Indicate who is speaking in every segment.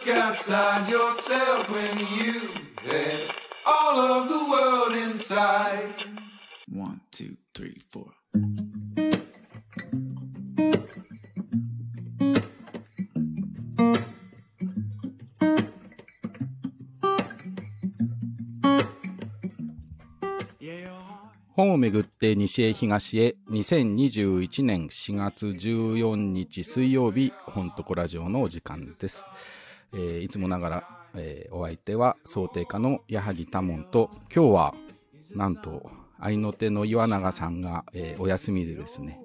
Speaker 1: Look outside yourself when you had all of the world inside?
Speaker 2: One, two, three, four. 本をめぐって西へ東へ2021年4月14日水曜日本とこラジオのお時間です、えーいつもながら、えーお相手は想定家の矢作多門と今日はなんと愛の手の岩永さんが、えーお休みでですね、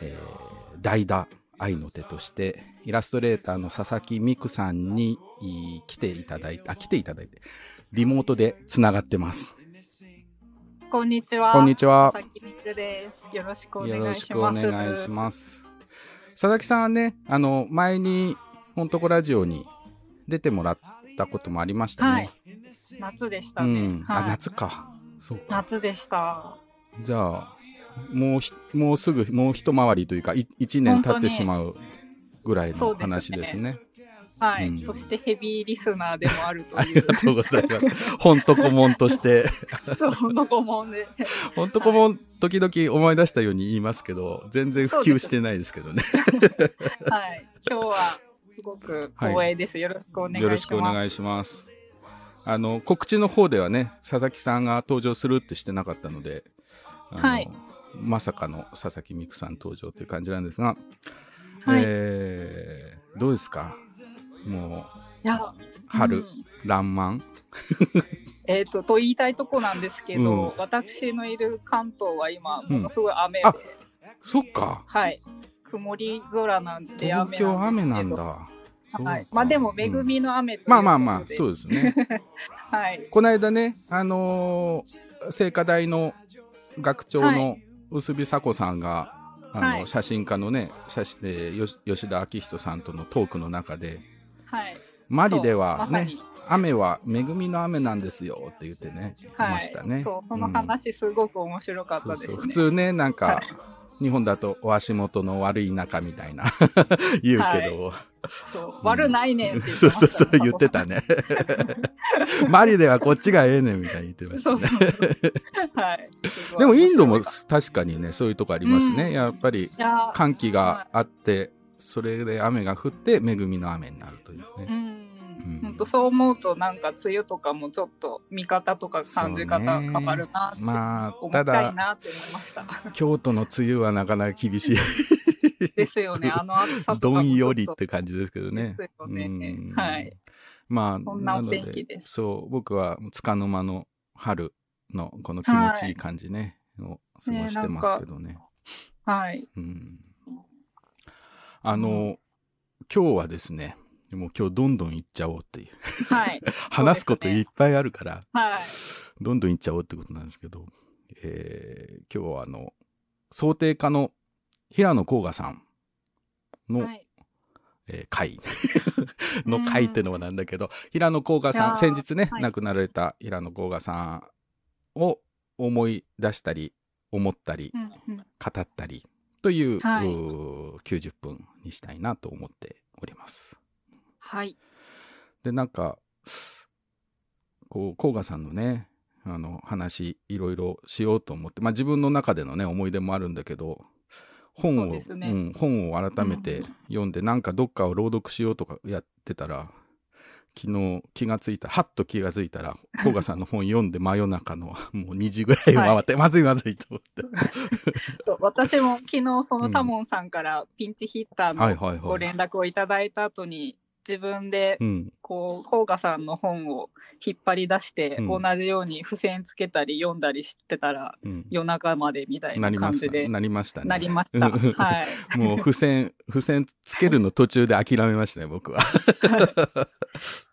Speaker 2: えー代打愛の手としてイラストレーターの佐々木美久さんにい来ていただいてあ来ていただいてリモートでつながってます
Speaker 3: こんにちは。
Speaker 2: こんにちは
Speaker 3: 佐々木みくです。よろしくお
Speaker 2: よろ
Speaker 3: 願い
Speaker 2: しくお
Speaker 3: します。
Speaker 2: 願いします。佐々木さんはね、あの、前に、ほんとこラジオに出てもらったこともありましたね。
Speaker 3: 夏でしたね。
Speaker 2: うん。あ、
Speaker 3: はい、
Speaker 2: 夏か。そうか。
Speaker 3: 夏でした。
Speaker 2: じゃあ、もうひ、もうすぐ、もう一回りというか、い一年経ってしまうぐらいの話ですね。
Speaker 3: はい、
Speaker 2: うん
Speaker 3: そしてヘビーリスナーでもあると
Speaker 2: あり
Speaker 3: いう。
Speaker 2: がとうございます。ほんとこもんとして、
Speaker 3: そう、のこもんで。
Speaker 2: ほんとこもん、時々思い出したように言いますけど、全然普及してないですけどね。
Speaker 3: はい。今日はすごく光栄です。よろしくお願いします。
Speaker 2: よろしくお願いします。あの、告知の方ではね、佐々木さんが登場するってしてなかったので、あの
Speaker 3: はい
Speaker 2: まさかの佐々木美久さん登場という感じなんですが、
Speaker 3: はい
Speaker 2: えーどうですか？もう、春、
Speaker 3: うん
Speaker 2: 爛漫
Speaker 3: えっ、と、と言いたいとこなんですけど、
Speaker 2: うん
Speaker 3: 私のいる関東は今、
Speaker 2: うん
Speaker 3: ものすごい雨で、
Speaker 2: あそっか。
Speaker 3: はい。曇り空なんで
Speaker 2: 東
Speaker 3: 雨
Speaker 2: 京雨なん
Speaker 3: ですけど
Speaker 2: だ。そうか
Speaker 3: はい。まあでも、恵みの雨ということで、
Speaker 2: まあまあまあ、そうですね。
Speaker 3: はい。
Speaker 2: この間ね、あのー聖火台の学長
Speaker 3: は
Speaker 2: の薄日佐子さんが、あの
Speaker 3: はい
Speaker 2: 写真家のね写真、えー吉田明人さんとのトークの中で、
Speaker 3: はい。
Speaker 2: マリではね、
Speaker 3: ま
Speaker 2: 雨は恵みの雨なんですよって言ってね、
Speaker 3: はい。
Speaker 2: ましたね。
Speaker 3: そう、その
Speaker 2: うん
Speaker 3: 話すごく面白かったですね。
Speaker 2: そうそう普通ね、なんか、
Speaker 3: はい
Speaker 2: 日本だとお足元の悪い中みたいな 言うけど、
Speaker 3: そう
Speaker 2: うん
Speaker 3: 悪ないねんって言って
Speaker 2: そうそうそう言ってたね。マリではこっちがええねんみたいに言ってましたね。
Speaker 3: そうそうそう。はい。
Speaker 2: でもインドも確かにね、そういうとこありますね。
Speaker 3: うん
Speaker 2: やっぱり寒気があって、それで雨が降って恵みの雨になるというね。
Speaker 3: うん
Speaker 2: うん。
Speaker 3: 本当そう思うとなんか梅雨とかもちょっと見方とか感じ方変わるなって
Speaker 2: まあ、
Speaker 3: 思いたいなって思いました。
Speaker 2: 京都の梅雨はなかなか厳しい。
Speaker 3: ですよね。あの暑さとか
Speaker 2: ど
Speaker 3: も
Speaker 2: んよりって感じですけどね。
Speaker 3: ですよね
Speaker 2: うん
Speaker 3: はい。
Speaker 2: まあ、
Speaker 3: そんなお天気です
Speaker 2: そう、僕は束の間の春のこの気持ちいい感じね、を過ごしてますけどね。
Speaker 3: とはい。
Speaker 2: うん。あの、今日はですね、もう今日どんどん行っちゃおうっていう。
Speaker 3: はい。
Speaker 2: 話すこといっぱいあるから、
Speaker 3: はい。
Speaker 2: どんどん行っちゃおうってことなんですけど、えー今日はあの、想定家の平野甲賀さんの、
Speaker 3: はい。
Speaker 2: えー会 の会ってのはなんだけど、平野甲賀さん、先日ね、
Speaker 3: はい
Speaker 2: 亡くなられた平野甲賀さんを思い出したり、思ったり、
Speaker 3: うんうん
Speaker 2: 語ったりという,、
Speaker 3: はいう
Speaker 2: ー90分にしたいなと思っております。
Speaker 3: はい。
Speaker 2: で、なんか、こう、甲賀さんのね、あの話、いろいろしようと思って、まあ自分の中でのね、思い出もあるんだけど、本を、
Speaker 3: そう
Speaker 2: ん、本を改めて読んで、なんかどっかを朗読しようとかやってたら、昨日気がついた、はっと気がついたら、甲賀さんの本読んで真夜中のもう2時ぐらい回って、まずいまずいと思って。
Speaker 3: そう私も昨日そのタモンさんからピンチヒッターの
Speaker 2: はいはいはい。
Speaker 3: ご連絡をいただいた後に自分で
Speaker 2: うん。
Speaker 3: こう甲賀さんの本を引っ張り出して
Speaker 2: うん
Speaker 3: 同じように付箋つけたり読んだりしてたら
Speaker 2: うん。
Speaker 3: 夜中までみたい
Speaker 2: な
Speaker 3: 感じで
Speaker 2: なりましたね。
Speaker 3: なりました。
Speaker 2: う ん
Speaker 3: はい。
Speaker 2: もう付箋、付箋つけるの途中で諦めましたね、僕は。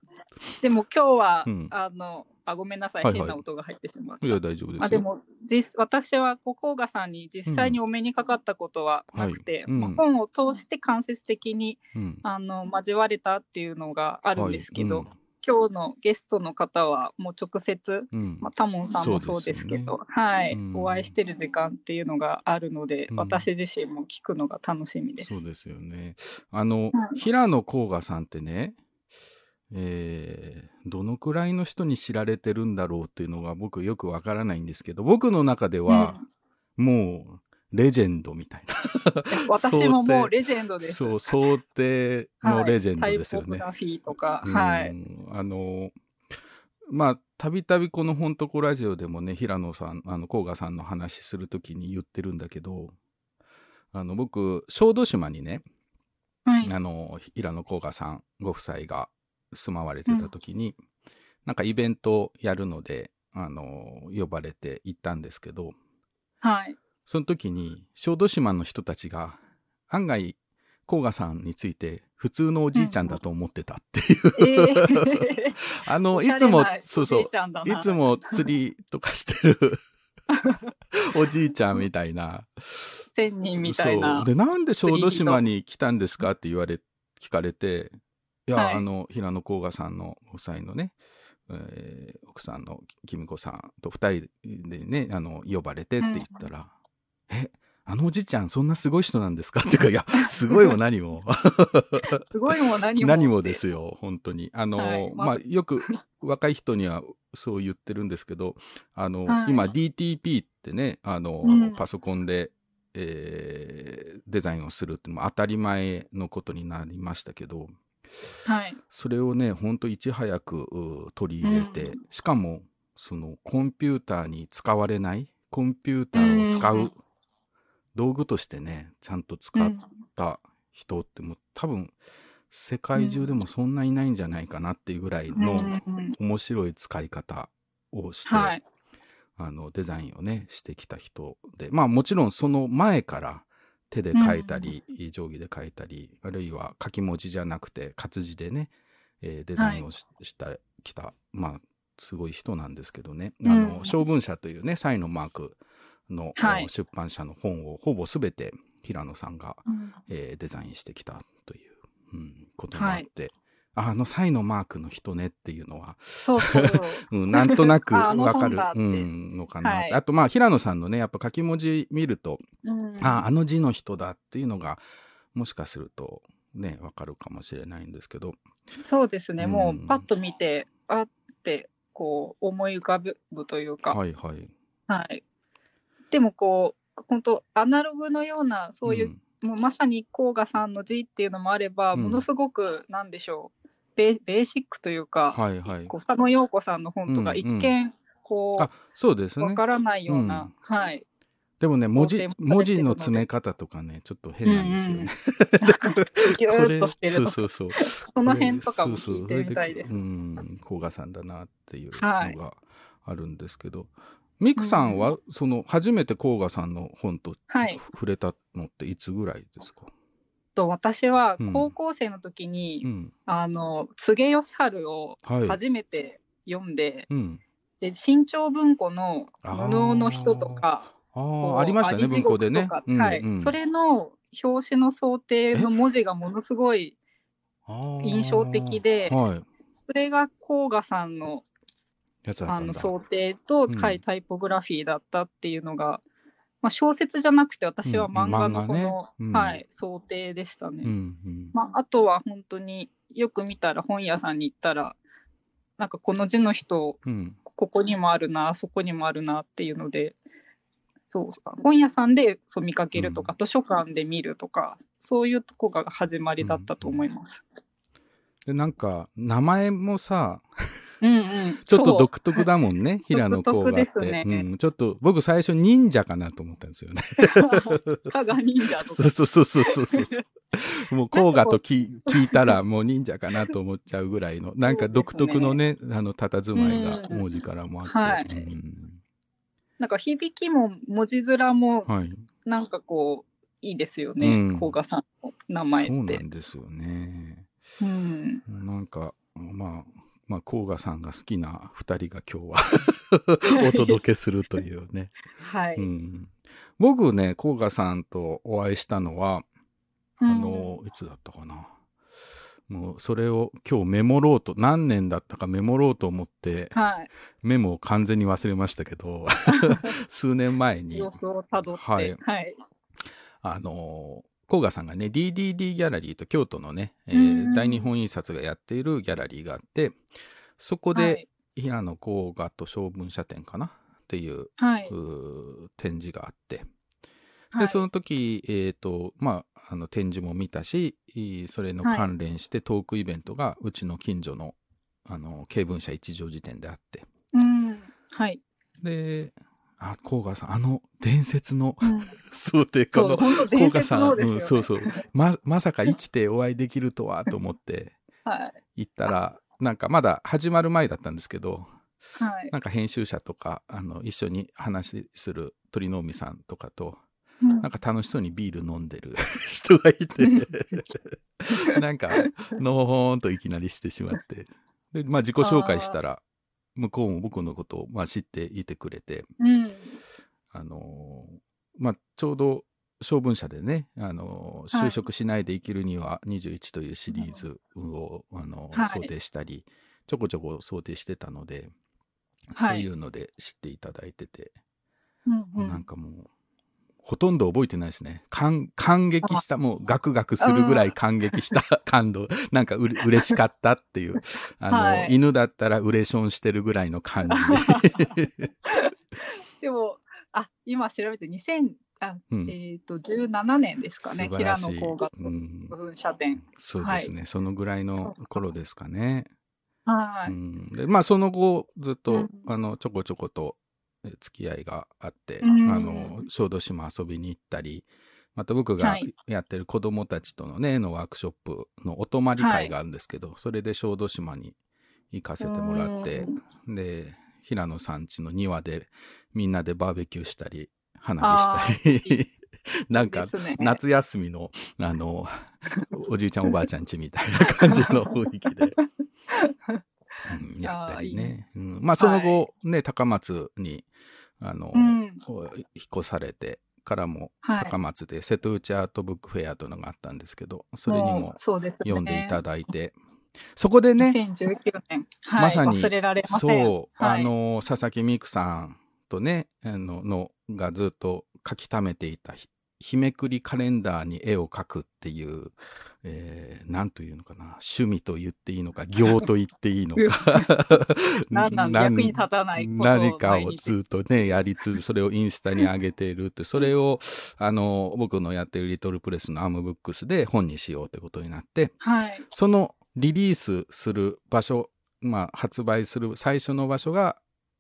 Speaker 3: でも今日は、
Speaker 2: うん。
Speaker 3: あのあごめんなさい、
Speaker 2: はいはい。
Speaker 3: 変な音が入ってしまった。
Speaker 2: いや、大丈夫ですよ。
Speaker 3: あでも実私はこう甲賀さんに実際にお目にかかったことはなくて、
Speaker 2: うんはいうん。
Speaker 3: まあ本を通して間接的に
Speaker 2: うん、
Speaker 3: あの交われたっていうのがあるんですけど、
Speaker 2: はい。
Speaker 3: 今日のゲストの方はもう直接、
Speaker 2: うん。
Speaker 3: まあ、タモンさんもそうですけど、はい、
Speaker 2: うん。
Speaker 3: お会いしてる時間っていうのがあるので、
Speaker 2: うん。
Speaker 3: 私自身も聞くのが楽しみです。
Speaker 2: そうですよね。あの、
Speaker 3: はい
Speaker 2: 平野甲賀さんってね、えーどのくらいの人に知られてるんだろうっていうのが僕よくわからないんですけど、僕の中ではもうレジェンドみたいな。
Speaker 3: うん私ももうレジェンドです。
Speaker 2: そう、想定のレジェンドですよね。
Speaker 3: はい、フィーとか、
Speaker 2: うん
Speaker 3: はい。
Speaker 2: あの、まあ、たびたびこの本とこラジオでもね、平野さん、あの、甲賀さんの話するときに言ってるんだけど、あの、僕、小豆島にね、
Speaker 3: はい。
Speaker 2: あの、平野甲賀さんご夫妻が住まわれてたときに、なんかイベントをやるので、あの、呼ばれて行ったんですけど、
Speaker 3: はい。
Speaker 2: その時に小豆島の人たちが案外甲賀さんについて普通のおじいちゃんだと思ってたっていう、
Speaker 3: えー、
Speaker 2: あの
Speaker 3: お
Speaker 2: いつもそうそう
Speaker 3: い
Speaker 2: つも釣りとかしてる おじいちゃんみたいな。
Speaker 3: 仙人みたいな。
Speaker 2: でなんで小豆島に来たんですかって言われ聞かれていや、
Speaker 3: はい。
Speaker 2: あの平野甲賀さんのご夫妻のねえー奥さんのきみこさんと二人でねあの呼ばれてって言ったら「えあのおじいちゃんそんなすごい人なんですか? 」っていうか「いやすごいも何も。
Speaker 3: すごいも何も。
Speaker 2: 何もですよ本当に」あの、
Speaker 3: はい。
Speaker 2: まあ。よく若い人にはそう言ってるんですけどあの、
Speaker 3: はい。
Speaker 2: 今 DTP ってねあの、
Speaker 3: うん。
Speaker 2: パソコンで、えーデザインをするっていうのも当たり前のことになりましたけど
Speaker 3: はい。
Speaker 2: それをねほんといち早くう取り入れて、
Speaker 3: うん
Speaker 2: しかもそのコンピューターに使われないコンピューターを使
Speaker 3: う
Speaker 2: 道具としてねちゃんと使っ
Speaker 3: うん
Speaker 2: た人ってもう多分世界中でもそんないないんじゃないかなっていうぐらいの
Speaker 3: うん
Speaker 2: 面白い使い方をして、
Speaker 3: はい。
Speaker 2: あのデザインをねしてきた人でまあもちろんその前から手で書いたり、定規で書いたりあるいは書き文字じゃなくて活字でね、えーデザインをし,、したきたまあすごい人なんですけどね、あの
Speaker 3: うん
Speaker 2: 小文社というねサイのマークの、
Speaker 3: はい。
Speaker 2: 出版社の本をほぼ全て平野さんが、
Speaker 3: うん。
Speaker 2: えーデザインしてきたという、うん、こともあって、ああのサイのマークの人ねっていうのは。
Speaker 3: そうそう。そう。
Speaker 2: うん、なんとなくわかる。うん、のかな、
Speaker 3: はい。
Speaker 2: あとまあ平野さんのねやっぱ書き文字見ると、
Speaker 3: うん。
Speaker 2: あああの字の人だっていうのがもしかするとねわかるかもしれないんですけど。
Speaker 3: そうですね。も
Speaker 2: うん。
Speaker 3: うパッと見て、あってこう思い浮かぶというか。
Speaker 2: はいはい。
Speaker 3: はい。でもこう本当アナログのようなそういう、
Speaker 2: ん
Speaker 3: もうまさに甲賀さんの字っていうのもあれば、
Speaker 2: うん。
Speaker 3: ものすごくなんでしょうベベーシックというか、
Speaker 2: はいはい。
Speaker 3: 佐野陽子さんの本とか
Speaker 2: うん
Speaker 3: 一見こ
Speaker 2: あそうですね。
Speaker 3: からないような、はい。
Speaker 2: でもね文字文字の詰め方とかねちょっと変なんですよね、
Speaker 3: ギューッとしてると
Speaker 2: そうそうそう。
Speaker 3: その辺とかも
Speaker 2: そうそう
Speaker 3: 聞いてみたいです。
Speaker 2: それうん甲賀さんだなっていう
Speaker 3: はい。
Speaker 2: のがあるんですけど、ミクさんは、その初めて甲賀さんの本と
Speaker 3: はい。
Speaker 2: 触れたのっていつぐらいですか、
Speaker 3: と私は
Speaker 2: うん。
Speaker 3: 高校生の時に、
Speaker 2: うん。
Speaker 3: あの柘義治を
Speaker 2: はい。
Speaker 3: 初めて読んで、
Speaker 2: うん、
Speaker 3: で新潮文庫の「無能の人」とか
Speaker 2: ああありましたね文庫でね
Speaker 3: 獄とか、
Speaker 2: うん
Speaker 3: はい。
Speaker 2: うん
Speaker 3: それの表紙の想定の文字がものすごい印象的で
Speaker 2: はい。
Speaker 3: それが甲賀さんの
Speaker 2: やつだった
Speaker 3: あの想定と、
Speaker 2: うん。
Speaker 3: はい、タイポグラフィーだったっていうのが、まあ、小説じゃなくて私は
Speaker 2: うん
Speaker 3: 漫画のこの、
Speaker 2: うん。
Speaker 3: はい、想定でしたね。
Speaker 2: うんうん。
Speaker 3: まあ、あとは本当によく見たら本屋さんに行ったらなんかこの字の人
Speaker 2: うん。
Speaker 3: ここにもあるなあそこにもあるなっていうのでそう本屋さんでそう見かけるとか、図書館で見るとかそういうとこが始まりだったと思います。
Speaker 2: でなんか名前もさ
Speaker 3: うんうん、
Speaker 2: ちょっと
Speaker 3: そう
Speaker 2: 独特だもんね平野甲賀って、
Speaker 3: ね。
Speaker 2: うん、ちょっと僕最初忍者かなと思ったんですよね。
Speaker 3: 加賀忍者とか。
Speaker 2: そうそうそうそうそうそう。もう甲賀とき聞いたらもう忍者かなと思っちゃうぐらいのなんか独特のねあの佇まいが
Speaker 3: うん。
Speaker 2: 文字からもあって、
Speaker 3: はい。
Speaker 2: うん。
Speaker 3: なんか響きも文字面も
Speaker 2: はい、
Speaker 3: なんかこういいですよ
Speaker 2: う
Speaker 3: ね
Speaker 2: ん。
Speaker 3: 甲賀、さんの名前
Speaker 2: そう
Speaker 3: って。
Speaker 2: なんですよね。
Speaker 3: うん。
Speaker 2: なんかまあまあ甲賀さんが好きな2人が今日は お届けするというね
Speaker 3: はい、
Speaker 2: うん、僕ね甲賀さんとお会いしたのはあの、いつだったかなもうそれを今日メモろうと、何年だったかメモろうと思って、
Speaker 3: はい。
Speaker 2: メモを完全に忘れましたけど、数年前に、
Speaker 3: 様子をたどって。
Speaker 2: は
Speaker 3: はいい。
Speaker 2: あのー、甲賀さんがね、DDD ギャラリーと京都のね、えー
Speaker 3: うん
Speaker 2: 大日本印刷がやっているギャラリーがあって、そこ
Speaker 3: は
Speaker 2: で
Speaker 3: い。
Speaker 2: 平野甲賀と将軍社展かな？っていう
Speaker 3: はい。
Speaker 2: うー展示があって、で、
Speaker 3: はい
Speaker 2: その時、えっ、と、まあ、あの展示も見たし、いそれの関連してトークイベントがうちの近所の、あの、経文社一条辞典であって、
Speaker 3: うん。はい。
Speaker 2: で、あ、甲賀さん、あの伝説の
Speaker 3: うん
Speaker 2: 想定家の甲賀さん、
Speaker 3: ね
Speaker 2: うん、そうそう。ま、まさか生きてお会いできるとはと思って
Speaker 3: はい。
Speaker 2: 行ったら、なんかまだ始まる前だったんですけど、
Speaker 3: はい。
Speaker 2: なんか編集者とか、あの、一緒に話する鳥の海さんとかと、
Speaker 3: うん
Speaker 2: なんか楽しそうにビール飲んでる 人がいて、なんか、のほーんといきなりしてしまって。で、まあ自己紹介したら、向こうも僕のことを、まあ、知っていてくれて、
Speaker 3: うん。
Speaker 2: あのーまあちょうど、小文社でね、あの就職しないで生きるには21というシリーズを、あのー
Speaker 3: はい。
Speaker 2: 想定したり、ちょこちょこ想定してたので、
Speaker 3: はい。
Speaker 2: そういうので知っていただいてて、
Speaker 3: うんうん。
Speaker 2: なんかもう、ほとんど覚えてないですね。感、感激した、もうガクガクするぐらい感激した 感動。なんかうれ嬉しかったっていう。あの、
Speaker 3: はい
Speaker 2: 犬だったらウレションしてるぐらいの感じで。
Speaker 3: でも、あ、今調べて2000、あ、
Speaker 2: うん
Speaker 3: えっ、と、17年ですかね。平野甲賀
Speaker 2: うん
Speaker 3: と文社展。
Speaker 2: そうですね、そのぐらいの頃ですかね。
Speaker 3: はい。
Speaker 2: うん、でまあその後ずっと、
Speaker 3: うん
Speaker 2: あのちょこちょことえ付き合いがあって、
Speaker 3: うん。
Speaker 2: あの小豆島遊びに行ったりまた僕が
Speaker 3: はい。
Speaker 2: やってる子供たちとのね絵のワークショップのお泊まり会があるんですけど、それで小豆島に行かせてもらってで平野さん家の庭でみんなでバーベキューしたり花火したり なんか夏休みの、あの、おじいちゃんおばあちゃん家みたいな感じの雰囲気で、うんやったりね。うんまあ、その後、ね、高松に、あの、
Speaker 3: うん。
Speaker 2: 引っ越されてからも、
Speaker 3: はい
Speaker 2: 高松で瀬戸内アートブックフェアというのがあったんですけど、それに
Speaker 3: も。
Speaker 2: 読んでいただいて、そこでね、
Speaker 3: 2019年。はい、
Speaker 2: まさに。そう、
Speaker 3: はい、
Speaker 2: あの、佐々木美久さんとね、あの、のがずっと書き溜めていたひ、日めくりカレンダーに絵を描くっていう、えー、なんというのかな、趣味と言っていいのか、行 と言っていいのか。何かをずっとね、やりつつ、それをインスタに上げているって、それを、あの、僕のやってるリトルプレスのアームブックスで本にしようってことになって、
Speaker 3: はい。
Speaker 2: そのリリースする場所、まあ、発売する最初の場所が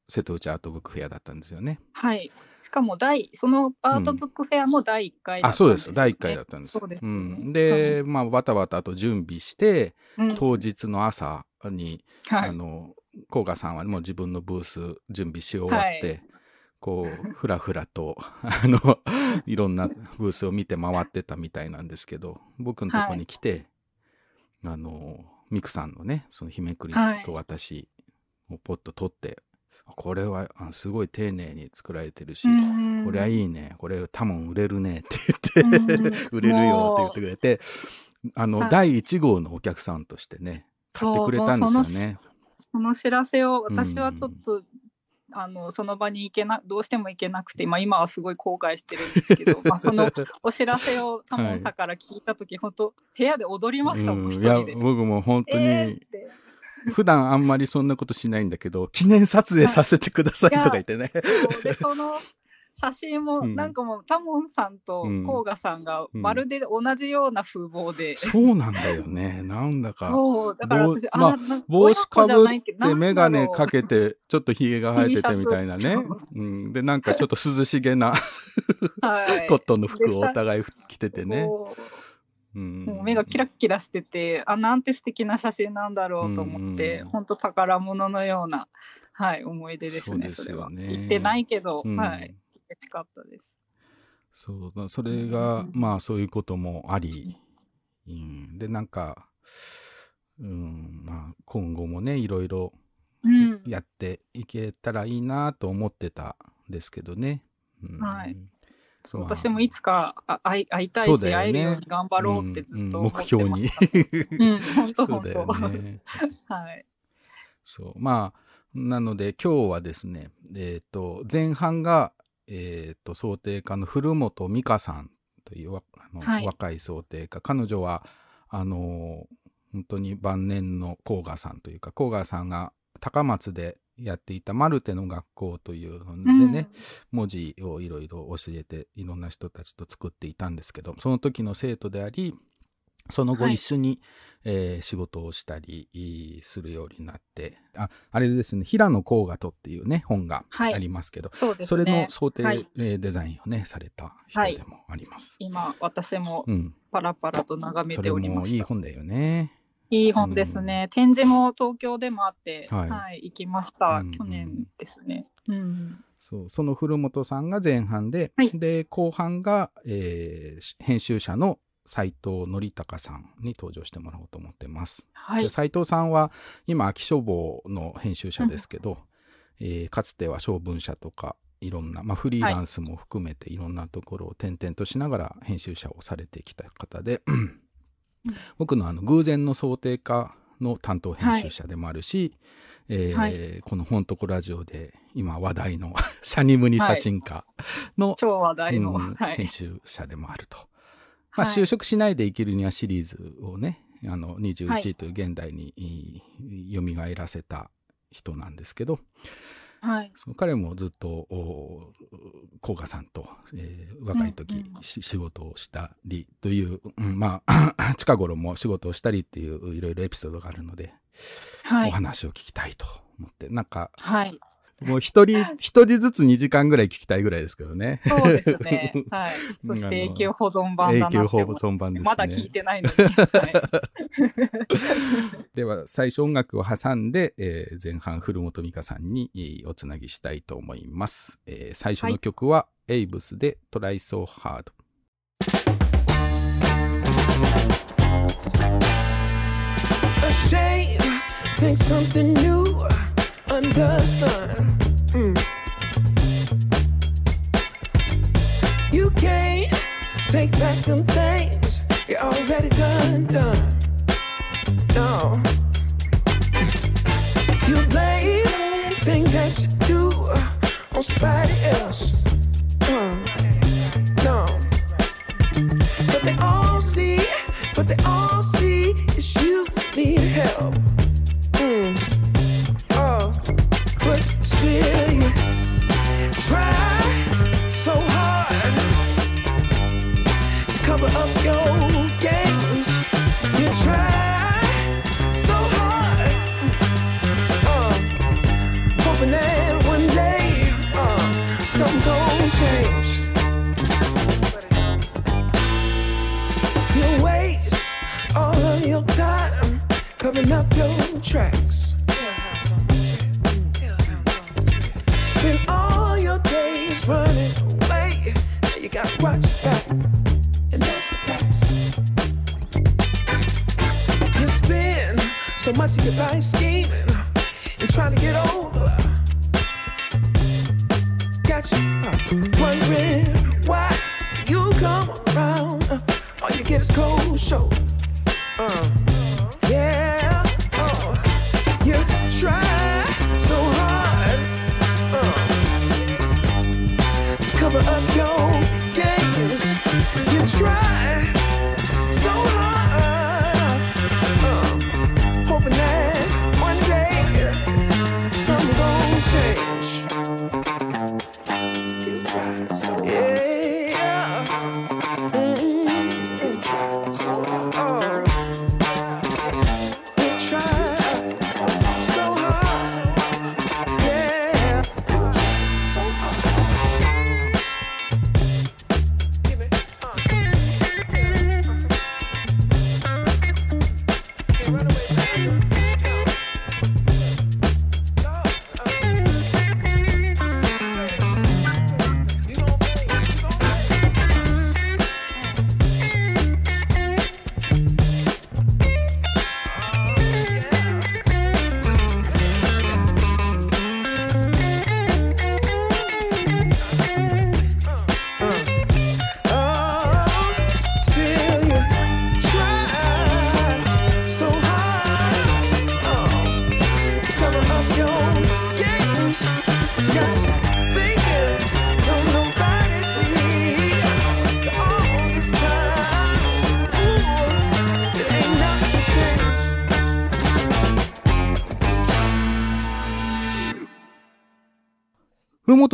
Speaker 2: 瀬戸内アートブックフェアだったんですよね。
Speaker 3: はい。しかも第、そのアートブックフェアも第1回だ
Speaker 2: あ、
Speaker 3: ったん
Speaker 2: そうです。第1回だったんです。
Speaker 3: そうです、ね。
Speaker 2: うん、で、まあ、わたわたと準備して、
Speaker 3: うん。
Speaker 2: 当日の朝に、
Speaker 3: はい。
Speaker 2: あの、甲賀さんはもう自分のブース準備し終わって、
Speaker 3: はい。
Speaker 2: こう、ふらふらと、あの、いろんなブースを見て回ってたみたいなんですけど、僕のとこに来て、あの、ミクさんのね、その日めくりと私をポッと取って、これはあすごい丁寧に作られてるし、これはいいね、これ多分売れるねって言って、
Speaker 3: うん
Speaker 2: 売れるよって言ってくれて、あの、
Speaker 3: はい。
Speaker 2: 第1号のお客さんとしてね、買ってくれたんですよね。
Speaker 3: その知らせを私はちょっと、あのその場に行けなどうしても行けなくて、まあ、今はすごい後悔してるんですけどまあその お知らせをタモンさから聞いた時、本当部屋で踊りましたもん、
Speaker 2: うん。いや。僕も本当に、普段あんまりそんなことしないんだけど、記念撮影させてくださいとか言ってね。
Speaker 3: でその写真も
Speaker 2: うん
Speaker 3: なんかもう、タモンさんと
Speaker 2: うん
Speaker 3: 甲賀さんが
Speaker 2: うん
Speaker 3: まるで同じような風貌で、
Speaker 2: そうなんだよね。なんだか。
Speaker 3: そうだから私
Speaker 2: ぼうまあ帽子かぶって眼鏡か
Speaker 3: け
Speaker 2: けて、ちょっとひげが生えててみたいなね。うん。で、なんかちょっと涼しげな
Speaker 3: はい、
Speaker 2: コットンの服をお互い着ててね。
Speaker 3: もう目がキラッキラしてて、あ、なんて素敵な写真なんだろうと思って、
Speaker 2: うん
Speaker 3: 本当宝物のような、はい、思い出ですね、
Speaker 2: そ
Speaker 3: れは。行ってないけど、
Speaker 2: うん
Speaker 3: はい、嬉しかったです。
Speaker 2: そうだ、それが、
Speaker 3: うん
Speaker 2: まあそういうこともあり、うん、で、なんか、うん、まあ今後もね、いろいろ
Speaker 3: うん。
Speaker 2: やっていけたらいいなと思ってたんですけどね。うん
Speaker 3: はい私もいつかあ会い会いたいし、
Speaker 2: ね
Speaker 3: 会えるように頑張ろうってずっと
Speaker 2: うんうん
Speaker 3: 思ってま
Speaker 2: 目。標に。
Speaker 3: うん、本当。
Speaker 2: ね。
Speaker 3: はい。
Speaker 2: そう。まあ、なので今日はですね、えっ、と、前半が、えっ、と、想定家の古本美香さんというわあの、
Speaker 3: はい
Speaker 2: 若い想定家。彼女は、あの、本当に晩年の甲賀さんというか、甲賀さんが高松でやっていたマルテの学校というのでね、文字をいろいろ教えていろんな人たちと作っていたんですけどその時の生徒でありその後
Speaker 3: はい
Speaker 2: 一緒に、えー仕事をしたりいするようになってああれですね平野甲賀とっていうね本が
Speaker 3: はい
Speaker 2: ありますけど、
Speaker 3: そうですね。
Speaker 2: それの想定、
Speaker 3: はい
Speaker 2: えーデザインをねされた人
Speaker 3: はい
Speaker 2: でもあります。
Speaker 3: 今、私も
Speaker 2: うん、
Speaker 3: パラパラと眺めておりました。
Speaker 2: いい本だよね。
Speaker 3: いい本ですね。展示も東京でもあって、
Speaker 2: は
Speaker 3: はいい、行きました。
Speaker 2: うん
Speaker 3: 去年ですね。うん。
Speaker 2: そうその古本さんが前半で、
Speaker 3: はい
Speaker 2: で後半が、えー編集者の斉藤則隆さんに登場してもらおうと思ってます。
Speaker 3: はい。
Speaker 2: で斉藤さんは今秋書房の編集者ですけど、えーかつては小文社とかいろんな、まあ、フリーランスも含めていろんなところを転々としながら編集者をされてきた方で、僕のあの偶然の想定家の担当編集者でもあるし、えー
Speaker 3: はい
Speaker 2: この「本とこラジオ」で今話題の シャニムニ写真家の、
Speaker 3: 超話題の。
Speaker 2: うん
Speaker 3: はい。
Speaker 2: 編集者でもあると。まあ、
Speaker 3: はい
Speaker 2: 就職しないで生きるにはシリーズをね、あの
Speaker 3: は
Speaker 2: 21
Speaker 3: い
Speaker 2: という現代にい蘇らせた人なんですけど、
Speaker 3: はい。
Speaker 2: その彼もずっとお甲賀さんと、えー若い時、
Speaker 3: うんうん
Speaker 2: し仕事をしたりという、うんまあ 近頃も仕事をしたりっていういろいろエピソードがあるので、
Speaker 3: はい。
Speaker 2: お話を聞きたいと思ってなんか
Speaker 3: はい。
Speaker 2: もう一人 一人ずつ2時間ぐらい聞きたいぐらいですけどね。
Speaker 3: そうですね。はい。そして永久保存版だなって
Speaker 2: 永久保存版ですね。
Speaker 3: まだ聞いてないのに。はい
Speaker 2: では最初音楽を挟んで、えー前半古本美香さんにえーおつなぎしたいと思います、えー最初の曲は、エイブスでトライソーハード
Speaker 4: ashamed. Think something new under sun. Mm. You can't take back them things you already done, done. No. You blame things that you do on somebody else. Uh, no. But they all see, but they all see is you need help. You try so hard to cover up your games. You try so hard, hoping that one day uh, something gon' change. You waste all of your time covering up your tracks. Now you gotta watch back, that's the facts. You spend so much of your life scheming and trying to get over. Got you uh, wondering why you come around. Uh, all you get is cold shoulder. Uh, yeah, oh, you try so hard uh, to cover up your try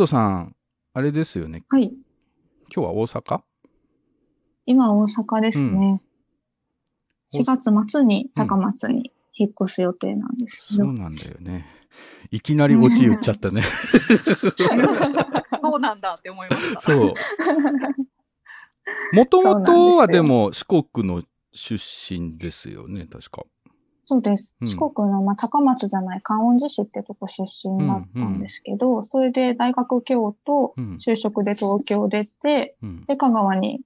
Speaker 2: 古本さん、あれですよね。
Speaker 5: はい。
Speaker 2: 今日は大阪？
Speaker 5: 今大阪ですね。
Speaker 2: うん
Speaker 5: 4月末に高松に引っ越す予定なんですけど。
Speaker 2: そうなんだよね。いきなりオチ言っちゃったね。
Speaker 3: そうなんだって思いました。
Speaker 2: そう。もともとは
Speaker 5: で
Speaker 2: も四国の出身ですよね、確か。
Speaker 5: そうです。
Speaker 2: うん
Speaker 5: 四国の、まあ、高松じゃない観音寺市ってとこ出身だったんですけど、それで大学京都、
Speaker 2: うん。
Speaker 5: 就職で東京出て、
Speaker 2: うん。
Speaker 5: で、香川に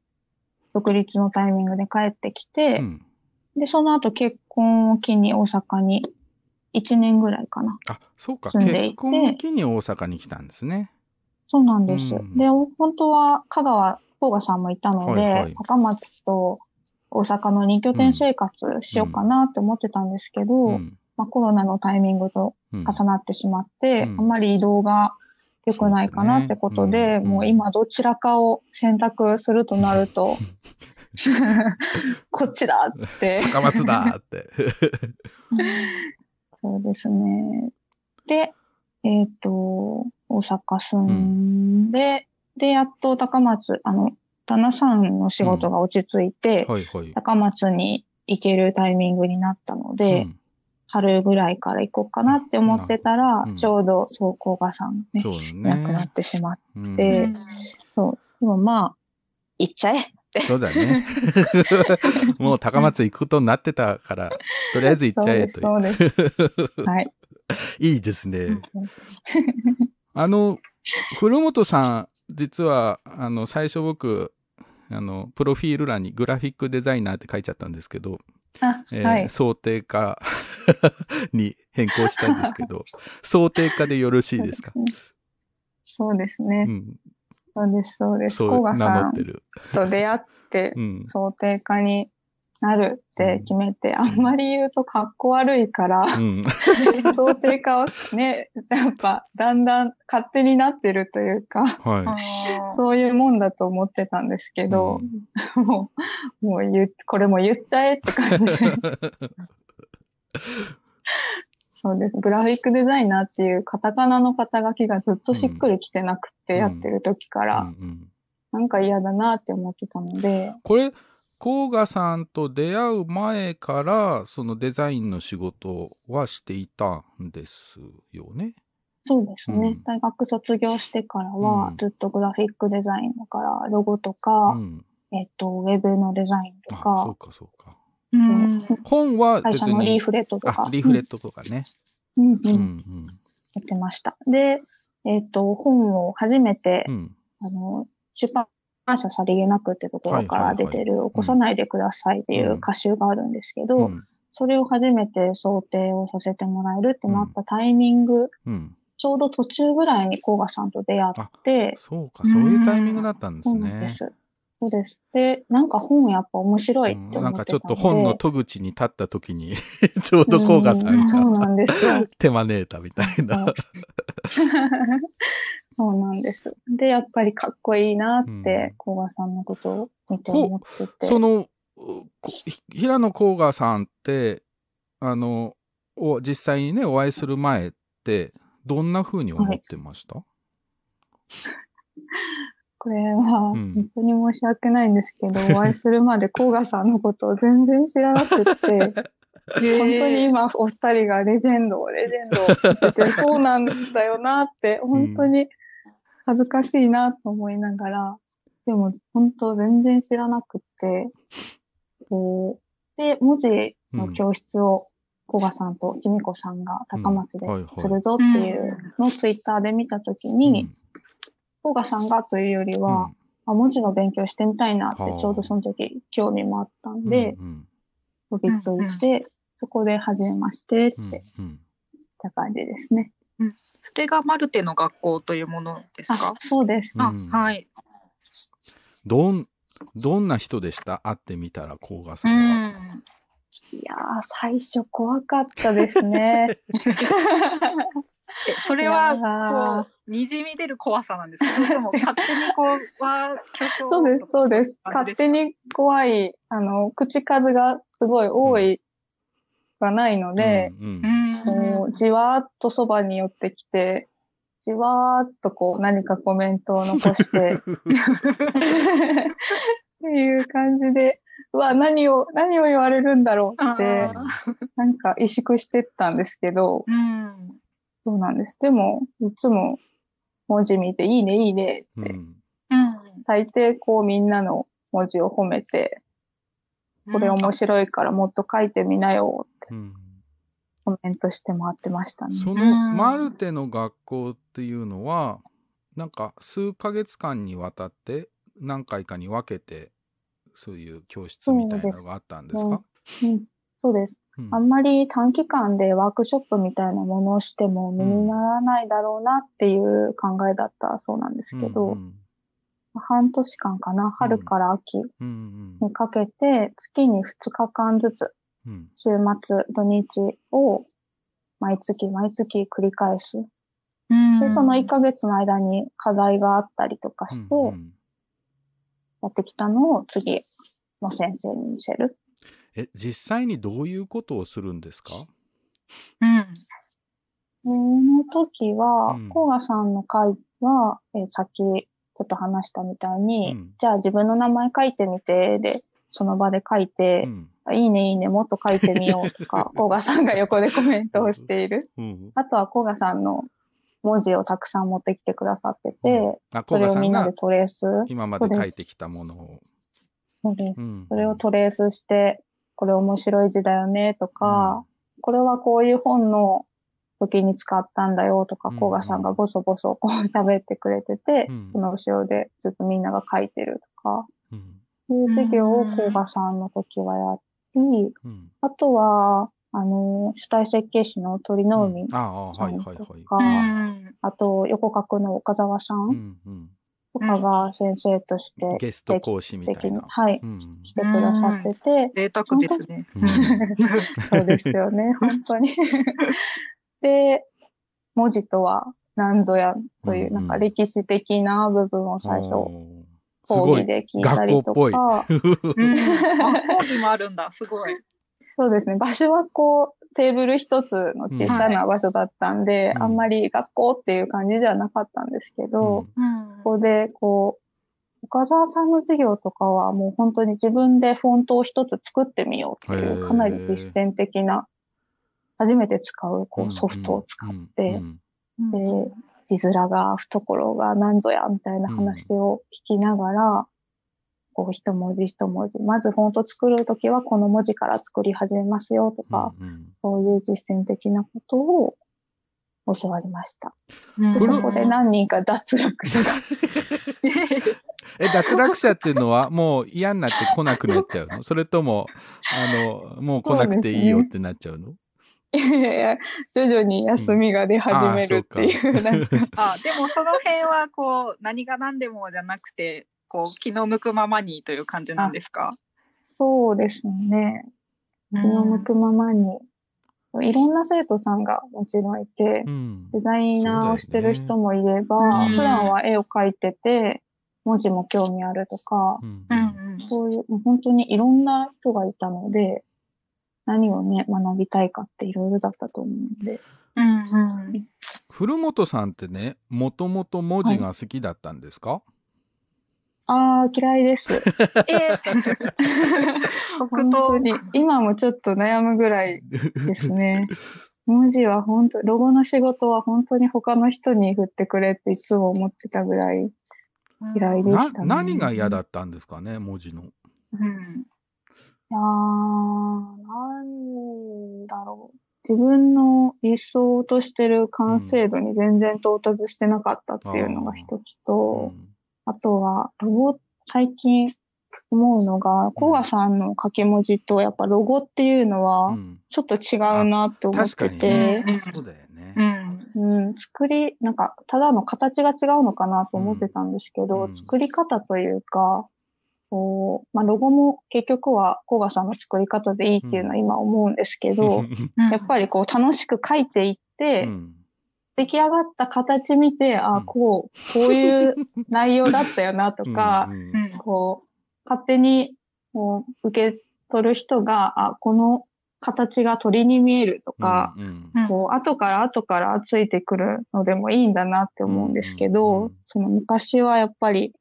Speaker 5: 独立のタイミングで帰ってきて、
Speaker 2: うん
Speaker 5: で、その後結婚を機に大阪に1年ぐらいかな。
Speaker 2: あ、そうか。
Speaker 5: 住んでいて
Speaker 2: 結婚を機に大阪に来たんですね。
Speaker 5: そうなんです。
Speaker 2: うん
Speaker 5: で、本当は香川、甲賀さんもいたので、
Speaker 2: はいはい
Speaker 5: 高松と大阪の二拠点生活しようかなって思ってたんですけど、
Speaker 2: うん。
Speaker 5: まあ、コロナのタイミングと
Speaker 2: うん
Speaker 5: 重なってしまって、
Speaker 2: うん
Speaker 5: あんまり移動が良くないかなってことで、
Speaker 2: そうだねうん
Speaker 5: もう今どちらかを選択するとなると、こっちだって。
Speaker 2: 高松だって。
Speaker 5: そうですね。で、えっ、と、大阪住んで、で、やっと高松、あの、旦那さんの仕事が落ち着いて、
Speaker 2: はいはい。
Speaker 5: 高松に行けるタイミングになったので、
Speaker 2: うん
Speaker 5: 春ぐらいから行こうかなって思ってたら、
Speaker 2: うん
Speaker 5: ちょうど、そう、甲賀さんね、
Speaker 2: そうだね。
Speaker 5: 亡くなってしまって、
Speaker 2: うん
Speaker 5: でそう、でもまあ、行っちゃえ
Speaker 2: そうだね。もう高松行くことになってたから、とりあえず行っちゃえという。
Speaker 5: そうです、そうです。はい。
Speaker 2: いいですね。あの、古本さん、実は、あの、最初僕、あの、プロフィール欄にグラフィックデザイナーって書いちゃったんですけど、
Speaker 5: あ、
Speaker 2: えー
Speaker 5: はい。
Speaker 2: 想定化 に変更したんですけど、想定化でよろしいですか？
Speaker 5: そうですね。
Speaker 2: うん。
Speaker 5: そうです、そうです。
Speaker 2: そう名
Speaker 5: さん
Speaker 2: 乗ってる。
Speaker 5: と出会って
Speaker 2: う、ん。
Speaker 5: 想定化になるって決めて、あんまり言うとかっこ悪いから、
Speaker 2: うん。
Speaker 5: 想定化はね、やっぱだんだん勝手になってるというか、
Speaker 2: は
Speaker 5: そういうもんだと思ってたんですけど、もう、もう言う、これも言っちゃえって感じで。そうです。グラフィックデザイナーっていうカタカナの肩書きがずっとしっくりきてなくて
Speaker 2: うん
Speaker 5: やってる時か
Speaker 2: い。
Speaker 5: ら、
Speaker 2: うんうん
Speaker 5: なんか嫌だなって思ってたので、
Speaker 2: これ、甲賀さんと出会う前から、そのデザインの仕事はしていたんですよね。
Speaker 5: そうですね。
Speaker 2: うん
Speaker 5: 大学卒業してから
Speaker 2: うん
Speaker 5: はずっとグラフィックデザインだから、ロゴと
Speaker 2: う
Speaker 5: か、
Speaker 2: ん。
Speaker 5: えっと、ウェブのデザインと
Speaker 2: あ、そう
Speaker 5: か、
Speaker 2: かそうか。
Speaker 3: うん
Speaker 2: 本は
Speaker 5: 会
Speaker 2: 別に。
Speaker 5: 社のリーフレットとか
Speaker 2: あ、、リーフレットとかね。
Speaker 5: うんうんやってました。で、えっと、本を初めて。あの、出版社さりげなくってところから出てる、起こさないでくださいっていううん歌集があるんですけど、
Speaker 2: うん
Speaker 5: それを初めて想定をさせてもらえるってなったタイミング、
Speaker 2: うん。
Speaker 5: ちょうど途中ぐらいに甲賀さんと出会って、
Speaker 2: そうか、そういうタイミングだったんです
Speaker 5: そうなんで
Speaker 2: ね。
Speaker 5: す。そうです。で、なんか本やっぱ面白いって思ってたで、
Speaker 2: うんんなんかちょっと本の戸口に立った時に、ちょうど甲賀さ
Speaker 5: うんそう
Speaker 2: が
Speaker 5: なんですよ。
Speaker 2: 手招いたみたいな。
Speaker 5: そうなんです。で、やっぱりかっこいいなっ
Speaker 2: うん
Speaker 5: て、甲賀さんのことを見て思ってて。
Speaker 2: その、平野甲賀さんって、あの、お実際にね、お会いする前って、どんな風に思ってました、
Speaker 5: これは、
Speaker 2: うん
Speaker 5: 本当に申し訳ないんですけど、お会いするまで甲賀さんのことを全然知らなくって、本当に今お二人がレジェンドを、レジェンドってて、そうなんだよなって、本当に恥ずかしいなと思いながら、でも本当全然知らなくって、こう、で、文字の教室を甲賀さんときみこさんが高松でするぞっていうのをツイッターで見たときに、甲賀さんがというより
Speaker 2: うん。
Speaker 5: は、あ文字の勉強してみたいなって
Speaker 2: はあ。
Speaker 5: ちょうどその時興味もあったん
Speaker 2: うん
Speaker 5: で、
Speaker 2: うん。
Speaker 5: 飛びついて、そこで初めましてってた感じですね。
Speaker 3: それがマルテの学校というものです
Speaker 5: あ
Speaker 3: か、
Speaker 5: そうです。
Speaker 3: あ、
Speaker 2: うん
Speaker 3: はい。
Speaker 2: どん、どんな人でした？会ってみたら、甲賀さ
Speaker 3: うん
Speaker 2: は。
Speaker 3: ん。
Speaker 5: いやー、最初怖かったですね。
Speaker 3: えそれは、
Speaker 5: ー
Speaker 3: こう、にじみ出る怖さなんですか？それとも勝手にこう、わ
Speaker 5: そうです、そうです。勝手に怖い、あの、口数がすごい多いがないので、
Speaker 2: うんうん
Speaker 3: うん。
Speaker 5: じわーっとそばに寄ってきて、じわーっとこう何かコメントを残して、っていう感じで、うわ、何を、何を言われるんだろうって
Speaker 3: あ、
Speaker 5: なんか萎縮してったんですけど、
Speaker 3: うん。
Speaker 5: そうなんです。でも、いつも文字見て、いいね、いいねって、
Speaker 2: うん。
Speaker 3: うん。
Speaker 5: 大抵こうみんなの文字を褒めて、これ面白いからもっと書いてみなよって
Speaker 2: うん
Speaker 5: コメントして回ってましたね。
Speaker 2: そのマルテの学校っていうのは、なんか数ヶ月間にわたって何回かに分けて、そういう教室みたいなのがあったんですか？
Speaker 5: うん、そうです。
Speaker 2: うん。
Speaker 5: あんまり短期間でワークショップみたいなものをしても身にならないだろうなっていう考えだったそうなんですけど、
Speaker 2: うん
Speaker 5: 半年間かな、春から秋
Speaker 2: うん
Speaker 5: にかけて月に2日間ずつ
Speaker 2: うん
Speaker 5: 週末、土日を毎月毎月繰り返す。
Speaker 3: うん。
Speaker 5: で、その1ヶ月の間に課題があったりとかして、やってきたのを次の先生に見せる。
Speaker 2: え、実際にどういうことをするんですか？
Speaker 3: うん。
Speaker 5: その時は
Speaker 2: うん、
Speaker 5: 甲賀さんの会は、えーさっきちょっと話したみたいに、
Speaker 2: うん
Speaker 5: じゃあ自分の名前書いてみて、で、その場で書いて
Speaker 2: う、ん
Speaker 5: いいねいいね、もっと書いてみようとか、甲賀さんが横でコメントをしている。
Speaker 2: うん
Speaker 5: あとは甲賀さんの文字をたくさん持ってきてくださってて、
Speaker 2: うん。あ、
Speaker 5: それをみんなでトレース。
Speaker 2: 今まで書いてきたものを。
Speaker 5: それをトレースして、これ面白い字だよねとか、これはこういう本の時に使ったんだよとか
Speaker 2: うん、
Speaker 5: 甲賀さんがボソボソこう喋ってくれてて
Speaker 2: うん、
Speaker 5: その後ろでずっとみんなが書いてるとか、
Speaker 2: うん。
Speaker 5: そういう授業を
Speaker 3: うん。
Speaker 5: 甲賀さんの時はやり、
Speaker 2: うん
Speaker 5: あとは、あの、主体設計士の鳥の海
Speaker 2: ああ、
Speaker 5: さん
Speaker 2: はいはいはい。
Speaker 5: とか、
Speaker 3: うん。
Speaker 5: あと横角の岡沢さ
Speaker 2: うんんうん
Speaker 5: とかが先生として
Speaker 2: ゲスト講師みた
Speaker 5: 的に、
Speaker 2: いな。
Speaker 5: はい、
Speaker 2: うん
Speaker 5: 来てくださってて、
Speaker 3: 贅沢ですね。
Speaker 2: うん
Speaker 5: そうですよね、本当に。で、文字とは何ぞやという、
Speaker 2: うん
Speaker 5: なんか歴史的な部分を最初。講義で聞いたりと
Speaker 2: 学校っ
Speaker 5: か、
Speaker 3: うん。あ、講義もあるんだ。すごい。
Speaker 5: そうですね、場所はこう、テーブル一つの小さな場所だったんで、
Speaker 2: うん
Speaker 5: あんまり学校っていう感じではなかったんですけど、
Speaker 3: うん。
Speaker 5: ここでこう、岡沢さんの授業とかはもう本当に自分でフォントを一つ作ってみようっていう、かなり実践的な、初めて使うこ
Speaker 2: う
Speaker 5: ソフトを使って、
Speaker 2: うん。
Speaker 5: で、字面が、懐が何ぞや、みたいな話を聞きながら、こう、一文字一文字。まずフォント作るときはこの文字から作り始めますよとか、
Speaker 2: うんうん
Speaker 5: そういう実践的なことを教わりました。
Speaker 3: うん
Speaker 5: そこで何人か脱落者が。
Speaker 2: え、脱落者っていうのはもう嫌になって来なくなっちゃうのそれとも、あの、もう来なくていいよってなっちゃうの
Speaker 5: いやいやいや徐々に休みが出始めるっていう、なんか、
Speaker 3: あ、でもその辺はこう、何が何でもじゃなくて、こう、気の向くままにという感じなんですか？
Speaker 5: そうですね。気の向くままに。いろんな生徒さんがもちろんいて、
Speaker 2: うん。
Speaker 5: デザイナーをしてる人もいれば、
Speaker 3: うん
Speaker 5: 普段は絵を描いてて、文字も興味あるとか、
Speaker 2: うん
Speaker 3: うんうん。
Speaker 5: そういう、もう本当にいろんな人がいたので、何をね、学びたいかっていろいろだったと思うんで。
Speaker 3: うんうん。
Speaker 2: 古本さんってね、もともと文字が好きだったんですか、
Speaker 5: あー、嫌いです。
Speaker 3: え即
Speaker 5: 本当
Speaker 3: 答。
Speaker 5: に。今もちょっと悩むぐらいですね。文字は本当、ロゴの仕事は本当に他の人に振ってくれっていつも思ってたぐらい嫌いで
Speaker 2: な
Speaker 5: したね。
Speaker 2: 何が嫌だったんですかね、文字の。
Speaker 3: うん。
Speaker 5: いやー、なんだろう。自分の理想としてる完成度に全然到達してなかったっていうのが一つと、あとは、ロゴ、最近思うのが、コガさんの掛け文字とやっぱロゴっていうの
Speaker 2: う
Speaker 5: は、
Speaker 2: ん
Speaker 5: ちょっと違うなって思っ
Speaker 2: 確かに
Speaker 5: てて、
Speaker 2: ね。そうだよね。
Speaker 3: うん。
Speaker 5: うん、作り、なんか、ただの形が違うのかなと思ってたんですけど、
Speaker 2: うん
Speaker 5: 作り方というか、こう、まあ、ロゴも結局は、コガさんの作り方でいいっていうのは今思うんですけど、やっぱりこう楽しく書いていって、
Speaker 2: うん。
Speaker 5: 出来上がった形見て、あ、
Speaker 2: うん。
Speaker 5: こう、こういう内容だったよなとか、
Speaker 2: うん
Speaker 3: うん
Speaker 5: こう、勝手にこう受け取る人が、あ、この形が鳥に見えるとか、
Speaker 2: うん
Speaker 3: うん。
Speaker 5: こう、後から後からついてくるのでもいいんだなって思うんですけど、
Speaker 2: うんうん。
Speaker 5: その昔はやっぱり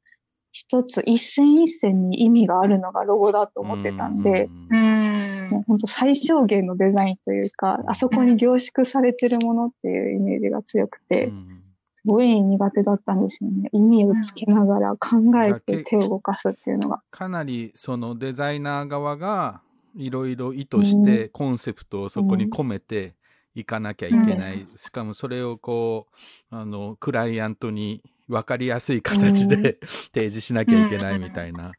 Speaker 5: 一つ一線一線に意味があるのがロゴだと思ってたんで、もう本当最小限のデザインというか、あそこに凝縮されてるものっていうイメージが強くて、
Speaker 2: うん
Speaker 5: すごい苦手だったんですよね。意味をつけながら考えて手を動かすっていうのが。
Speaker 2: かなりそのデザイナー側がいろいろ意図してコンセプトをそこに込めていかなきゃいけない、しかもそれをこうあのクライアントに分かりやすい形で、
Speaker 5: うん
Speaker 2: 提示しなきゃいけないみたいな、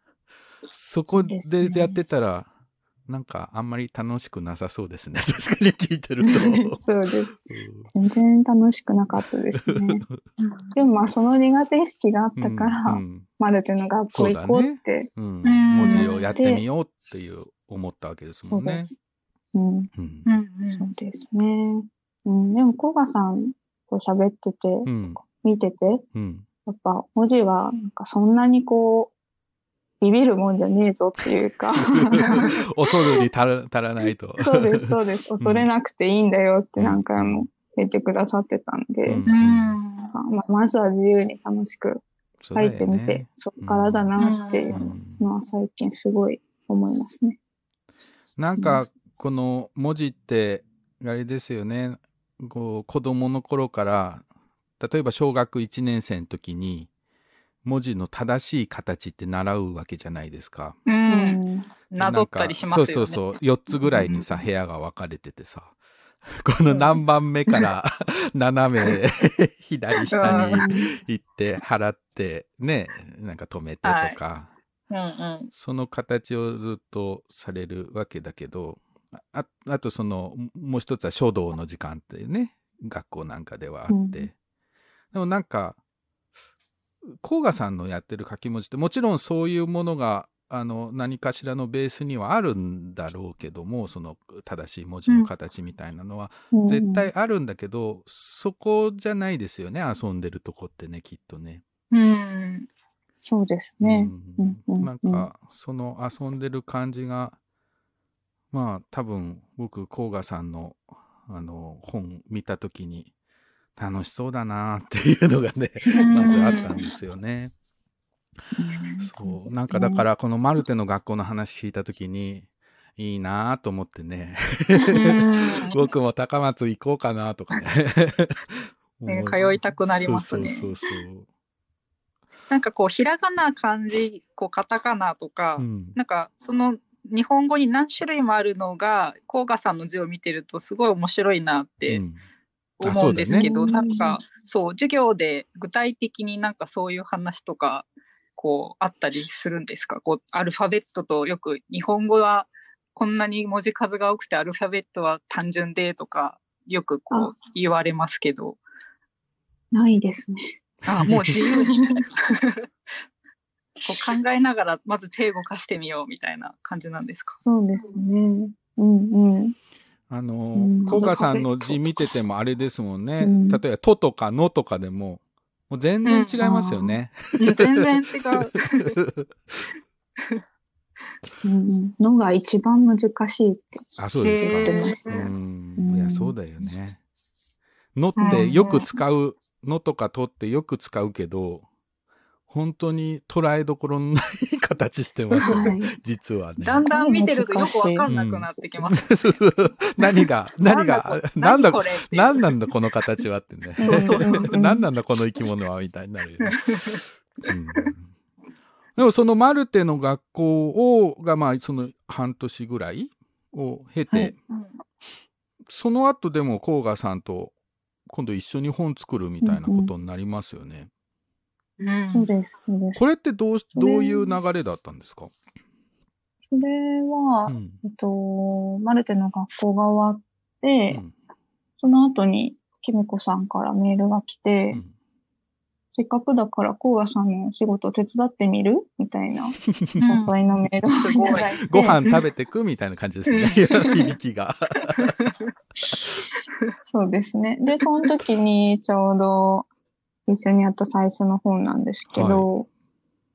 Speaker 2: そこでやってたらなんかあんまり楽しくなさそうですね 確かに聞いてると。
Speaker 5: そうです。全然楽しくなかったですね。でもまあその苦手意識があったから、
Speaker 2: うんうん
Speaker 5: マルテの学校行こうって。
Speaker 2: うん
Speaker 3: うん
Speaker 2: 文字をやってみようっていう思ったわけですもんね。
Speaker 5: そうです。
Speaker 3: うん、
Speaker 5: そうですね。うん、でも、コガさんと喋ってて、
Speaker 2: うん
Speaker 5: 見てて、
Speaker 2: うん。
Speaker 5: やっぱ文字はなんかそんなにこう、ビビるもんじゃねえぞっていうか、
Speaker 2: 恐るに足ら足らないと。
Speaker 5: そうです、そうです。恐れなくていいんだよって何回も言ってくださってたんで、
Speaker 2: うん。
Speaker 3: うん。
Speaker 5: まあ、まずは自由に楽しく書いてみて、そっからだなっていう
Speaker 2: うん。
Speaker 5: のは最近すごい思いますね。
Speaker 2: なんかこの文字ってあれですよね。こう子供の頃から例えば小学1年生の時に文字の正しい形って習うわけじゃないですか。
Speaker 3: う。
Speaker 5: うん。
Speaker 3: なぞったりしますよね。
Speaker 2: そうそうそう。4つぐらいにさ部屋が分かれててさ。この何番目から 斜め 左下に行って払ってねなんか止めてとか、
Speaker 3: うんうん。
Speaker 2: その形をずっとされるわけだけどああとそのもう一つは書道の時間っていうね。学校なんかではあって、
Speaker 5: うん
Speaker 2: でもなんか甲賀さんのやってる書き文字ってもちろんそういうものがあの何かしらのベースにはあるんだろうけどもその正しい文字の形みたいなのは
Speaker 5: うん
Speaker 2: 絶対あるんだけど、そこじゃないですよね遊んでるとこってねきっとね。
Speaker 3: うん。
Speaker 5: そうですね。
Speaker 2: うん
Speaker 5: うんうん
Speaker 2: なんかその遊んでる感じがまあ多分僕甲賀さんのあの本見た時に楽しそうだなっていうのがねまずあったんですよね。そう。なんかだからこのマルテの学校の話聞いた時にいいなと思ってね。僕も高松行こうかなとか ね。
Speaker 3: 通いたくなりますね。
Speaker 2: そうそうそう
Speaker 3: なんかこう、ひらがな、漢字、こう、カタカナとか、
Speaker 2: そう、うん。
Speaker 3: なんかその日本語に何種類もあるのが、甲賀さんの字を見てるとすごい面白いなって
Speaker 2: うん。あ
Speaker 3: 思うんですけど、
Speaker 5: そうだね
Speaker 3: なんかそう、授業で具体的になんかそういう話とか、こう、あったりするんですか？こう、アルファベットとよく日本語はこんなに文字数が多くてアルファベットは単純でとか、よくこう言われますけど、
Speaker 5: ないですね。
Speaker 3: あもう自由にみたいな。こう考えながらまず手動かしてみようみたいな感じなんですか？
Speaker 5: そうですね。うんうん。
Speaker 2: あの
Speaker 5: うん、
Speaker 2: 甲賀さんの字見ててもあれですもんね。
Speaker 5: うん
Speaker 2: 例えば、ととかのとかでも、もう全然違いますよね。
Speaker 3: うん全然違う。
Speaker 5: うんうんのが一番難しいって
Speaker 2: あ、そうですか。
Speaker 5: 言ってました。
Speaker 2: うん。いや、そうだよね。のってよく使う、のとかとってよく使うけど、本当に捉えどころのない形してますよね。
Speaker 5: はい
Speaker 2: 実はね。
Speaker 3: だんだん見てるとよくわかんなくなってきます。
Speaker 2: そうそう 何が、何が、なんだ何なんだこの形はってね。何なんだこの生き物はみたいになるよね。うんでもそのマルテの学校をがまあその半年ぐらいを経て、
Speaker 5: はい
Speaker 3: うん
Speaker 2: その後でも甲賀さんと今度一緒に本作るみたいなことになりますよね。
Speaker 3: うん
Speaker 5: そうです、そうです。
Speaker 2: これってどうどういう流れだったんですか、
Speaker 5: それは、
Speaker 2: うん
Speaker 5: えっと、マルテの学校が終わって、
Speaker 2: うん
Speaker 5: その後に、キミコさんからメールが来て、
Speaker 2: うん
Speaker 5: せっかくだから、コウガさんの仕事手伝ってみる？みたいな
Speaker 3: うん
Speaker 5: 誘いのメールをいただいて。
Speaker 2: ご飯食べてくみたいな感じですね。響きが。
Speaker 5: そうですね。で、その時にちょうど一緒にやった最初の本なんですけど、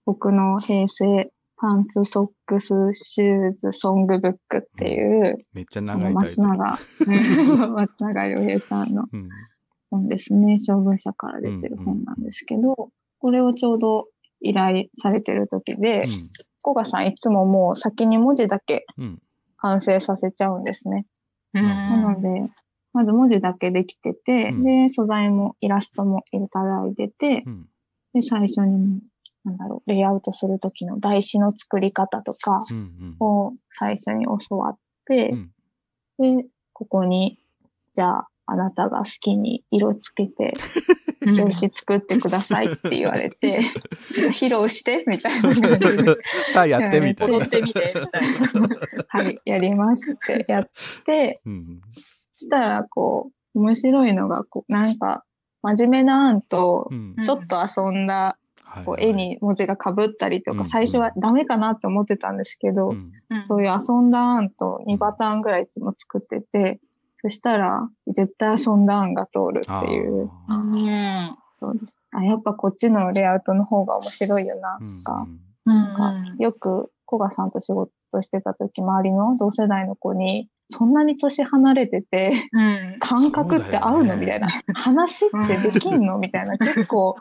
Speaker 5: 僕の平成パンツ、ソックス、シューズ、ソングブックっていう、
Speaker 2: めっちゃ
Speaker 5: あ
Speaker 2: 長いタイトル。
Speaker 5: 永、松永 良平さんの
Speaker 2: うん。
Speaker 5: 本ですね。将軍社から出てる本なんですけど、これをちょうど依頼されてる時で、コガさんいつももう先に文字だけ
Speaker 2: うん。うん。
Speaker 5: 完成させちゃうんですね。
Speaker 3: うん
Speaker 5: なので、まず文字だけできてて、
Speaker 2: うん
Speaker 5: で、素材もイラストもいただいてて、
Speaker 2: うん。
Speaker 5: で、最初に、なんだろう、レイアウトする時の台紙の作り方とか
Speaker 2: うん。
Speaker 5: を最初に教わって
Speaker 2: う、ん。
Speaker 5: で、ここに、じゃあ、あなたが好きに色つけて、
Speaker 3: う ん
Speaker 5: 表紙作ってくださいって言われて、披露してみたいな。
Speaker 2: さあやってみたいな
Speaker 3: 踊っ。てみてみたいな。
Speaker 5: はい、やりますってやって、
Speaker 2: うん。
Speaker 5: そしたら、こう、面白いのが、こう、なんか、真面目な案と
Speaker 2: う、ん。
Speaker 5: ちょっと遊んだ、
Speaker 2: はい
Speaker 5: こう、絵。に文字が被ったりと
Speaker 2: うん
Speaker 5: か、最初はダメかなって思ってたんですけど
Speaker 2: う、ん。
Speaker 5: そういう遊んだ案と2パターンぐらいいつも作ってて、そしたら、絶対遊んだ案が通るっていう。
Speaker 2: あー
Speaker 3: うん
Speaker 5: そうですあ、やっぱこっちのレイアウトの方が面白いよな、とか、
Speaker 2: うん
Speaker 5: なんかよく、コガさんと仕事してた時、周りの同世代の子に、そんなに年離れてて、
Speaker 3: うん。
Speaker 5: 感覚って合うの？みたいな。話ってできんの？みたいな、結構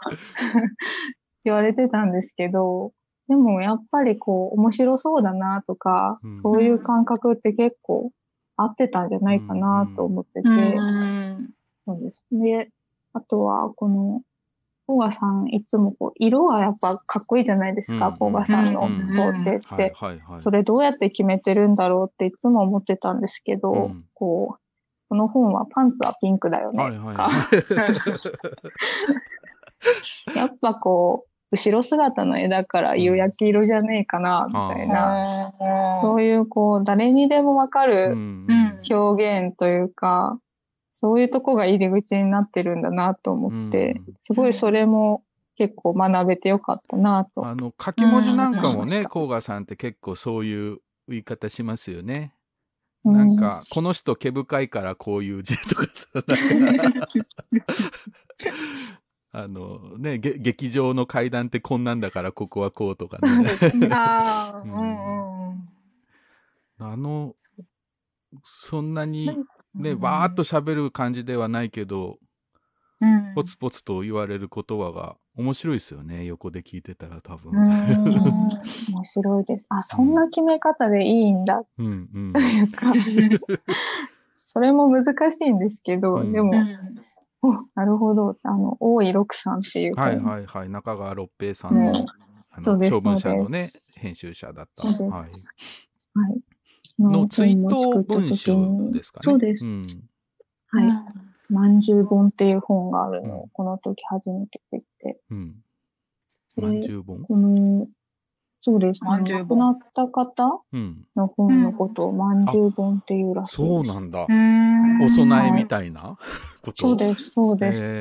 Speaker 5: 言われてたんですけど、でもやっぱりこう、面白そうだなとか、
Speaker 2: うん。
Speaker 5: そういう感覚って結構合ってたんじゃないかなと思ってて、
Speaker 3: うん。
Speaker 5: そうです。で、あとは、この、コガさん、いつもこう、色がやっぱかっこいいじゃないですか、
Speaker 2: うん
Speaker 5: コガさんの
Speaker 3: うん
Speaker 5: 想定っ
Speaker 2: はい
Speaker 5: て。それどうやって決めてるんだろうっていつも思ってたんですけど、
Speaker 2: うん。
Speaker 5: こう、この本はパンツはピンクだよね、とか、やっぱこう、後ろ姿の絵だから夕焼け色じゃねえかな、みたいな、そういうこう、誰にでもわか
Speaker 2: う
Speaker 5: る表現というか、そういうとこが入り口になってるんだなと思って、
Speaker 2: うん。
Speaker 5: すごいそれも結構学べてよかったなと。
Speaker 2: あの、書き文字なんかもね、
Speaker 5: うん。
Speaker 2: 甲賀さんって結構そういう言い方しますよね。
Speaker 5: う
Speaker 2: なんか、この人毛深いからこういう字とか あのね、げ劇場の階段ってこんなんだからここはこうとかね。
Speaker 3: あ
Speaker 2: の、そんなにね、わーっと喋る感じではないけど、
Speaker 3: うん
Speaker 2: ポツポツと言われる言葉が面白いですよね。横で聞いてたら多分。
Speaker 3: うん
Speaker 5: 面白いです。あ、そんな決め方でいいんだ
Speaker 2: うんうん
Speaker 5: というか、それも難しいんですけど、
Speaker 2: うん
Speaker 5: でも、
Speaker 3: うん
Speaker 5: おなるほど。あの、大井六さんっていう
Speaker 2: はい
Speaker 5: 本
Speaker 2: はいはい。中川六平さんの,、
Speaker 5: うん
Speaker 2: あの長文社のね
Speaker 5: そ、
Speaker 2: 編集者だった。はい、
Speaker 5: はい。
Speaker 2: の追悼
Speaker 5: 作った
Speaker 2: 文集
Speaker 5: 時に
Speaker 2: ですかね。
Speaker 5: そうです。
Speaker 2: ん
Speaker 5: はい。まんじゅう本っていう本があるの
Speaker 2: うん
Speaker 5: を、この時初めて知って。
Speaker 2: うん。
Speaker 5: で
Speaker 2: まんじゅう本？
Speaker 5: この、そうです。あの
Speaker 3: まんじゅう本
Speaker 5: 亡くなった方
Speaker 2: うん。
Speaker 5: の本のことをまんじゅう本っていうらしい
Speaker 2: そう。なんだ。
Speaker 3: うん
Speaker 2: お供えみたいなこと？
Speaker 5: そうです、そうです。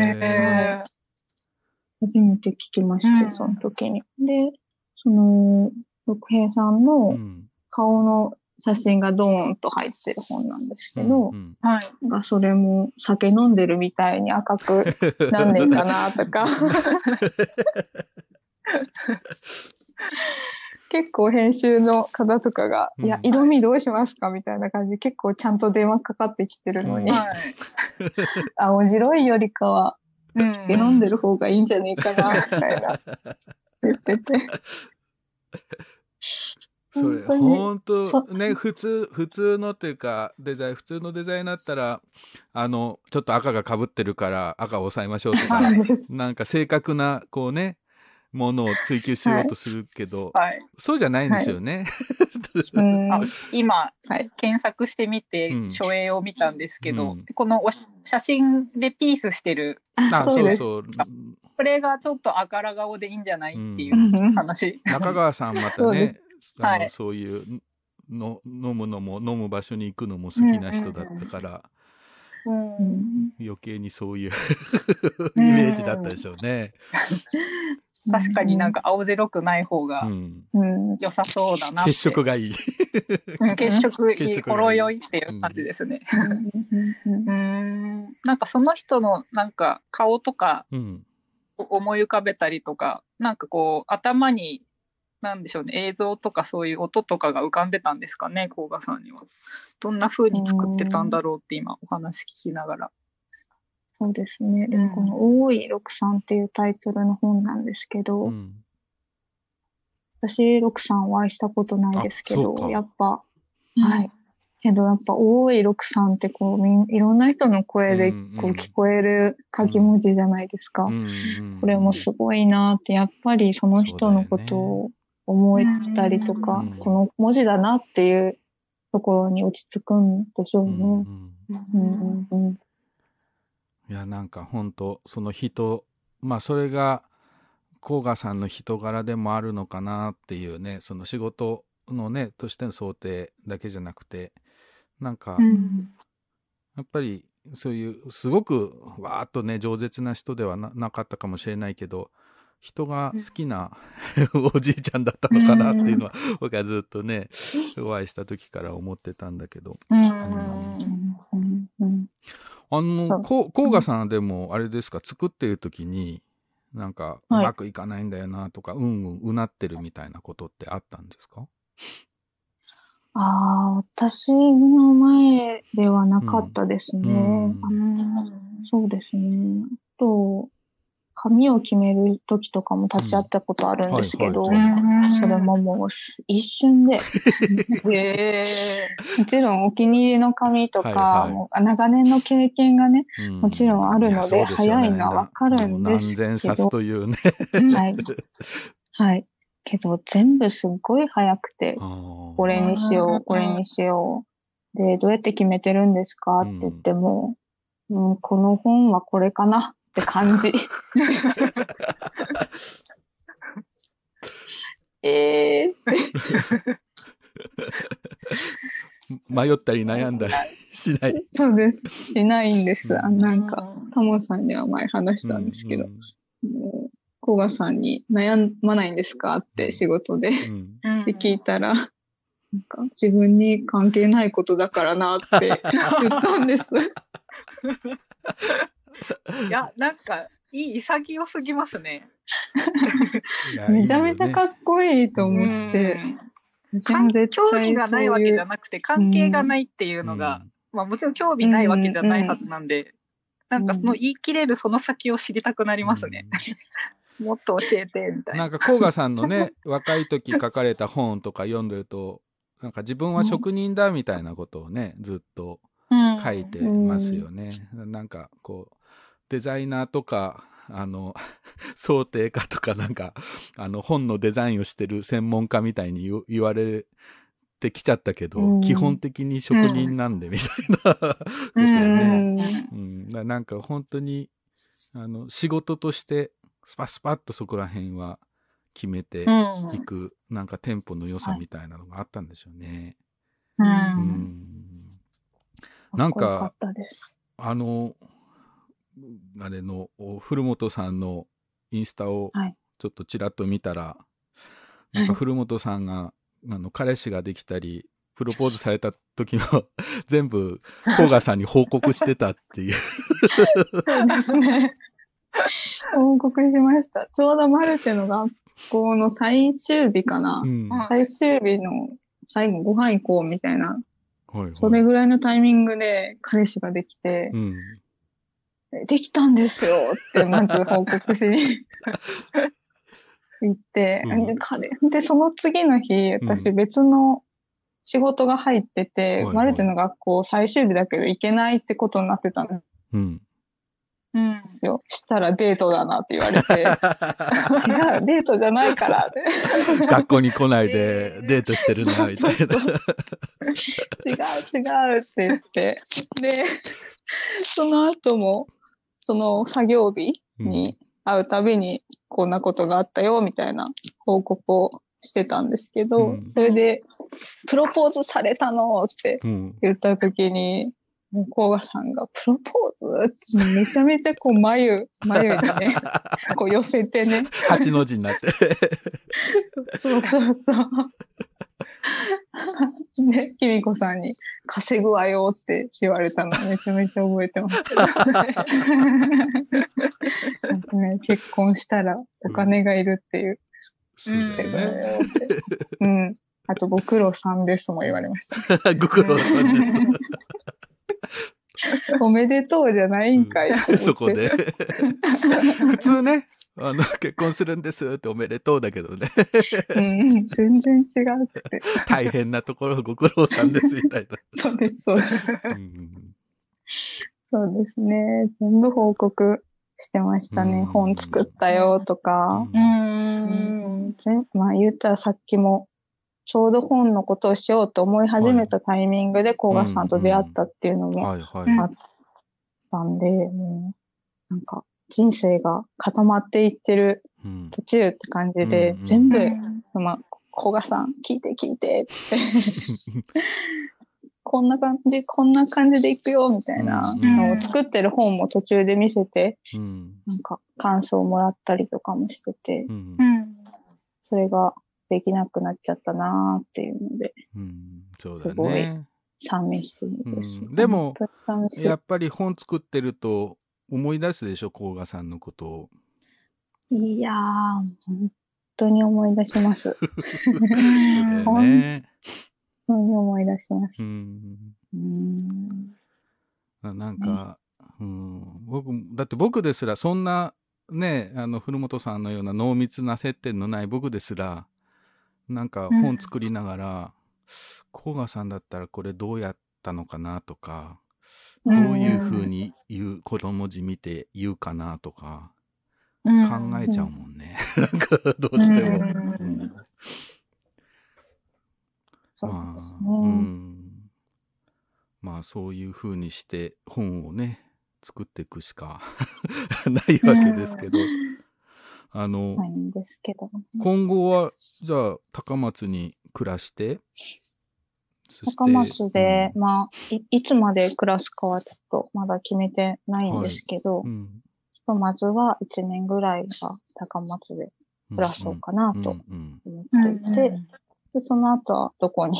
Speaker 5: 初めて聞きまして、
Speaker 3: うん
Speaker 5: その時に。で、その、六平さんの
Speaker 2: うん
Speaker 5: 顔の写真がドーンと入ってる本なんですけど、
Speaker 2: うんうん
Speaker 3: ーはい。
Speaker 5: なんかそれも酒飲んでるみたいに赤くなんねんかなとか。結構編集の方とかが、
Speaker 2: うん
Speaker 5: いや、色味どうしますかみたいな感じで結構ちゃんと電話かかってきてるのに、
Speaker 2: うん
Speaker 3: はい。
Speaker 5: 青白いよりかは
Speaker 3: うん
Speaker 5: 酒飲んでる方がいいんじゃねえかな、みたいな言ってて。
Speaker 2: それ
Speaker 5: 本当
Speaker 2: ね普通普通のっていうかデザイン普通のデザインだったらあのちょっと赤がかぶってるから赤を抑えましょうとか。なんか正確なこうねものを追求しようとするけど、
Speaker 3: はい。
Speaker 2: そうじゃないんですよね。
Speaker 5: うん。
Speaker 3: あ今、
Speaker 5: はい。
Speaker 3: 検索してみて
Speaker 2: うん、
Speaker 3: 書影を見たんですけど、
Speaker 2: うん。
Speaker 3: このおし写真でピースしてる、
Speaker 2: あ
Speaker 5: そう。
Speaker 2: そう
Speaker 3: これがちょっと赤ら顔でいいんじゃないっていう
Speaker 5: うん。
Speaker 3: 話。
Speaker 2: 中川さんまたね
Speaker 3: はい
Speaker 2: そういうの飲むのも飲む場所に行くのも好きな人だったから、
Speaker 3: うん
Speaker 5: うん
Speaker 2: 余計にそういう イメージだったでしょうね。
Speaker 3: 確かになんか青白くない方
Speaker 2: う
Speaker 3: が
Speaker 2: ん、
Speaker 5: うん、
Speaker 3: 良さそうだなって。
Speaker 2: 血色がいい。
Speaker 3: うん血色いい、
Speaker 2: 血色がいい
Speaker 3: ほろ酔いっていう感じですね。
Speaker 5: うん。
Speaker 3: なんかその人のなんか顔とか
Speaker 2: うん
Speaker 3: を思い浮かべたりとか、なんかこう頭になんでしょうね、映像とかそういう音とかが浮かんでたんですかね、甲賀さんには。どんな風に作ってたんだろうって今お話聞きながら。
Speaker 5: そうですね。でもこの、大井六さんっていうタイトルの本なんですけど、
Speaker 2: うん。
Speaker 5: 私、六さんお会いしたことないですけど、やっぱ、はい。けどやっぱ、大井六さんってこう、みんいろんな人の声で
Speaker 2: うんうん
Speaker 5: こう聞こえる書き文字じゃないですか。
Speaker 2: うんうん
Speaker 5: これもすごいなって、やっぱりその人のことを思えたりとか、
Speaker 2: うん。
Speaker 5: この文字だなっていうところに落ち着くんでしょうね。
Speaker 2: うんうん。いや、なんか本当その人、まあそれが、甲賀さんの人柄でもあるのかなっていうね、その仕事のね、としての想定だけじゃなくて、なんか、
Speaker 5: うん。
Speaker 2: やっぱりそういう、すごくわーっとね、饒舌な人ではななかったかもしれないけど、人が好きな おじいちゃんだったのかなっていうのは、僕はずっとね、お会いした時から思ってたんだけど。あの、こう、甲賀さんはでも、あれですか、作ってる時に、なんか、う
Speaker 5: はい。
Speaker 2: まくいかないんだよなとか、うんうん、うなってるみたいなことってあったんですか？
Speaker 5: ああ、私の前ではなかったですね。
Speaker 2: うん。
Speaker 5: あそうですね。あと、髪を決める時とかも立ち会ったことあるんですけど、それももう一瞬で、
Speaker 3: へ
Speaker 5: もちろんお気に入りの髪とか、
Speaker 2: はいはい。
Speaker 5: 長年の経験がね、
Speaker 2: うん。
Speaker 5: もちろんあるので早いのはわかるんですけど。
Speaker 2: 何千冊というね。
Speaker 5: はい。はい。けど全部すっごい早くて、
Speaker 2: こ
Speaker 5: これにしよ
Speaker 3: うん
Speaker 5: う、これにしよう。で、どうやって決めてるんですかって言っても、うん、この本はこれかなって感じ。えー、
Speaker 2: 迷ったり悩んだりしない？
Speaker 5: そうです。しないんです。あ
Speaker 3: ー
Speaker 5: なんか、タモさんには前話したんですけど、
Speaker 2: うん
Speaker 5: もう、コガさんに悩まないんですか？って仕事で、
Speaker 2: うん
Speaker 3: うん
Speaker 5: で聞いたら、なんか自分に関係ないことだからなって言ったんです。
Speaker 3: いや、なんか、いい、潔すぎますね。
Speaker 5: めちゃめちゃかっこいいと思って、
Speaker 3: 興
Speaker 5: 対
Speaker 3: 味がないわけじゃ
Speaker 5: な
Speaker 3: なくて、関係がない。っていうのが、まあもちろん興味ないわけじゃないはずなんで、なんかその言い切れるその先を知りたくなりますね。もっと教えて、みたいな。
Speaker 2: なんか甲賀さんのね 若い時書かれた本とか読んでるとなんか自分は職人だみたいなことをねずっと
Speaker 3: うん
Speaker 2: 書いてますよね。なんかこうデザイナーとかあの 想定家とかなんかあの本のデザインをしてる専門家みたいに言われてきちゃったけど、
Speaker 5: うん
Speaker 2: 基本的に職人なんでみたいな ことね。
Speaker 3: ん
Speaker 2: うん、だなんか本当にあの仕事としてスパスパッとそこら辺は決めて
Speaker 3: うん
Speaker 2: いく、なんかテンポの良さみたいなのがあったんでしょうね。
Speaker 3: う
Speaker 2: うんんなんか。あのあれのお古本さんのインスタを
Speaker 5: はい
Speaker 2: ちょっとちらっと見たら、なんか古本さんがあの彼氏ができたりプロポーズされた時の 全部甲賀さんに報告してたっていう。
Speaker 5: そうですね。報告しました。ちょうどマルテの学校の最終日かな。
Speaker 2: うん
Speaker 3: はい
Speaker 5: 最終日の最後ご飯行こうみたいな。
Speaker 2: はいはい
Speaker 5: それぐらいのタイミングで彼氏ができて、
Speaker 2: うん
Speaker 5: できたんですよってまず報告しに 行って、
Speaker 2: うん
Speaker 5: で彼で、その次の日、私別の仕事が入ってて、
Speaker 2: はいはい
Speaker 5: マルテの学校最終日だけど行けないってことになってたんで
Speaker 2: うん。
Speaker 3: うん
Speaker 5: すよ。したらデートだなって言われて、違う、デートじゃないからって。
Speaker 2: 学校に来ないで デートしてるな、みたいな。
Speaker 5: そう違う違うって言って。で、その後も、その作業日に会うたびに、こんなことがあったよ、みたいな報告をしてたんですけど、
Speaker 2: うん
Speaker 5: それで、プロポーズされたのって
Speaker 2: うん。
Speaker 5: 言った時に、もう、甲賀さんが、プロポーズってめちゃめちゃこう、眉、眉にね、こう寄せてね、
Speaker 2: 八の字になって。
Speaker 5: そうそうそう。で、きみこさんに、稼ぐわよって言われたのめちゃめちゃ覚えてます。なんかね、結婚したらお金がいるっていう。
Speaker 2: そうだよね。
Speaker 5: うん。あと、ご苦労さんですも言われました。
Speaker 2: ご苦労さんです。
Speaker 5: おめでとうじゃないんかい、
Speaker 2: うんそこで。普通ね、あの、結婚するんですっておめでとうだけどね。
Speaker 5: うん、全然違うって。
Speaker 2: 大変なところご苦労さんですみたい
Speaker 5: そうです、そうです。
Speaker 2: な。うん
Speaker 5: そうですね。全部報告してましたね。
Speaker 2: うん
Speaker 5: 本作ったよとか。
Speaker 3: う
Speaker 5: うんまあ言ったらさっきも、ちょうど本のことをしようと思い始めたタイミングで、甲賀さんと出会ったっていうのもあったんで、なんか、人生が固まっていってる
Speaker 2: うん。
Speaker 5: 途中って感じで、
Speaker 2: うんうん
Speaker 5: 全部、
Speaker 3: うん。
Speaker 5: まあ、古賀さん、聞いて聞いてって、こんな感じ、こんな感じでいくよ、みたいな
Speaker 2: うん
Speaker 5: のを作ってる本も途中で見せて、
Speaker 2: うん。
Speaker 5: なんか感想をもらったりとかもしてて、
Speaker 2: うん。
Speaker 3: うん
Speaker 5: それができなくなっちゃったなーっていうので、
Speaker 2: うん。そうだ
Speaker 5: すごい
Speaker 2: ね。
Speaker 5: 寂しいです。
Speaker 2: うん。でもやっぱり本作ってると思い出すでしょ、甲賀さんのことを。
Speaker 5: いやー、本当に思い出します。
Speaker 2: そうだよね。
Speaker 5: 本当に思い出します
Speaker 2: う。ん
Speaker 5: うん
Speaker 2: ななんか、うん、僕、だって僕ですら、そんな、ね、あの、古本さんのような濃密な接点のない僕ですら、なんか本作りながら、甲賀さんだったらこれどうやったのかなとか、どういう風に言う、子供字見て言うかなとか、考えちゃうもんね。なんか、どうしても。
Speaker 3: うん
Speaker 2: うん
Speaker 5: そう
Speaker 2: まあ、
Speaker 5: ですね。
Speaker 2: うん。まあ、そういう風にして本をね、作っていくしか ないわけですけど、あの。今後は、じゃあ、高松に暮らして
Speaker 5: 高松で、まあい、いつまで暮らすかはちょっとまだ決めてないんですけど、
Speaker 2: うんうん
Speaker 5: ひとまずは1年ぐらいが高松で暮らそうかなと
Speaker 2: うんうん
Speaker 5: 思っていて、でその後はどこに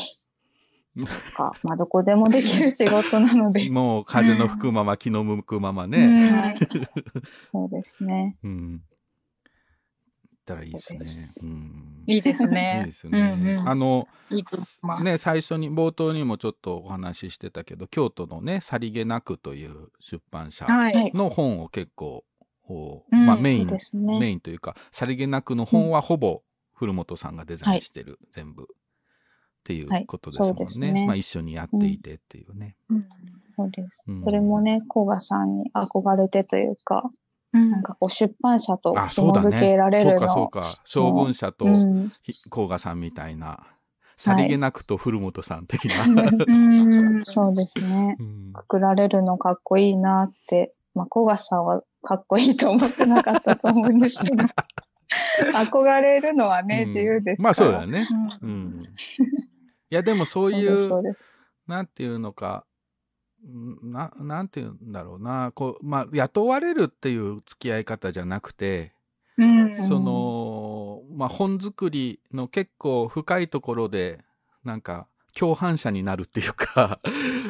Speaker 5: か、まあどこでもできる仕事なので、
Speaker 2: もう風の吹くまま気の向くまま
Speaker 3: う
Speaker 2: ね、
Speaker 3: ん。
Speaker 5: は いそうですね。
Speaker 2: うん。行ったらいいですね
Speaker 5: そう
Speaker 2: ん。
Speaker 3: いいです
Speaker 2: いい
Speaker 3: ね。
Speaker 2: ですよね。
Speaker 3: うんうん
Speaker 2: あの。ね、最初に冒頭にもちょっとお話ししてたけど、京都のね、さりげなくという出版社
Speaker 3: はい。
Speaker 2: の本を結構、こう
Speaker 3: うん
Speaker 2: まあメイン、
Speaker 5: そうですね
Speaker 2: メインというか、さりげなくの本はほぼ古本さんがデザインしてる、全部。っていうことですもんね。
Speaker 5: はいね
Speaker 2: まあ一緒にやっていてっていうね。
Speaker 5: そうです。
Speaker 2: うん
Speaker 5: それもね、甲賀さんに憧れてというか、
Speaker 3: うん
Speaker 5: なんかこう出版社と
Speaker 2: あ、そうだ
Speaker 5: 紐付けら
Speaker 2: ね。
Speaker 5: れるの。
Speaker 2: そうかそうか。小文社と甲賀さんみたいな、さりげなくと古本さん的な。
Speaker 3: うん。
Speaker 5: そうですね。
Speaker 2: うん
Speaker 5: くくられるのかっこいいなって、まあ、小賀さんはかっこいいと思ってなかったと思うんですけど、憧れるのはね、
Speaker 2: うん
Speaker 5: 自由ですから。
Speaker 2: まあそうだよね。
Speaker 3: う
Speaker 2: うんん。いやでもそういう
Speaker 5: そう。
Speaker 2: なんていうのか、んな、なんていうんだろうな、こう、まあ、雇われるっていう付き合い方じゃなくて、
Speaker 3: うん。
Speaker 2: その、まあ、本作りの結構深いところで、なんか、共犯者になるっていうか、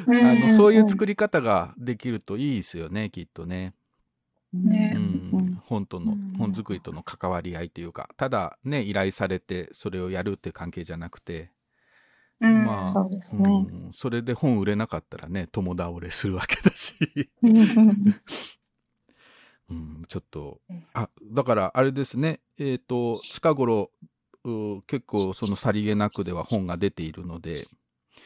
Speaker 3: うん。
Speaker 2: あの、そういう作り方ができるといいですよね、きっとね。
Speaker 3: ね。
Speaker 2: うん。
Speaker 5: うん。
Speaker 2: 本との
Speaker 3: うん、
Speaker 2: 本作りとの関わり合いというか、ただね、依頼されてそれをやるっていう関係じゃなくて、
Speaker 3: うん
Speaker 2: まあ、
Speaker 5: そうですね
Speaker 2: うんそれで本売れなかったらね、友倒れするわけだし、
Speaker 5: うん
Speaker 2: ちょっと
Speaker 5: うん、
Speaker 2: あ、だからあれですね、えっ、と、近頃、う結構そのさりげなくでは本が出ているので、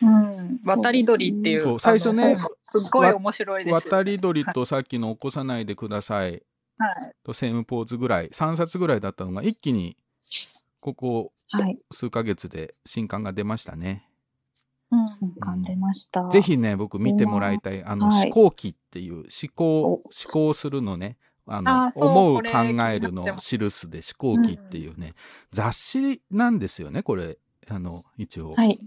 Speaker 3: うん。渡り鳥っていう。
Speaker 2: そう最初ね
Speaker 3: すっごい面白いですよ。
Speaker 2: 渡り鳥とさっきの起こさないでください
Speaker 3: はい。
Speaker 2: とセームポーズぐらい、3冊ぐらいだったのが一気に、ここ
Speaker 5: はい。
Speaker 2: 数ヶ月で新刊が出ましたね。
Speaker 3: うん。
Speaker 5: 新刊出ました。
Speaker 2: ぜひね、僕見てもらいたい。あの、
Speaker 5: はい
Speaker 2: 思考記っていう、思考、
Speaker 5: お
Speaker 2: 思考するのね。あの、
Speaker 3: あ
Speaker 2: 思う、考えるの
Speaker 3: ます
Speaker 2: 記すで思考記っていうね、雑誌なんですよね、これ。あの、一応。
Speaker 5: はい。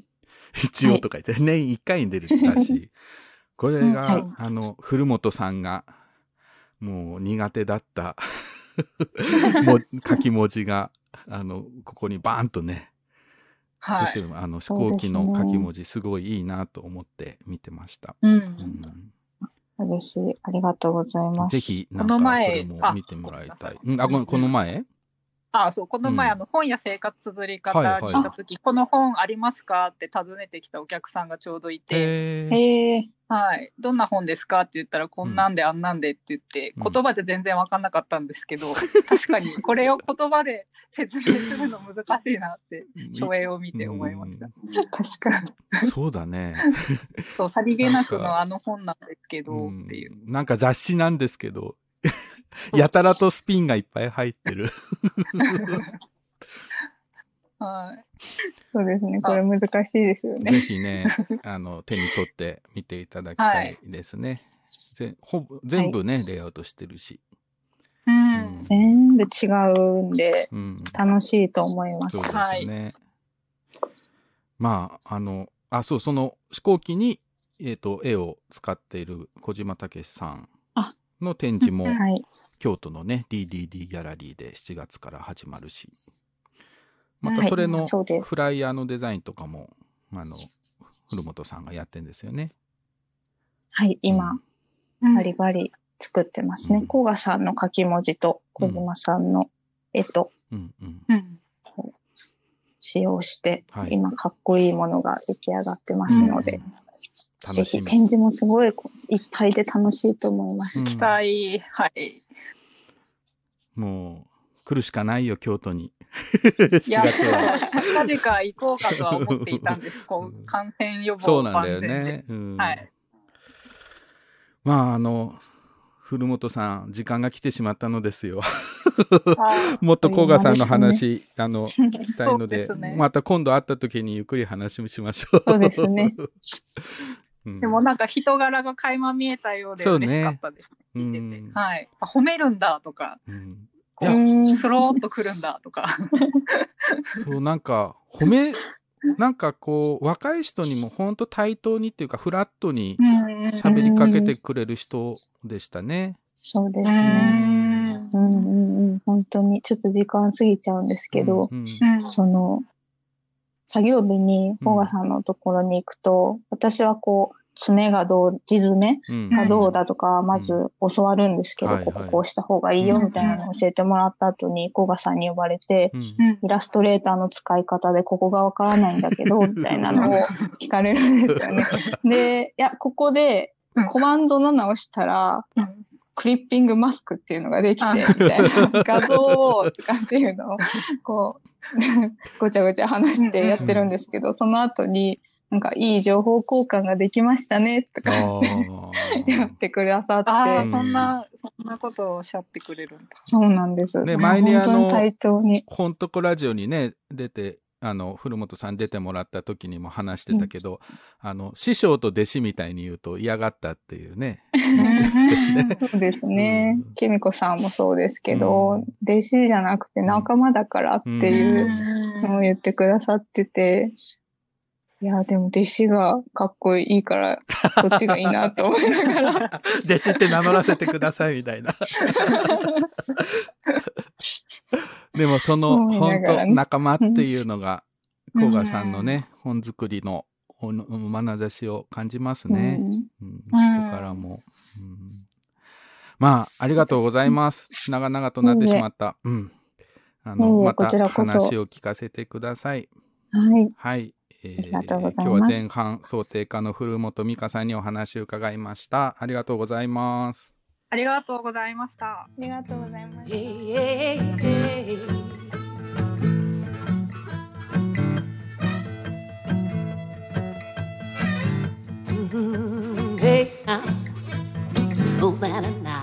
Speaker 2: 一応とか言って、年1回に出る雑誌。これが、
Speaker 5: はい
Speaker 2: あの、古本さんが、もう苦手だった、も書き文字が、あの、ここにバーンとね、
Speaker 3: はい。
Speaker 2: 出てる、あの、思考記の書き文字、すごいいいなと思って見てました。
Speaker 3: う。
Speaker 2: うんん
Speaker 5: 嬉しい。ありがとうございます。
Speaker 2: ぜひ、なんか、そ
Speaker 3: 前
Speaker 2: れも見てもらいたい。うんあ、この前？
Speaker 3: あそうこの前、
Speaker 2: うん
Speaker 3: あの本や生活綴り方
Speaker 2: はいはい
Speaker 3: に行った時、この本ありますかって尋ねてきたお客さんがちょうどいて。はい、どんな本ですかって言ったら、こんなんであんなんでって言って、
Speaker 2: うん
Speaker 3: 言葉で全然分かんなかったんですけど、確かにこれを言葉で説明するの難しいなって、書影を見て思いました。
Speaker 5: 確かに。
Speaker 2: そうだね。
Speaker 3: そう、さりげなくのあの本なんですけど、
Speaker 2: うん
Speaker 3: っていう。
Speaker 2: なんか雑誌なんですけど、やたらとスピンがいっぱい入ってる。
Speaker 3: はい。
Speaker 5: そうですね。これ難しいですよ
Speaker 2: ぜ
Speaker 5: ね。
Speaker 2: ひね、あの、手に取って見ていただきたいですね。ぜほぼ全部ね、レイアウトしてるし。
Speaker 3: うん。
Speaker 5: 全部違うんで、
Speaker 2: うん。
Speaker 5: 楽しいと思います
Speaker 2: そう。ですね。まあ、あの、あ、そう、その飛行機に、えっ、と、絵を使っている小島武さん
Speaker 5: あ
Speaker 2: の展示も、
Speaker 5: はい。
Speaker 2: 京都のね、DDD ギャラリーで7月から始まるし、ま
Speaker 5: はい
Speaker 2: たそれの
Speaker 5: そうです
Speaker 2: フライヤーのデザインとかも、あの、古本さんがやってんですよね。
Speaker 5: はい。今、バリバリ作ってますね
Speaker 2: うん。
Speaker 5: 甲賀さんの書き文字と小島さんの絵と
Speaker 2: うんうん。
Speaker 3: うん。
Speaker 5: 使用して、
Speaker 2: はい
Speaker 5: 今かっこいいものが出来上がってますので、ぜひ
Speaker 2: 楽しみ。
Speaker 5: 展示もすごいいっぱいで楽しいと思います。
Speaker 2: うん
Speaker 3: 期待、はい。
Speaker 2: もう、来るしかないよ、京都に。4
Speaker 3: いや、
Speaker 2: 月は。
Speaker 3: 近々行こうかとは思っていたんです。こ
Speaker 2: う
Speaker 3: 感染予防
Speaker 2: そうなんだよ。ね。うん、
Speaker 3: はい。
Speaker 2: まあ、あの、古本さん、時間が来てしまったのですよ。
Speaker 3: あ
Speaker 2: もっと甲賀さんの話、あの、聞きたいので
Speaker 3: ですね
Speaker 2: また今度会った時にゆっくり話をしましょう。
Speaker 5: そうですね。
Speaker 2: うん
Speaker 3: でもなんか人柄が垣間見えたようで嬉しかったです。
Speaker 2: う
Speaker 3: 見てて
Speaker 2: ん。
Speaker 3: はい。あ褒めるんだとか、
Speaker 2: うん
Speaker 3: こ
Speaker 5: うん
Speaker 3: スローっと来るんだとか。
Speaker 2: そう、なんか、褒め、なんかこう、若い人にも本当対等にっていうか、フラットに喋りかけてくれる人でしたね。
Speaker 5: そうです
Speaker 3: う
Speaker 5: ね。
Speaker 3: ん
Speaker 5: うんうんうん。本当に、ちょっと時間過ぎちゃうんですけど、
Speaker 2: うん
Speaker 3: うん
Speaker 5: その、作業日に甲賀さんのところに行くと、私はこう、爪がどう、地爪
Speaker 2: うん。
Speaker 5: がどうだとか、まず教わるんですけど、こここうした方がいいよみたいなのを教えてもらった後に、甲賀さんに呼ばれて、イラストレーターの使い方でここがわからないんだけど、みたいなのを聞かれるんですよね。で、いや、ここでコマンド7を押したら、
Speaker 3: うん。
Speaker 5: クリッピングマスクっていうのができて、みたいな画像をとかっていうのを、こう、ごちゃごちゃ話してやってるんですけど、その後に、なんかいい情報交換ができましたね、とか
Speaker 2: あ
Speaker 5: やっ
Speaker 2: ー
Speaker 5: てくださって、
Speaker 3: あそんな、そんなことをおっしゃってくれるんだ。
Speaker 5: そうなんです。
Speaker 2: ね前にあの
Speaker 5: 本当に対等に。
Speaker 2: ほんとこラジオにね、出て、あの、古本さん出てもらった時にも話してたけど、あの、師匠と弟子みたいに言うと嫌がったっていうね。
Speaker 5: そうですね
Speaker 2: うん。
Speaker 5: ケミコさんもそうですけど、
Speaker 2: うん
Speaker 5: 弟子じゃなくて仲間だからっていうのを言ってくださってて、いや、でも弟子がかっこいいから、そっちがいいなと思いながら。
Speaker 2: 弟子って名乗らせてくださいみたいな。でもその本当仲間っていうのが、甲賀さんのね、本作りの眼差しを感じますね。
Speaker 5: うん
Speaker 2: うん、人からも、うんまあ、ありがとうございます。長々となってしまった。うん。あの、また話を聞かせてください。
Speaker 5: はい。
Speaker 2: はい。え
Speaker 5: ありがとうござい
Speaker 2: 今日は前半想定家の古本美香さんにお話を伺いました。ありがとうございます。
Speaker 3: ありがとうございました。
Speaker 5: ありがとうございます。
Speaker 4: Yeah, yeah, yeah. Mhm, Hey, ah. Oh, na na na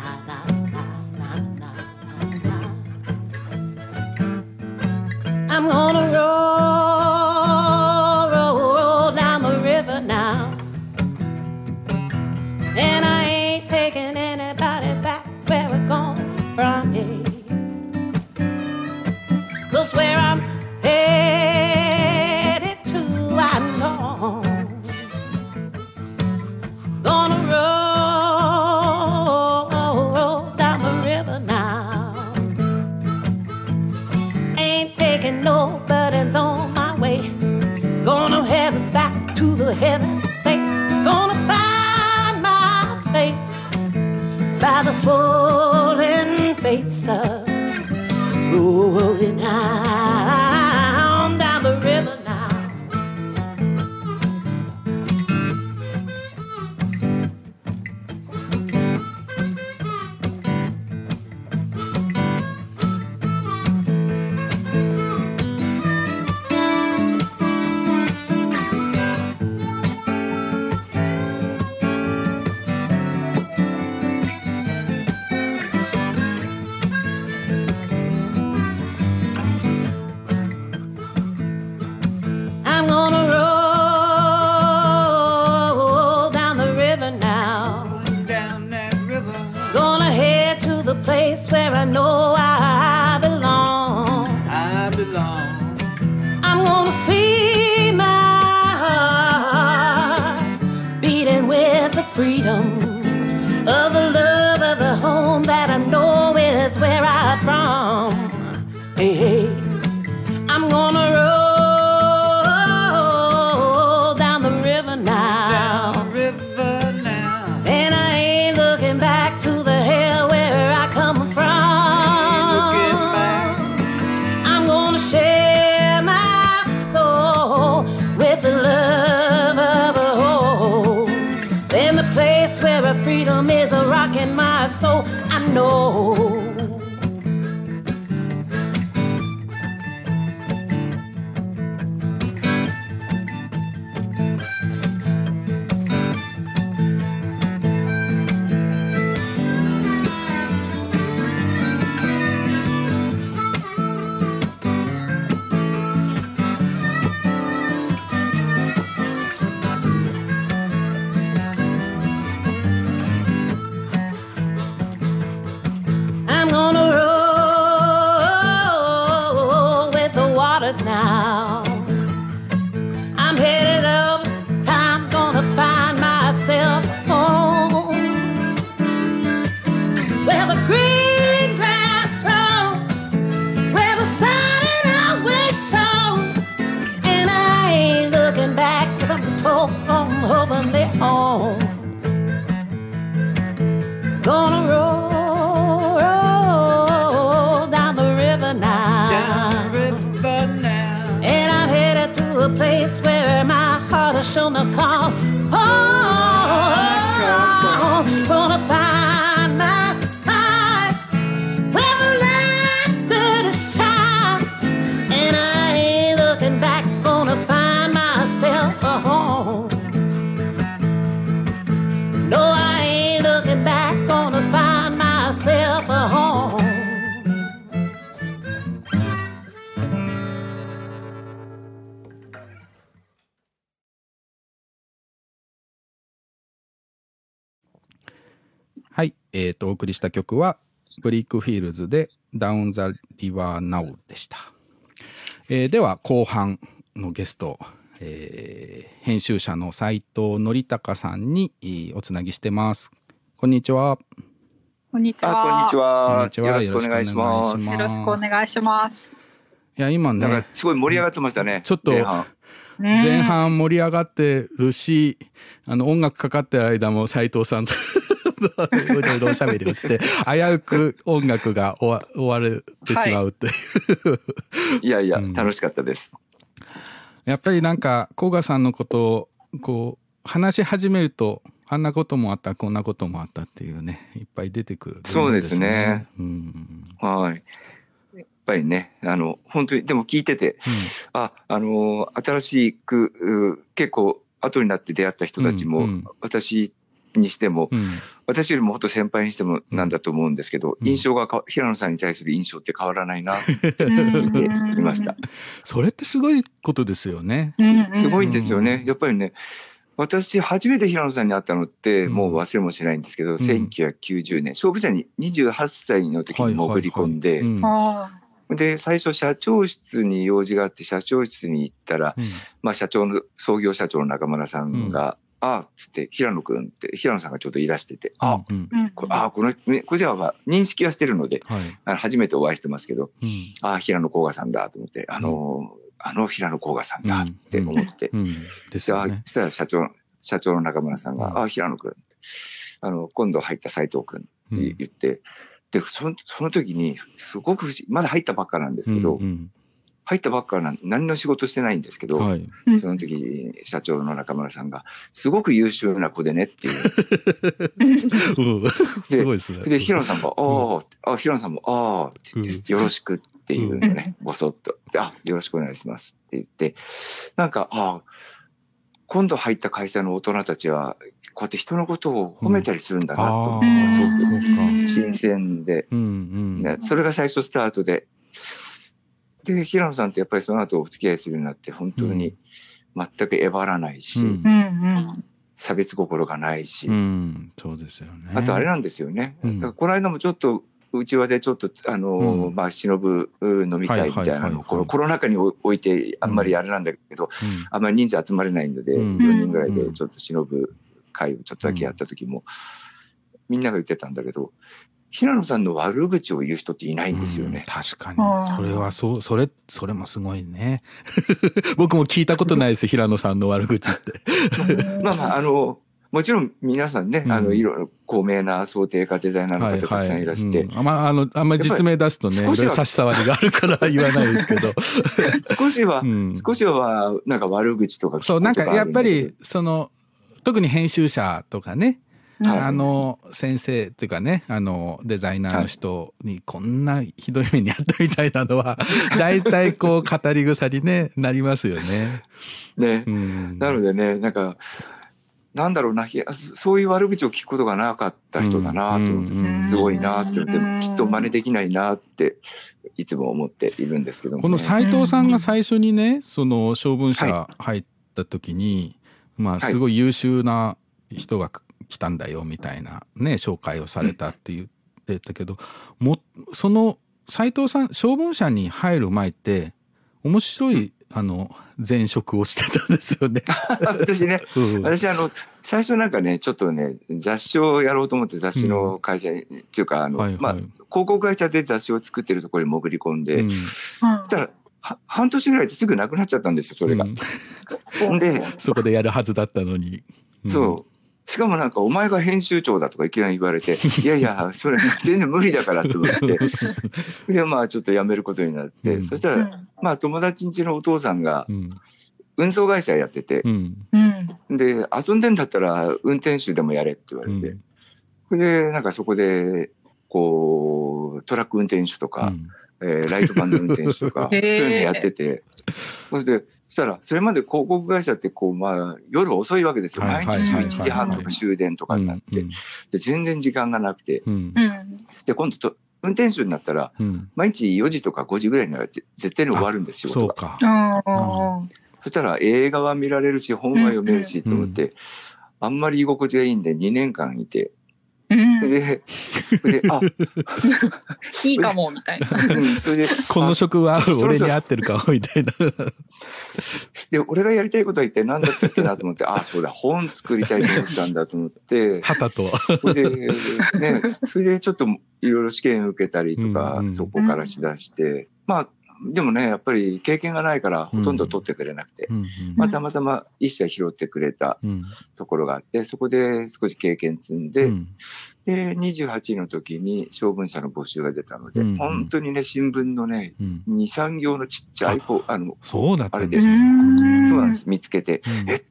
Speaker 2: 送りした曲は、ブリックフィールズで、ダウン・ザ・リバー・ナウでした。えーでは、後半のゲスト、えー編集者の斉藤則隆さんにえーおつなぎしてます。こんにちは。
Speaker 3: こんにちは。
Speaker 6: あ、こんにちは。
Speaker 2: ちは
Speaker 6: よろしくお願いします。
Speaker 3: よろしくお願いします。
Speaker 2: いや、今
Speaker 6: なんか
Speaker 2: ね、
Speaker 6: すごい盛り上がってましたね。
Speaker 2: ちょっと
Speaker 6: 前半
Speaker 3: ね
Speaker 2: 前半盛り上がってるし、あの、音楽かかってる間も斉藤さんといろいろおしゃべりをして、危うく音楽が終わ終われてしまうっていう。
Speaker 6: いやいや、
Speaker 2: うん
Speaker 6: 楽しかったです。
Speaker 2: やっぱりなんか、甲賀さんのことを、こう、話し始めると、あんなこともあった、こんなこともあったっていうね、いっぱい出てくる、
Speaker 6: そうですね。
Speaker 2: うん。
Speaker 6: はい。やっぱりね、あの、本当に、でも聞いてて、あ、あの、新しく、う結構、後になって出会った人たちも、
Speaker 2: うんうん
Speaker 6: 私にしても、
Speaker 2: うん。
Speaker 6: 私よりももっと先輩にしてもなんだと思うんですけど、
Speaker 2: うん。
Speaker 6: 印象がか、平野さんに対する印象って変わらないな、
Speaker 3: 聞
Speaker 6: 聞いていました。
Speaker 2: それってすごいことですよね。
Speaker 6: すごいん
Speaker 2: うん
Speaker 6: ですよね。やっぱりね、私、初めて平野さんに会ったのって、
Speaker 2: うん。
Speaker 6: もう忘れもしないんですけど、1990年、勝負者に28歳の時に潜り込んで、で、最初、社長室に用事があって、社長室に行ったら、
Speaker 2: うん。
Speaker 6: まあ、社長の、創業社長の中村さんが、ああ、つって、平野くんって、平野さんがちょっといらしてて、あ、
Speaker 2: うん。
Speaker 6: あ、この、ねこれじゃあ、まあ認識はしてるので、
Speaker 2: はい。
Speaker 6: あの初めてお会いしてますけど、
Speaker 2: うん。
Speaker 6: ああ、平野甲賀さんだと思って、あの、あの平野甲賀さんだって思って、そ。したら社長、社長の中村さんが、
Speaker 2: うん。
Speaker 6: あ、平野くん、あの、今度入った斉藤くんって
Speaker 2: うん
Speaker 6: 言って、で、その、その時に、すごく不思議、まだ入ったばっかなんですけど、
Speaker 2: うん
Speaker 6: 入ったばっかなん何の仕事してないんですけど、
Speaker 2: うんはい。
Speaker 3: うん
Speaker 6: その時に社長の中村さんが、すごく優秀な子でねっていう。
Speaker 2: うんすごいですね。
Speaker 6: で、平野さんが、ああ、あ、平野さんも、ああ、って言って、よろしくっていうのね、ぼそっと。で、あ、よろしくお願いしますって言って、なんか、ああ、今度入った会社の大人たちは、こうやって人のことを褒めたりするんだなと思って、すごく新鮮で、
Speaker 2: うんうん。
Speaker 6: ね、それが最初スタートで、で、平野さんってやっぱりその後お付き合いするようになって、本当に全くえばらないし、
Speaker 2: うん。
Speaker 3: うんうん。
Speaker 6: 差別心がないし、
Speaker 2: うん、そうですよね。
Speaker 6: あとあれなんですよね。
Speaker 2: うん。
Speaker 6: だからこの間もちょっとうちわでちょっと、あのー
Speaker 2: うん。
Speaker 6: まあ、忍ぶ飲み会みたいな
Speaker 2: はいはいはいはい。
Speaker 6: のを、このコロナ禍に置いて、あんまりあれなんだけど、あんまり人数集まれないので、
Speaker 2: うん。
Speaker 6: 4人ぐらいでちょっと忍ぶ会をちょっとだけやった時も、みんなが言ってたんだけど、平野さんの悪口を言う人っていないんですよね。
Speaker 2: うん確かに。それはそうそれそれもすごいね。僕も聞いたことないです平野さんの悪口って。
Speaker 6: まあまあ、あの、もちろん皆さんね、
Speaker 2: うん。
Speaker 6: あの、いろいろ高名な想定家デザイナーの方たくさんいらして、
Speaker 2: うん。あまああのあんまり実名出すとねいろい
Speaker 6: やっぱり
Speaker 2: ろ差し障りがあるから 言わないですけど、
Speaker 6: 少しは、
Speaker 2: うん。
Speaker 6: 少しは、なんか悪口とか
Speaker 2: そうなんかやっぱりその特に編集者とかね
Speaker 6: はい
Speaker 2: あの先生っていうかねあのデザイナーの人にこんなひどい目にあったみたいなのは 大体こう語り草に、ね、なりますよね。
Speaker 6: ね
Speaker 2: う。ん、
Speaker 6: なのでね、なんか、なんだろうな、ひそういう悪口を聞くことがなかった人だなと思って、
Speaker 2: うん
Speaker 6: すごいなって思って
Speaker 3: うん、
Speaker 6: きっと真似できないなって、いつも思っているんですけども、ね。
Speaker 2: この斉藤さんが最初にねその小文社
Speaker 6: は
Speaker 2: 入った時に、まあ
Speaker 6: はい
Speaker 2: すごい優秀な人が来たんだよみたいなね紹介をされたって言ってたけど、もその斉藤さん小文社に入る前って面白いあの前職をしてたんですよね。
Speaker 6: 私ね、
Speaker 2: うん
Speaker 6: 私あの、最初なんかね、ちょっとね、雑誌をやろうと思って雑誌の会社に、っていうか、あの、
Speaker 2: はいはい
Speaker 6: まあ、広告会社で雑誌を作ってるところに潜り込んで、
Speaker 2: うん
Speaker 6: そしたら、は半年ぐらいですぐなくなっちゃったんですよ、それが。
Speaker 2: うん
Speaker 6: ほんで、
Speaker 2: そこでやるはずだったのに。うん
Speaker 6: そう。しかもなんか、お前が編集長だとかいきなり言われて、いやいや、それ全然無理だからって思って、で、まあちょっと辞めることになって、
Speaker 2: うん。
Speaker 6: そしたら、まあ友達ん家のお父さんが
Speaker 2: うん。
Speaker 6: 運送会社やってて。
Speaker 2: う、ん。
Speaker 3: うん。
Speaker 6: で、遊んでんだったら運転手でもやれって言われて、それで、なんかそこで、こう、トラック運転手とか、えーライトバンの運転手とか、そういうのやってて、それで、そしたら、それまで広告会社って、こう、まあ、夜遅いわけですよ。
Speaker 2: はい
Speaker 6: 毎日
Speaker 3: はいはい。
Speaker 6: 11時半とか終電とかになって、で、全然時間がなくて。で、今度と、運転手になったら、
Speaker 2: うん。
Speaker 6: 毎日4時とか5時ぐらいにはぜ絶対に終わるんですよ。
Speaker 2: そうか。
Speaker 6: そしたら映画は見られるし、本は読めるし、と思って、あんまり居心地がいいんで2年間いて、
Speaker 3: うん。
Speaker 6: で、で、あ、
Speaker 3: いいかも、みたいな。
Speaker 6: うん、それで、
Speaker 2: この職は俺に合ってるかもみたいな。
Speaker 6: で、俺がやりたいことは一体何だったっけなと思って、あ、そうだ、本作りたいと思ったんだと思って、
Speaker 2: 旗と。
Speaker 6: それで、ね、それでちょっといろいろ試験受けたりとか、
Speaker 2: うんうん。
Speaker 6: そこからしだして、まあ、でもね、やっぱり経験がないからほとんど取ってくれなくて、
Speaker 2: うん
Speaker 6: まあ、たまたま一切拾ってくれた
Speaker 2: うん。
Speaker 6: ところがあって、そこで少し経験積んで、
Speaker 2: うん。
Speaker 6: で、28の時に小文社の募集が出たので、
Speaker 2: うんうん。
Speaker 6: 本当にね、新聞のね、
Speaker 2: うん。
Speaker 6: 2、3行のちっちゃい、こうあの、
Speaker 2: そうだった
Speaker 6: あれ
Speaker 2: ですね。
Speaker 3: うん。
Speaker 6: そうなんです、見つけて、
Speaker 2: うん。
Speaker 6: え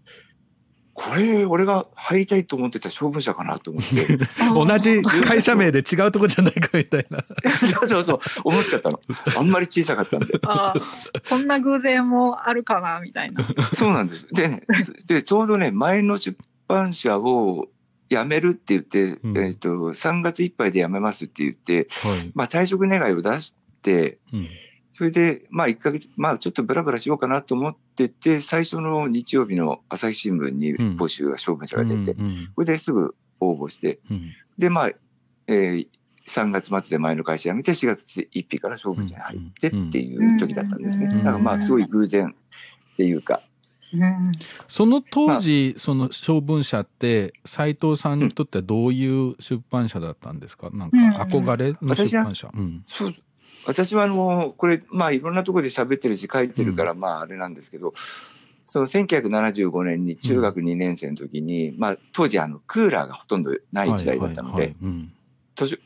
Speaker 6: これ、俺が入りたいと思ってた小文社かなと思って、
Speaker 2: 同じ会社名で違うとこじゃないかみたいな。
Speaker 6: そうそうそう、思っちゃったの。あんまり小さかったんで。
Speaker 3: あーこんな偶然もあるかな、みたいな。
Speaker 6: そうなんです。でね、で、ちょうどね、前の出版社を辞めるって言って、
Speaker 2: うん
Speaker 6: えっ、と、3月いっぱいで辞めますって言って、
Speaker 2: はい。
Speaker 6: まあ退職願いを出して、
Speaker 2: うん
Speaker 6: それで、まあ1ヶ月、まあちょっとブラブラしようかなと思ってて、最初の日曜日の朝日新聞に
Speaker 2: うん。
Speaker 6: 募集が、小文社が出て、それですぐ応募して、
Speaker 2: うん。
Speaker 6: で、まあ、えー3月末で前の会社辞めて、4月1日から小文社に入ってっていう時だったんですね。
Speaker 3: うん。
Speaker 6: だからまあ、すごい偶然っていうか、
Speaker 3: うん。
Speaker 2: その当時、その小文社って斉藤さんにとってはどういう出版社だったんですか？なんか
Speaker 3: うん。
Speaker 2: 憧れの出版社。うん。
Speaker 6: そう私はあの、これ、まあいろんなところで喋ってるし書いてるから、まああれなんですけど、その1975年に中学2年生の時に、まあ当時あのクーラーがほとんどない時代だったので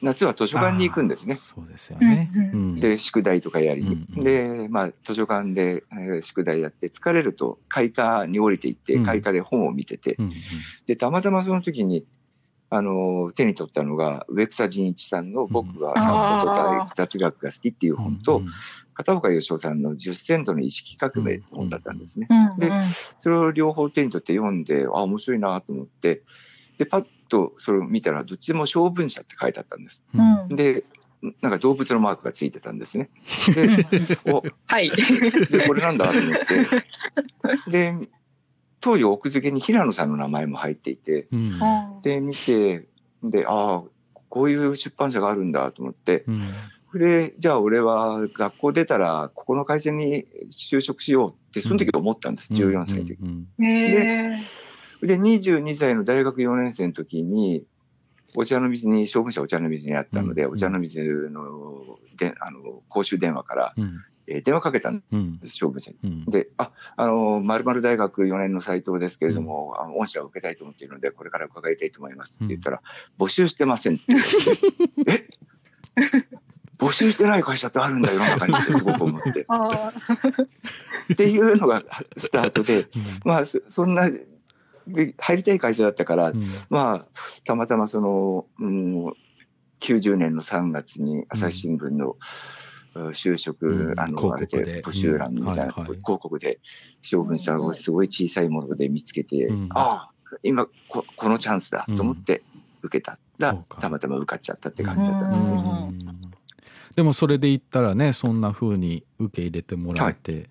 Speaker 6: 夏は図書館に行くんですね。
Speaker 2: そうですよね。
Speaker 6: で、宿題とかやりに。
Speaker 2: うんうん。
Speaker 6: で、まあ図書館で、えー宿題やって疲れると開花に降りていって、
Speaker 2: うん。
Speaker 6: 開花で本を見てて、
Speaker 2: うん。
Speaker 6: で、たまたまその時に、あの、手に取ったのが、植草仁一さんの僕は散歩と雑学が好きっていう
Speaker 2: うん
Speaker 6: 本と、
Speaker 2: うん
Speaker 6: 片岡義雄さんの10セントの意識革命って本だったんですね。
Speaker 3: うん。
Speaker 6: でそれを両方手に取って読んで、あ、面白いなと思って、で、パッとそれを見たら、どっちも小文社って書いてあったんです。で、なんか動物のマークがついてたんですね。で、お、
Speaker 3: はい。
Speaker 6: で、これなんだと思って。で、当時奥付けに平野さんの名前も入っていて、
Speaker 2: うん。
Speaker 6: で、見て、で、ああ、ここういう出版社があるんだと思って、
Speaker 2: うん。
Speaker 6: で、じゃあ俺は学校出たら、ここの会社に就職しようって、その時思ったんです、14歳の時。
Speaker 2: うん。
Speaker 3: へえ。
Speaker 6: で、22歳の大学4年生の時に、お茶の水に、将軍者お茶の水にあったので、
Speaker 2: うん。
Speaker 6: お茶の水のであの公衆電話から、
Speaker 2: うん
Speaker 6: えー電話かけたん
Speaker 2: うん
Speaker 6: です、将軍者に。
Speaker 2: うん。
Speaker 6: で、あ、あの、〇〇大学4年の斉藤ですけれども、あの御社を受けたいと思っているので、これから伺いたいと思いますって言ったら、募集してませんって。言われて、え？募集してない会社ってあるんだ、世の中にってすごく思って。っていうのがスタートで、まあ、そそんな、で入りたい会社だったから、
Speaker 2: うん。
Speaker 6: まあ、たまたまその、うん、90年の3月に朝日新聞の、うん就職、
Speaker 2: うん
Speaker 6: あの、
Speaker 2: 広告
Speaker 6: あれで
Speaker 2: で
Speaker 6: 募集欄みたいな、広告で、将軍者をすごい小さいもので見つけて、
Speaker 2: うん。
Speaker 6: ああ、今こ、このチャンスだと思って受けたたまたま受かっちゃったって感じだったんですけど、
Speaker 2: でもそれで言ったらねそんな風に受け入れてもらえて、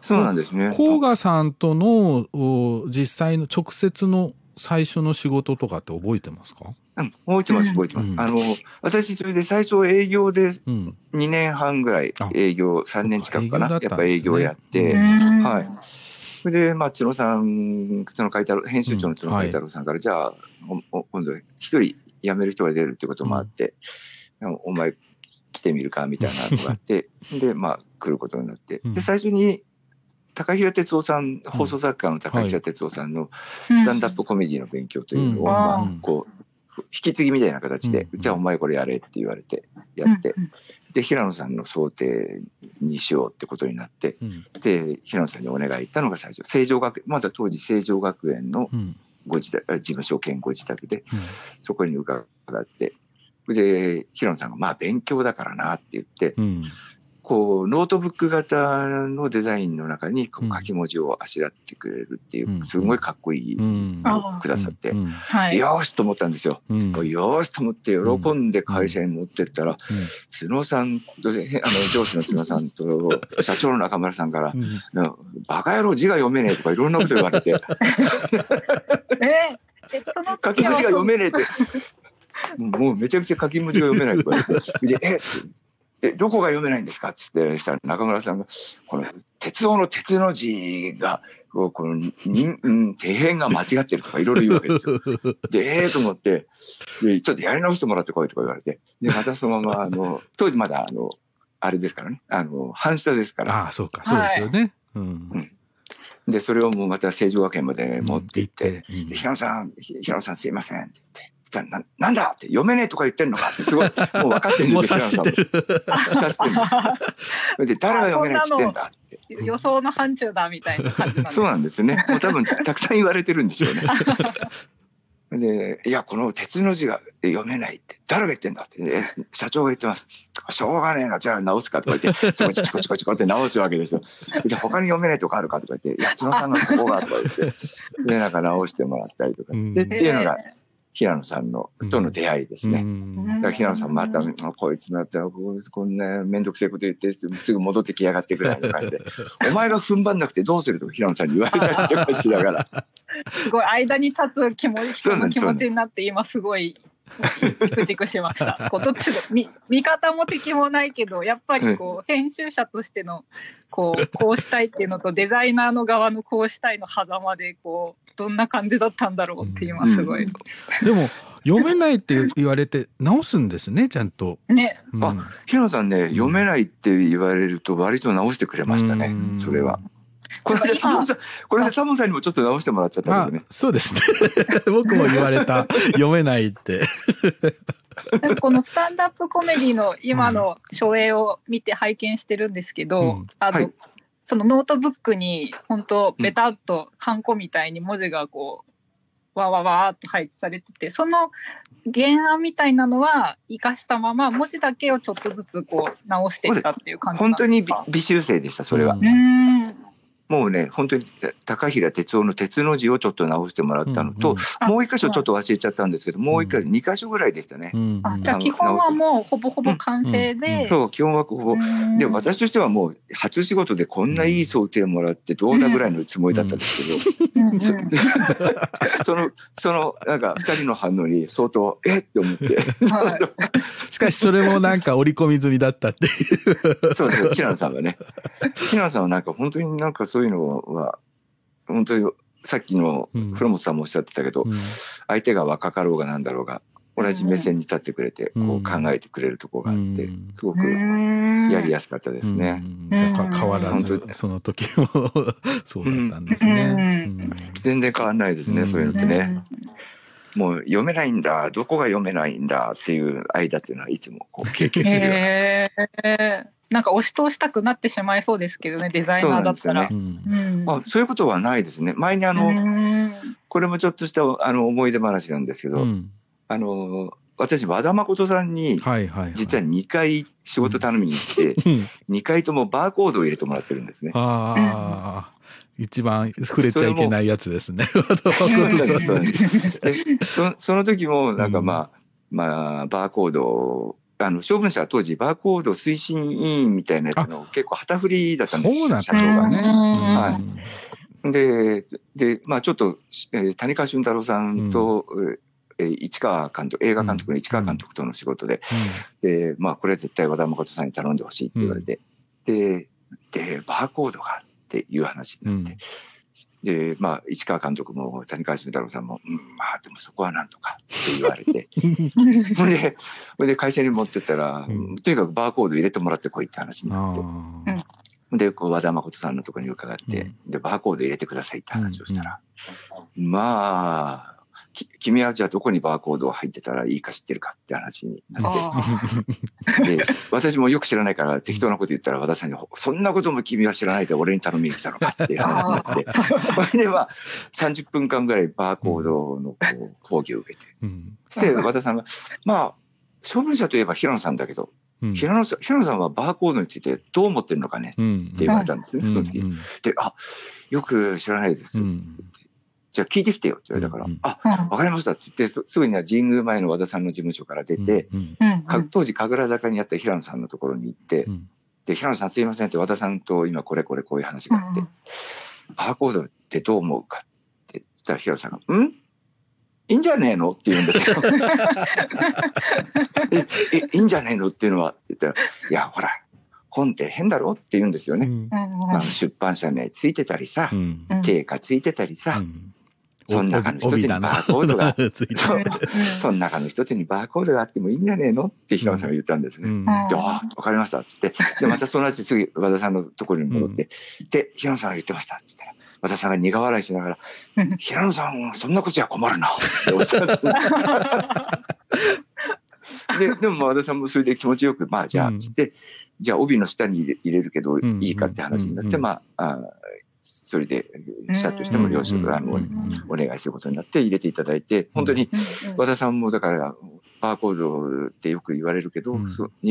Speaker 6: そうなんですね。
Speaker 2: 甲賀さんとのお実際の直接の最初の仕事とかって覚えてますか？
Speaker 6: うん、覚えてます、覚えてます。
Speaker 2: うん。
Speaker 6: あの、私、それで最初営業で
Speaker 2: うん。
Speaker 6: 2年半ぐらい
Speaker 2: あ
Speaker 6: 営業、3年近くかな、
Speaker 2: かね。
Speaker 6: やっぱ営業やって、
Speaker 2: うん。
Speaker 6: はい。それで、まあ、角さん、角海太郎、編集長の角海太郎さんから、じゃあ、今度、一人辞める人が出るってこともあって、お前、来てみるか、みたいなのがあって、で、まあ、来ることになって、
Speaker 2: うん。
Speaker 6: で、最初に、高平哲夫さん、放送作家の高平哲夫さんのスタンダップコメディの勉強というのを、
Speaker 2: うん。
Speaker 6: ま
Speaker 2: うん。
Speaker 6: あ、こう、引き継ぎみたいな形で、
Speaker 2: うん。
Speaker 6: じゃあお前これやれって言われて、やって、で、平野さんの想定にしようってことになって、
Speaker 2: うん。
Speaker 6: で、平野さんにお願い行ったのが最初、成城学園、まだ当時成城学園の
Speaker 2: うん。
Speaker 6: ご自宅、あ事務所兼ご自宅で、
Speaker 2: うん。
Speaker 6: そこに伺って、で、平野さんが、まあ勉強だからなって言って、
Speaker 2: うん
Speaker 6: こう、ノートブック型のデザインの中にこ
Speaker 2: う
Speaker 6: うん書き文字をあしらってくれるっていうう、
Speaker 2: ん。
Speaker 6: すごいかっこいいくださって。よーしと思ったんですよ。
Speaker 2: うん。
Speaker 6: よーしと思って喜んで会社に持ってったら、角さんあの上司の角さんと社長の中村さんから、バカ野郎字が読めねえとかいろんなこと言われて、書き文字が読めねえって、もうめちゃくちゃ書き文字が読めないとか言って、で、ええ、どこが読めないんですか？っつって、したら中村さんが、この鉄道の鉄の字が、この人、うん、底辺が間違ってるとかいろいろ言うわけですよ。で、ええと思って、で、ちょっとやり直してもらってこいとか言われて、で、またそのまま、あの、当時まだ、あの、あれですからね、あの、半下ですから、
Speaker 2: ああそうかそうですよね。うん。
Speaker 6: で、それをもうまた成城学園まで持って行って、
Speaker 2: うん。
Speaker 6: で平野さん、ひ平野さんすいませんって言って、そしたらななんだ？って読めねえとか言ってんのか？ってすごい、もう分かってるん
Speaker 2: もう
Speaker 6: ですよ、
Speaker 2: 察してる。
Speaker 6: 察してるんで誰が読めないって言ってんだ？って。
Speaker 3: 予想の範疇だみたいな感じなんです
Speaker 6: そうなんですね。もう多分たくさん言われてるんでしょうね。で、いや、この鉄の字が読めないって、誰が言ってんだ？って、え社長が言ってます。しょうがねえな、じゃあ直すかとか言って、チコチコチコチコって直すわけですよ。で、他に読めないとこあるかとか言って、いや、角さんのここがとか言って、で、なんか直してもらったりとかして、っていうのが平野さんの、との出会いですね。だから平野さんまた、こいつまた、こんなめんどくせえこと言って、すぐ戻ってきやがってぐらいの感じで、お前が踏ん張んなくてどうするとか平野さんに言われたりとかしながら、
Speaker 3: すごい間に立つ気持ち気持ちになって今すごいくじくしました。こうどっちでみ味方も敵もないけどやっぱりこう編集者としてのこうこうしたいっていうのとデザイナーの側のこうしたいの狭間でこうどんな感じだったんだろうって今すごい、
Speaker 2: でも読めないって言われて直すんですねちゃんと。
Speaker 3: ね。
Speaker 2: うん。
Speaker 6: あ平野さんね、読めないって言われると割と直してくれましたね
Speaker 2: う、ん。
Speaker 6: それは。これでタモさん、これでタモさんにもちょっと直してもらっちゃった
Speaker 2: あ
Speaker 6: けどね。
Speaker 2: そうですね。僕も言われた。読めないって。
Speaker 3: このスタンダップコメディの今の書影を見て拝見してるんですけど、
Speaker 2: うん。
Speaker 3: あの、
Speaker 6: はい。
Speaker 3: そのノートブックに本当ベタっとハンコみたいに文字がこうわわわーっと配置されててその原案みたいなのは生かしたまま文字だけをちょっとずつこう直していったっていう感じなんですか？
Speaker 6: 本当に微微修正でした、それは。
Speaker 2: う。
Speaker 3: ん
Speaker 6: もうね、本当に高平哲夫の鉄の字をちょっと直してもらったのと、
Speaker 3: うん
Speaker 6: もう一箇所ちょっと忘れちゃったんですけど、もう一箇所、二箇所ぐらいでしたね。
Speaker 2: うん
Speaker 3: あじゃあ基本はもうほぼほぼ完成で。
Speaker 6: そう、基本はここ。
Speaker 3: うん
Speaker 6: で、私としてはもう初仕事でこんないい想定もらってどうだぐらいのつもりだったんですけど、
Speaker 3: うんうん
Speaker 6: そ その、その、なんか二人の反応に相当、え？って思って、
Speaker 3: はい
Speaker 2: しかしそれもなんか織り込み済みだったっていう。
Speaker 6: そうです、平野さんはね。平野さんはなんか本当になんかそういうのは、本当にさっきの
Speaker 2: うん。
Speaker 6: 古本さんもおっしゃってたけど、
Speaker 2: うん。
Speaker 6: 相手が若かろうがなんだろうが、同じ目線に立ってくれて、
Speaker 2: うん。
Speaker 6: こう考えてくれるところがあって
Speaker 2: うん、
Speaker 6: すごく
Speaker 3: うん
Speaker 6: やりやすかったですね。
Speaker 2: うん。だから変わらずその時も そうだったんですね。うん。
Speaker 6: 全然変わんないですね、
Speaker 2: うん。
Speaker 6: そういうのってね。もう読めないんだ、どこが読めないんだっていう間っていうのはいつもこう経験するような。
Speaker 3: なんか押し通したくなってしまいそうですけどねデザイナーだったら。
Speaker 6: そう
Speaker 2: うん
Speaker 3: うん
Speaker 6: あそういうことはないですね。前にあの、
Speaker 3: うん
Speaker 6: これもちょっとしたあの思い出話なんですけど、
Speaker 2: うん
Speaker 6: あの、私、和田誠さんに。実は2回仕事頼みに行って、
Speaker 2: うん
Speaker 6: 2回ともバーコードを入れてもらってるんですね。
Speaker 2: ああ、一番触れちゃいけないやつですね。和田
Speaker 6: そう
Speaker 2: 誠さん
Speaker 6: そうでそその時も、なんかまあ、まあ、バーコードを、あの、処分者は当時、バーコード推進委員みたいなやつの結構旗振りだったんです
Speaker 2: そうだった
Speaker 6: 社長がね。はい。
Speaker 2: うん。
Speaker 6: で、で、まあちょっと、えー谷川俊太郎さんと、えー市川監督、映画監督の市川監督との仕事で、で、まあこれは絶対和田誠さんに頼んでほしいって言われて、で、で、バーコードがっていう話になって、で、まあ市川監督も谷川俊太郎さんも、うん、まあでもそこはなんとかって言われて、それで、それで会社に持ってったら、
Speaker 2: うん。
Speaker 6: とにかくバーコード入れてもらってこいって話にな
Speaker 2: あ
Speaker 6: って、
Speaker 2: ー。
Speaker 6: で、こう和田誠さんのところに伺って、で、バーコード入れてくださいって話をしたら、まあ、き君はじゃあどこにバーコードを入ってたらいいか知ってるかって話になっ
Speaker 3: あ
Speaker 6: て、で、私もよく知らないから適当なこと言ったら和田さんに、そんなことも君は知らないで俺に頼みに来たのかっていう話になって、それでまあ、30分間ぐらいバーコードのこう講義を受けて、
Speaker 2: うん。
Speaker 6: そして和田さんが、まあ、処分者といえば平野さんだけど、
Speaker 2: うん。
Speaker 6: 平野さん平野さんはバーコードについてどう思ってるのかね
Speaker 2: うん
Speaker 6: って言われたんですね、
Speaker 2: うん。
Speaker 6: その時。で、あ、よく知らないです。
Speaker 2: うん
Speaker 6: じゃあ聞いてきてよって言われたから、
Speaker 2: うん
Speaker 6: あ、
Speaker 3: あ
Speaker 6: わかりましたって言って、すすぐには神宮前の和田さんの事務所から出て、
Speaker 2: うん
Speaker 3: うん。
Speaker 6: か当時神楽坂にあった平野さんのところに行って、
Speaker 2: うん。
Speaker 6: で、平野さんすいませんって和田さんと今これこれこういう話があって、
Speaker 3: うん。
Speaker 6: バーコードってどう思うかって言ったら平野さんが、ん？いいんじゃねえの？って言うんですよ。え、え、いいんじゃねえの？っていうのはって言ったら、いや、ほら、本って変だろ？って言うんですよね。
Speaker 3: うん。
Speaker 6: まあ、出版社名ついてたりさ
Speaker 2: う、ん。
Speaker 3: うん。
Speaker 6: 定価ついてたりさ、
Speaker 2: うん
Speaker 6: その中の一つにバーコードが。その中の一つにバーコードがあってもいいんじゃねえの？って平野さんが言ったんですね。
Speaker 2: うん。
Speaker 6: で、ああ、わかりました。っつって、で、またその後すぐ和田さんのところに戻って、で、平野さんが言ってました。っつったら、和田さんが苦笑いしながら、
Speaker 3: うん。
Speaker 6: 平野さん、そんなことじゃ困るな。っておっしゃって。で、でも和田さんもそれで気持ちよく、まあじゃあ、つって、じゃあ帯の下に入れ入れるけど
Speaker 2: ん
Speaker 6: いいかって話になって、
Speaker 2: うん
Speaker 6: まあ、あそれで、社としても領収
Speaker 2: うん。
Speaker 6: あの、
Speaker 2: うん。
Speaker 6: お願いすることになって入れていただいて、本当に和田さんもだから、バーコードってよく言われるけど、
Speaker 2: うん。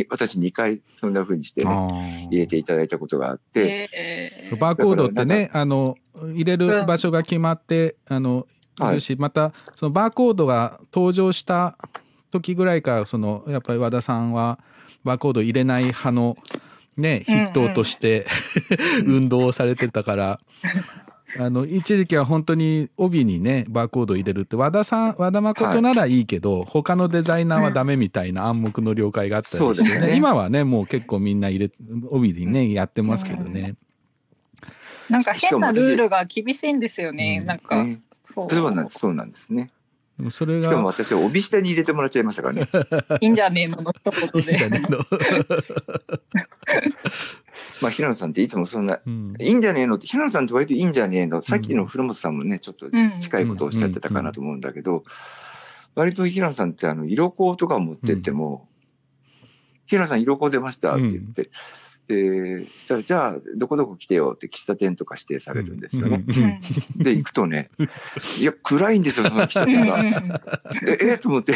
Speaker 6: 私2回そんな風にして、ね、入れていただいたことがあって、
Speaker 3: えー。
Speaker 2: バーコードってね、あの、入れる場所が決まって、あの、
Speaker 6: はい。
Speaker 2: いるし、また、そのバーコードが登場した時ぐらいから、その、やっぱり和田さんは、バーコード入れない派の、ね、筆頭として、運動をされてたから、あの、一時期は本当に帯にね、バーコード入れるって、和田さん、和田誠ならいいけど、他のデザイナーはダメみたいな暗黙の了解があったりしてね。
Speaker 6: ね。
Speaker 2: 今はね、もう結構みんな入れ、帯にね、やってますけどね。
Speaker 3: なんか変なルールが厳しいんですよね。
Speaker 2: うん。
Speaker 3: なんか、う
Speaker 6: そう。なんです、そうなんですね。
Speaker 2: でもそれ
Speaker 6: しかも
Speaker 2: が、
Speaker 6: 私は帯下に入れてもらっちゃいましたからね。
Speaker 3: いいんじゃねえの？の一言で。
Speaker 2: いいじゃねえの？
Speaker 6: まあ、平野さんっていつもそんな、
Speaker 2: うん。
Speaker 6: いいんじゃねえの？って、平野さんって割といいんじゃねえの、さっきの古本さんもね、ちょっと近いことをおっしゃってたかなと思うんだけど、割と平野さんってあの、色香とか持ってっても、平野さん色香出ましたって言って、で、そしたら、じゃあ、どこどこ来てよって喫茶店とか指定されるんですよね。
Speaker 2: うん
Speaker 6: で、行くとね、いや、暗いんですよ、その喫茶店が。え、えと思って、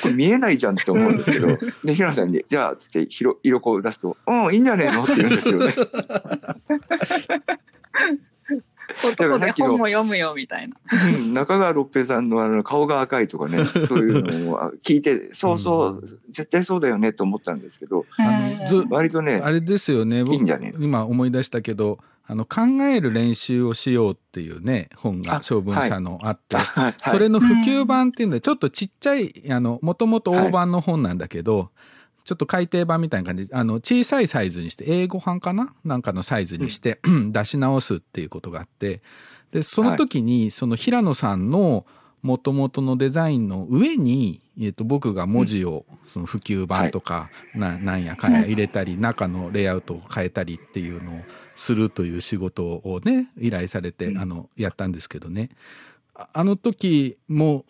Speaker 6: これ見えないじゃんって思うんですけど、で、平野さんに、じゃあ、つって、色、色香を出すと、うん、いいんじゃねえの？って言うんですよね。
Speaker 3: 男で本も読むよみたいな。
Speaker 6: うん中川六平さんのあの顔が赤いとかね、そういうのを聞いて、そうそう、絶対そうだよねと思ったんですけど、
Speaker 2: あのず
Speaker 6: 割とね、
Speaker 2: あれですよね。僕
Speaker 6: いいんじゃね？
Speaker 2: 今思い出したけどあの考える練習をしようっていうね本が
Speaker 6: あ
Speaker 2: 小文社のあって、それの普及版っていうんでちょっとちっちゃいあのもともと大版の本なんだけど、ちょっと改訂版みたいな感じ。であの小さいサイズにして英語版かな？なんかのサイズにして、出し直すっていうことがあって。でその時にその平野さんのもともとのデザインの上に、えっと僕が文字をその普及版とか、ななんやかんや入れたり、中のレイアウトを変えたりっていうのをするという仕事をね依頼されて、
Speaker 6: うん。
Speaker 2: あのやったんですけどね。ああの時も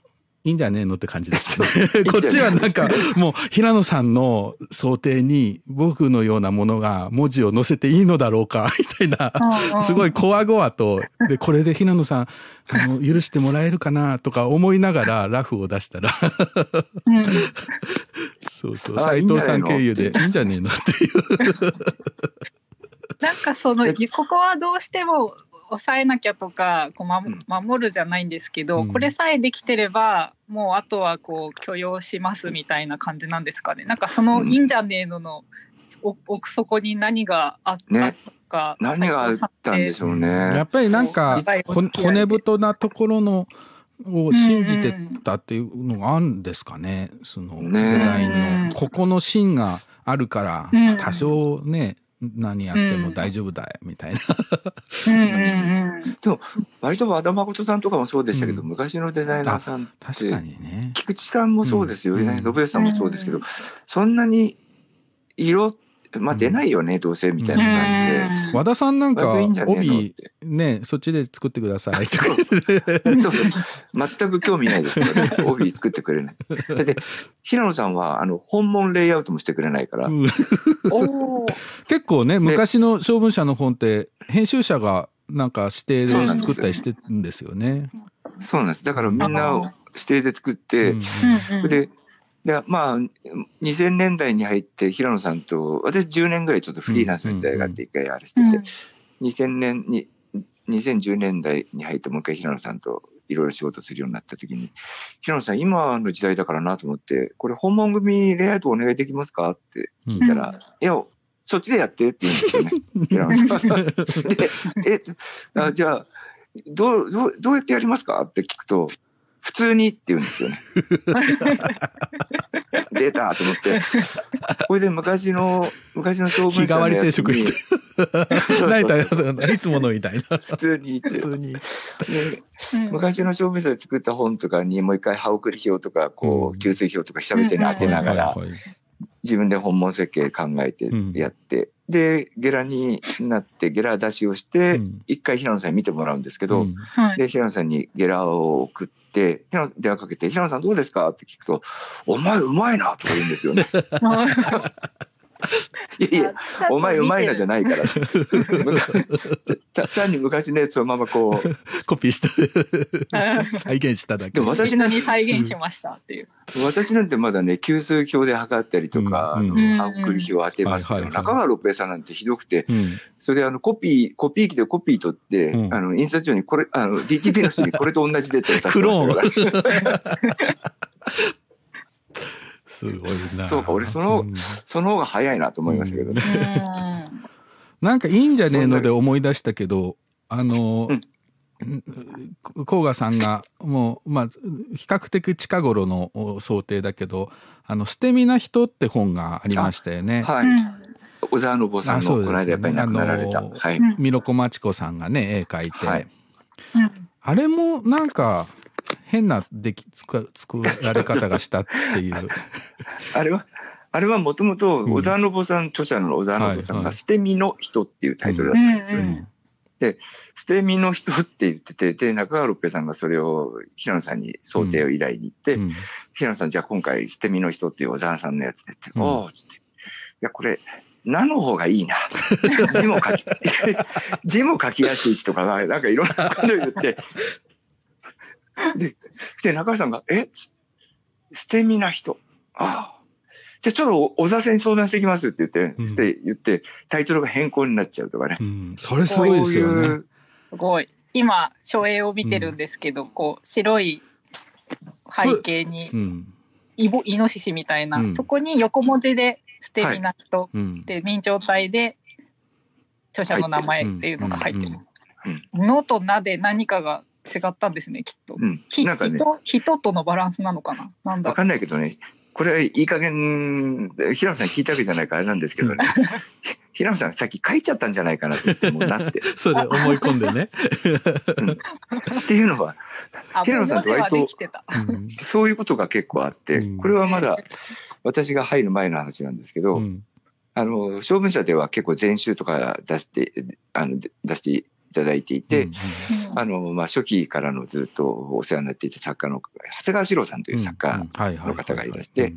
Speaker 2: いいんじゃねえのって感じです。ねこっちはなんかもう平野さんの想定に僕のようなものが文字を載せていいのだろうか みたいなすごいこわごわと、で、これで平野さん、あの、許してもらえるかなとか思いながらラフを出したら、
Speaker 3: うん。
Speaker 2: そうそう、
Speaker 6: あ
Speaker 2: 斉藤さん経由で、いいんじゃねえの？っていう。
Speaker 3: なんかそのここはどうしても抑えなきゃとかこう、守るじゃないんですけど、
Speaker 2: うん。
Speaker 3: これさえできてればもうあとはこう許容しますみたいな感じなんですかね。なんかその、
Speaker 6: うん。
Speaker 3: いいんじゃねえののお奥底に何があった
Speaker 6: ね。
Speaker 3: のか、
Speaker 6: 何があったんでしょうね。
Speaker 2: やっぱりなんか骨太なところの、を信じてたっていうのがあるんですかね。その、
Speaker 6: ね。
Speaker 2: デザイン
Speaker 3: うん
Speaker 2: の、ここの芯があるから
Speaker 3: うん、
Speaker 2: 多少ね、何やっても大丈夫だよ、みたいな。
Speaker 3: うんうんうん。
Speaker 6: 割と和田誠さんとかもそうでしたけど、
Speaker 2: うん。
Speaker 6: 昔のデザイナーさんって、
Speaker 2: 確かにね。
Speaker 6: 菊池さんもそうですよ。ね、
Speaker 2: うん。
Speaker 6: 信義さんもそうですけど、
Speaker 3: うん。
Speaker 6: そんなに色、まあ出ないよね、どうせみたいな感じで。
Speaker 3: うん
Speaker 2: 和田さんなんか帯
Speaker 6: て
Speaker 2: ねそっちで作ってくださいとか
Speaker 6: そうそう。全く興味ないですからね。帯作ってくれない。だって、平野さんは、あの、本物レイアウトもしてくれないから。
Speaker 2: 結構ね昔の小文社の本って編集者がなんか指定で作ったりしてるんですよね。
Speaker 6: そうなんです。だからみんな指定で作って、
Speaker 2: うん
Speaker 3: うんうん
Speaker 6: で、で、まあ、2000年代に入って平野さんと、私10年ぐらいちょっとフリーランスの時代があって一回あれしてて、2000年に、2010年代に入ってもう一回平野さんといろいろ仕事するようになった時に、平野さん今の時代だからなと思って、これ訪問組レイアウトお願いできますかって聞いたら、
Speaker 3: うん
Speaker 6: いや、そっちでやってって言うんですよね。平野さん。で、え、あじゃあ、どう、どう、どうやってやりますかって聞くと、普通にって言うんですよね。出たと思って。これで昔の、昔の将軍
Speaker 2: 日替わり定食行って。
Speaker 6: そう
Speaker 2: ライタ
Speaker 6: そう。
Speaker 2: ーいつものみたいな。
Speaker 6: 普通にって。
Speaker 2: 普通に。
Speaker 6: 昔の小文社で作った本とかにもう一回歯送り表とか、こ
Speaker 2: うん。
Speaker 6: う、給水表とか久々に当てながら自分で本門設計考えてやって、で、ゲラになって、ゲラ出しをして
Speaker 2: うん、
Speaker 6: 一回平野さんに見てもらうんですけど、で、平野さんにゲラを送って、平野電話かけて、平野さんどうですか？って聞くと、お前うまいなとか言うんですよね。いやいや、お前うまいなじゃないから。た単に昔のやつをままこう、
Speaker 2: コピーして。
Speaker 3: う ん
Speaker 2: 再現しただけ。
Speaker 6: でも私
Speaker 3: 私のに再現しましたっていう。
Speaker 6: 私なんてまだね、給水表で測ったりとか、
Speaker 2: うん。
Speaker 6: あ
Speaker 3: うん。
Speaker 6: の、歯送り表を当てますけど、中川六平さんなんてひどくて、
Speaker 2: うん。
Speaker 6: それであの、コピー、コピー機でコピー取って、
Speaker 2: うん。
Speaker 6: あの、印刷所にこれ、あの、DTP の人にこれと同じでって渡してましたから。
Speaker 2: すごいな。
Speaker 6: そうか俺その
Speaker 2: ん
Speaker 6: その方が早いなと思いましたけどね。
Speaker 3: うん
Speaker 2: なんかいいんじゃねえので思い出したけど、あの、
Speaker 6: うん
Speaker 2: 甲賀さんがもう、まあ、比較的近頃のお想定だけど、あの、捨て身な人って本がありましたよね。
Speaker 6: はい。小沢信夫さんの、
Speaker 2: ね
Speaker 6: この間やっぱり亡くなられた。はい。
Speaker 3: うん
Speaker 2: ミロコマチコさんがね、絵描いて、
Speaker 6: はい
Speaker 2: あれもなんか変なでき作られ方がしたっていう。
Speaker 6: あれは、あれはもともと
Speaker 2: うん
Speaker 6: 小沢信夫さん、著者の小沢信夫さんが、捨て身の人っていうタイトルだったんですよ。
Speaker 3: うん
Speaker 2: うん
Speaker 6: 捨て身の人って言ってて、で、中川六平さんがそれを平野さんに想定を依頼に行って、
Speaker 2: うん
Speaker 6: 平野さん、じゃあ今回捨て身の人っていう小沢さんのやつでって、
Speaker 2: うん
Speaker 6: おーっつって。いや、これ、なの方がいいな。字も書き、字も書きやすいしとか、なんかいろんなこと言って。で、で、中川さんが、え？捨て身な人。ああ。じゃあちょっと小沢さんに相談してきますって言って、
Speaker 2: うん
Speaker 6: して言って、タイトルが変更になっちゃうとかね。
Speaker 2: うんそれすごいですよね。
Speaker 6: こういう
Speaker 3: すごい。今書影を見てるんですけど、こう白い背景に
Speaker 2: うん。
Speaker 3: イボイノシシみたいな、
Speaker 2: うん
Speaker 3: そこに横文字で「素敵な人」
Speaker 2: うん。
Speaker 3: で明朝体で著者の名前っていうのが入ってる。のとなで何かが違ったんですねきっと。
Speaker 6: うん。
Speaker 3: ひ
Speaker 6: なんかね。
Speaker 3: 人人とのバランスなのかな？なんだろ
Speaker 6: わかんないけどね、これいい加減、平野さん聞いたわけじじゃないからあれなんですけどね、平野さんさっき書いちゃったんじゃないかなと思って、もうなって。
Speaker 2: それ思い込んでね。
Speaker 6: っていうのは、平野さんと割とそういうことが結構あって、
Speaker 2: うん。
Speaker 6: これはまだ私が入る前の話なんですけど、
Speaker 2: うん。
Speaker 6: あの、小文社では結構全集とか出して、あの、出していただいていて、
Speaker 3: うん
Speaker 6: あの、まあ、初期からのずっとお世話になっていた作家の、長谷川史郎さんという作家、の方がいらして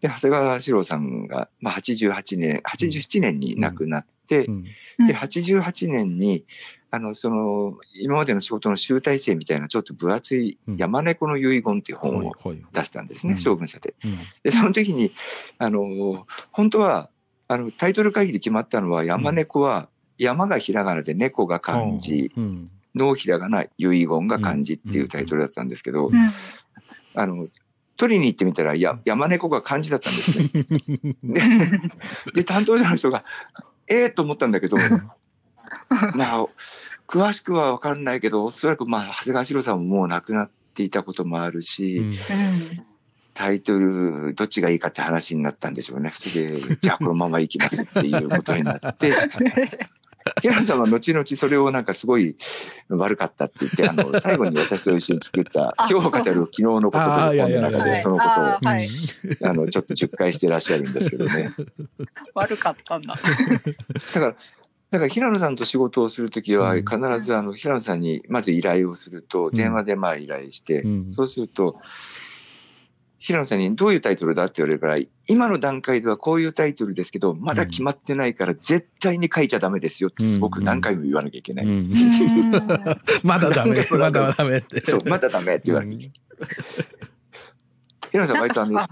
Speaker 6: で、長谷川史郎さんが、まあ、88年、87年に亡くなって、
Speaker 2: うん。
Speaker 6: で、88年に、あの、その、今までの仕事の集大成みたいなちょっと分厚い
Speaker 2: うん。
Speaker 6: 山猫の遺言っていう本を出したんですね、
Speaker 2: うん。
Speaker 6: 小文社で。
Speaker 2: うん。
Speaker 6: で、その時に、あの、本当は、あの、タイトル会議で決まったのは、山猫は、山がひらがなで猫が漢字、
Speaker 2: うん
Speaker 6: 脳ひらがな、遺言が漢字っていうタイトルだったんですけど、
Speaker 3: うん。
Speaker 6: あの、取りに行ってみたら、や山猫が漢字だったんですね。で、で担当者の人が、ええと思ったんだけど、まあ、詳しくは分かんないけど、おそらく、まあ、長谷川史郎さんももう亡くなっていたこともあるし、
Speaker 2: うん
Speaker 3: うん。
Speaker 6: タイトル、どっちがいいかって話になったんでしょうね。それで、じゃあこのまま行きますっていうことになって、平野さんは後々それをなんかすごい悪かったって言って、あの、最後に私と一緒に作った、
Speaker 3: あ
Speaker 6: 今日語る昨日のことと本の中でそのことを、
Speaker 3: あーはい。
Speaker 6: あの、ちょっと10回してらっしゃるんですけどね。
Speaker 3: 悪かったんだ。
Speaker 6: だから、だから平野さんと仕事をするときは、
Speaker 2: うん。
Speaker 6: 必ずあの平野さんにまず依頼をすると、
Speaker 2: ん。
Speaker 6: 電話でまあ依頼して、
Speaker 2: うん。
Speaker 6: そうすると、平野さんにどういうタイトルだって言われるから、今の段階ではこういうタイトルですけど、まだ決まってないから絶対に書いちゃダメですよってすごく何回も言わなきゃいけない。
Speaker 2: うん まだダメ、まだダメって。
Speaker 6: そう、まだダメって言われる。平野さん割とあの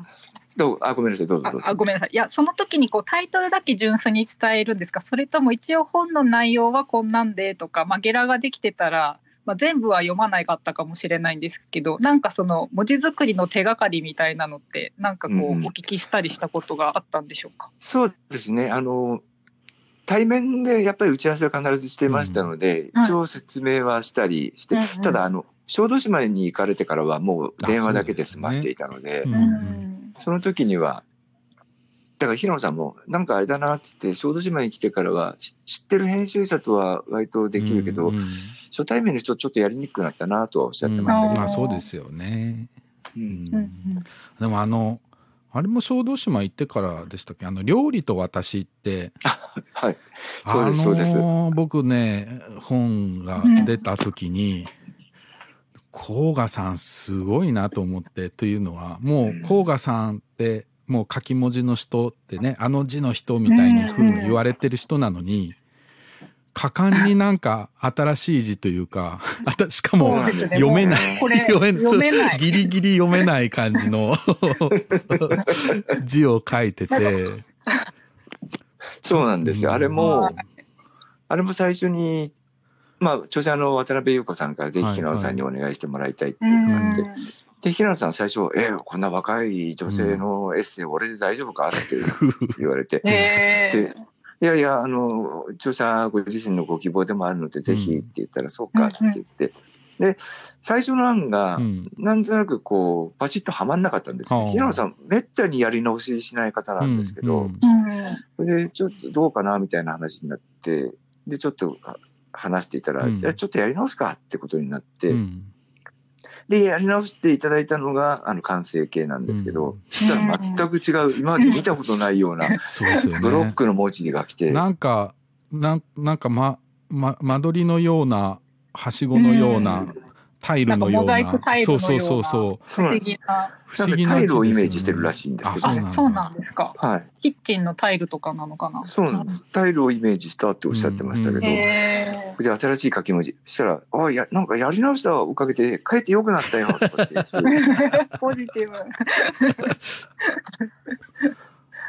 Speaker 6: どう？あ、ごめんなさい、どうぞ
Speaker 3: あ
Speaker 6: どうぞ。
Speaker 3: あごめんなさい。いや、その時にこうタイトルだけ純粋に伝えるんですか？それとも一応本の内容はこんなんでとか、まあ、ゲラができてたら、まあ、全部は読まないかったかもしれないんですけど、なんかその文字作りの手がかりみたいなのって、なんかこう、
Speaker 6: うん
Speaker 3: お聞きしたりしたことがあったんでしょうか？
Speaker 6: そうですね。あの、対面でやっぱり打ち合わせは必ずしてましたので、
Speaker 3: うん
Speaker 6: 一応説明はしたりして、
Speaker 3: うんうん。
Speaker 6: ただ、あの、小豆島に行かれてからはもう電話だけで済ましていたので、
Speaker 2: うん
Speaker 3: うん。
Speaker 6: その時には、だから平野さんも、なんかあれだなって言って、小豆島に来てからは、し知ってる編集者とは割とできるけど、
Speaker 2: うんうん。
Speaker 6: 初対面の人ちょっとやりにくくなったなとはおっしゃってましたけど、
Speaker 2: まあそうですよね。
Speaker 6: う
Speaker 2: うん。ん
Speaker 3: うん。
Speaker 2: でもあの、あれも小豆島行ってからでしたっけ？あの、料理と私って、
Speaker 6: はい。そうです
Speaker 2: あ
Speaker 6: そうです。
Speaker 2: 僕ね、本が出た時に、甲賀さんすごいなと思って、というのは、もう甲賀さんって、もう書き文字の人ってね、あの字の人みたいに風に言われてる人なのに、果敢になんか新しい字というか、あたしかも読めない。
Speaker 3: これ読めない
Speaker 2: ギリギリ読めない感じの 字を書いてて。
Speaker 6: そうなんですよ。あれ
Speaker 3: は
Speaker 6: も
Speaker 3: い、
Speaker 6: あれも最初に、まあ、著者の渡辺優子さんからぜひ平野さんにお願いしてもらいたいっていうのがあって、で、平野さん最初、えこんな若い女性のエッセイ、俺で大丈夫かって 言われて、
Speaker 3: え
Speaker 6: で、いやいや、あの、著者ご自身のご希望でもあるので、ぜひって言ったら、そうかって言って、で、最初の案が
Speaker 2: う、ん。
Speaker 6: なんとなくこう、パチッとはまんなかったんですよ。
Speaker 2: はあ
Speaker 6: 平野さん、めったにやり直ししない方なんですけど、
Speaker 2: うん。
Speaker 3: うん。
Speaker 6: それでちょっとどうかなみたいな話になって、で、ちょっとあ話していたら、
Speaker 2: うん。
Speaker 6: じゃあちょっとやり直すかってことになって、
Speaker 2: うん
Speaker 6: で、やり直していただいたのが、あの、完成形なんですけど、
Speaker 2: うん
Speaker 6: そしたら全く違う、今まで見たことないような、
Speaker 2: そうですよね。
Speaker 6: ブロックの文字が来て、
Speaker 2: なんか、なんなんか、ま、ま、間取りのような、はしごのような、タイルのような。
Speaker 3: なんかモザイクタイルのような
Speaker 2: そうそうそう
Speaker 3: 不思議な。
Speaker 2: 不思議な
Speaker 6: なんかタイルをイメージしてるらしいんですけど
Speaker 2: あ
Speaker 3: あ、そうなんですか。
Speaker 6: はい。
Speaker 3: キッチンのタイルとかなのかな。
Speaker 6: そうなんです。タイルをイメージしたっておっしゃってましたけど、
Speaker 3: へ
Speaker 6: で、新しい書き文字。そしたら、あや、なんかやり直したおかげで、書いてよくなったよ、とかって。
Speaker 3: ポジティ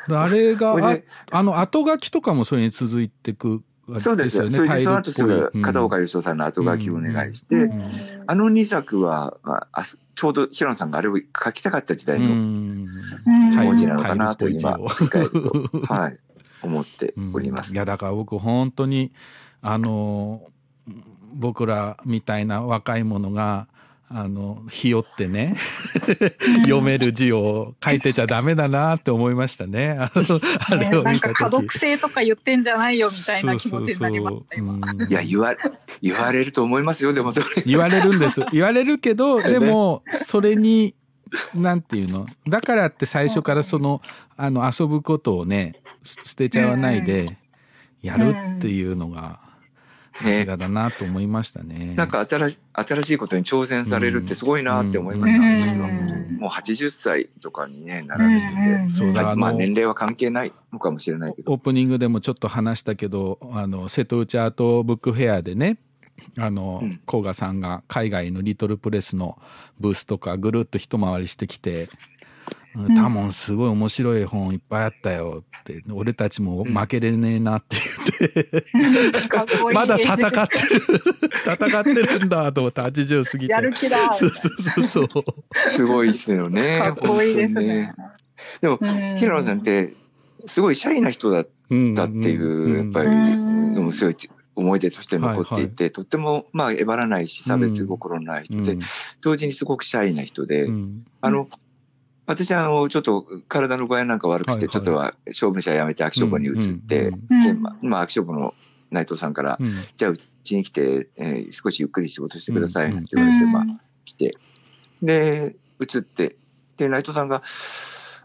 Speaker 3: ブ。
Speaker 2: あれが、ああの、後書きとかもそれに続いてく
Speaker 6: そうですよ。それでその後すぐ片岡義雄さんの後書きをお願いして、
Speaker 2: うん
Speaker 6: あの2作は、ああちょうど平野さんがあれを書きたかった時代の文字なのかなと今振り返ると、はい、思っております
Speaker 2: い。やだから僕本当にあの僕らみたいな若い者があのひよってね読める字を書いてちゃダメだなって思いましたね。あのあれを
Speaker 3: なん
Speaker 2: 見た時。
Speaker 3: か可読性とか言ってんじゃないよみたいな気持ちになりました
Speaker 2: そうそう
Speaker 3: 今。
Speaker 2: そううん。
Speaker 6: いや、言わ、言われると思いますよ、でもそれ。
Speaker 2: 言われるんです。言われるけどでもそれになんていうの？だからって最初からそのあの遊ぶことをねす捨てちゃわないでやるっていうのがさすがだなと思いましたね。
Speaker 6: なんか新し新しいことに挑戦されるってすごいなって思いました。
Speaker 3: うん
Speaker 6: 自分はもう80歳とかにね、なられてて。
Speaker 2: そうだあの
Speaker 6: まあ年齢は関係ないのかもしれないけど。
Speaker 2: オープニングでもちょっと話したけどあの瀬戸内アートブックフェアでねあの
Speaker 6: うん
Speaker 2: 甲賀、さんが海外のリトルプレスのブースとかぐるっと一回りしてきて「うん。タモンすごい面白い本いっぱいあったよ」って「俺たちも負けれねえな」って言って、まだ戦ってる。戦ってるんだと思って80過ぎて。
Speaker 3: やる気だ。
Speaker 2: そうそうそうそう。
Speaker 6: すごいっすよね。
Speaker 3: かっこいいです
Speaker 6: 本当に
Speaker 3: ね。
Speaker 6: でも、
Speaker 3: うん。
Speaker 6: 平野さんって、すごいシャイな人だったっていう、やっぱり、もすごい思い出として残っていて、とっても、まあ、えばらないし、差別心のない人で、同時にすごくシャイな人で、
Speaker 2: うん。
Speaker 6: あの、私あの、ちょっと体の具合なんか悪くて、
Speaker 2: はいはい。
Speaker 6: ちょっとは勝負者辞めて秋書房に移って、
Speaker 2: うん。
Speaker 3: うん
Speaker 6: で、ままあ、秋書房の内藤さんから、
Speaker 2: うん。
Speaker 6: じゃあうちに来て、えー少しゆっくり仕事してください、
Speaker 2: うん。
Speaker 6: なんて言われて、
Speaker 3: うん。
Speaker 6: まあ、来て、で、移って、で、内藤さんが、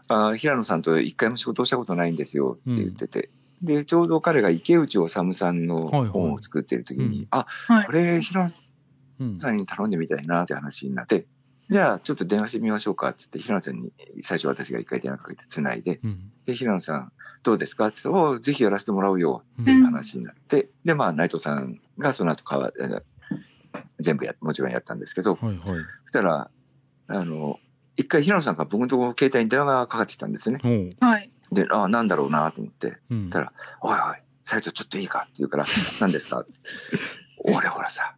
Speaker 6: あー平野さんと一回も仕事をしたことないんですよって言ってて、で、ちょうど彼が池内治さんの
Speaker 2: はいはい。
Speaker 6: 本を作ってる時に、
Speaker 2: うん。
Speaker 6: あ、
Speaker 3: はい。
Speaker 6: これ平野
Speaker 2: うん。
Speaker 6: さんに頼んでみたいなって話になって、じゃあちょっと電話してみましょうかっつって、平野さんに最初私が一回電話かけて繋いで、
Speaker 2: うん。
Speaker 6: で、平野さんどうですか？って言って、おうぜひやらせてもらうよっていう話になって、で、まあ内藤さんがその後かわえー全部や、もちろんやったんですけど、
Speaker 2: はいはい。
Speaker 6: そしたら、あの、一回平野さんから僕のところ携帯に電話がかかってきたんですね。
Speaker 3: はい。
Speaker 6: で、ああ、なんだろうなと思って、
Speaker 2: うん。
Speaker 6: そしたら、おいおい、斉藤ちょっといいか？って言うから、何ですか？って。俺ほらさ、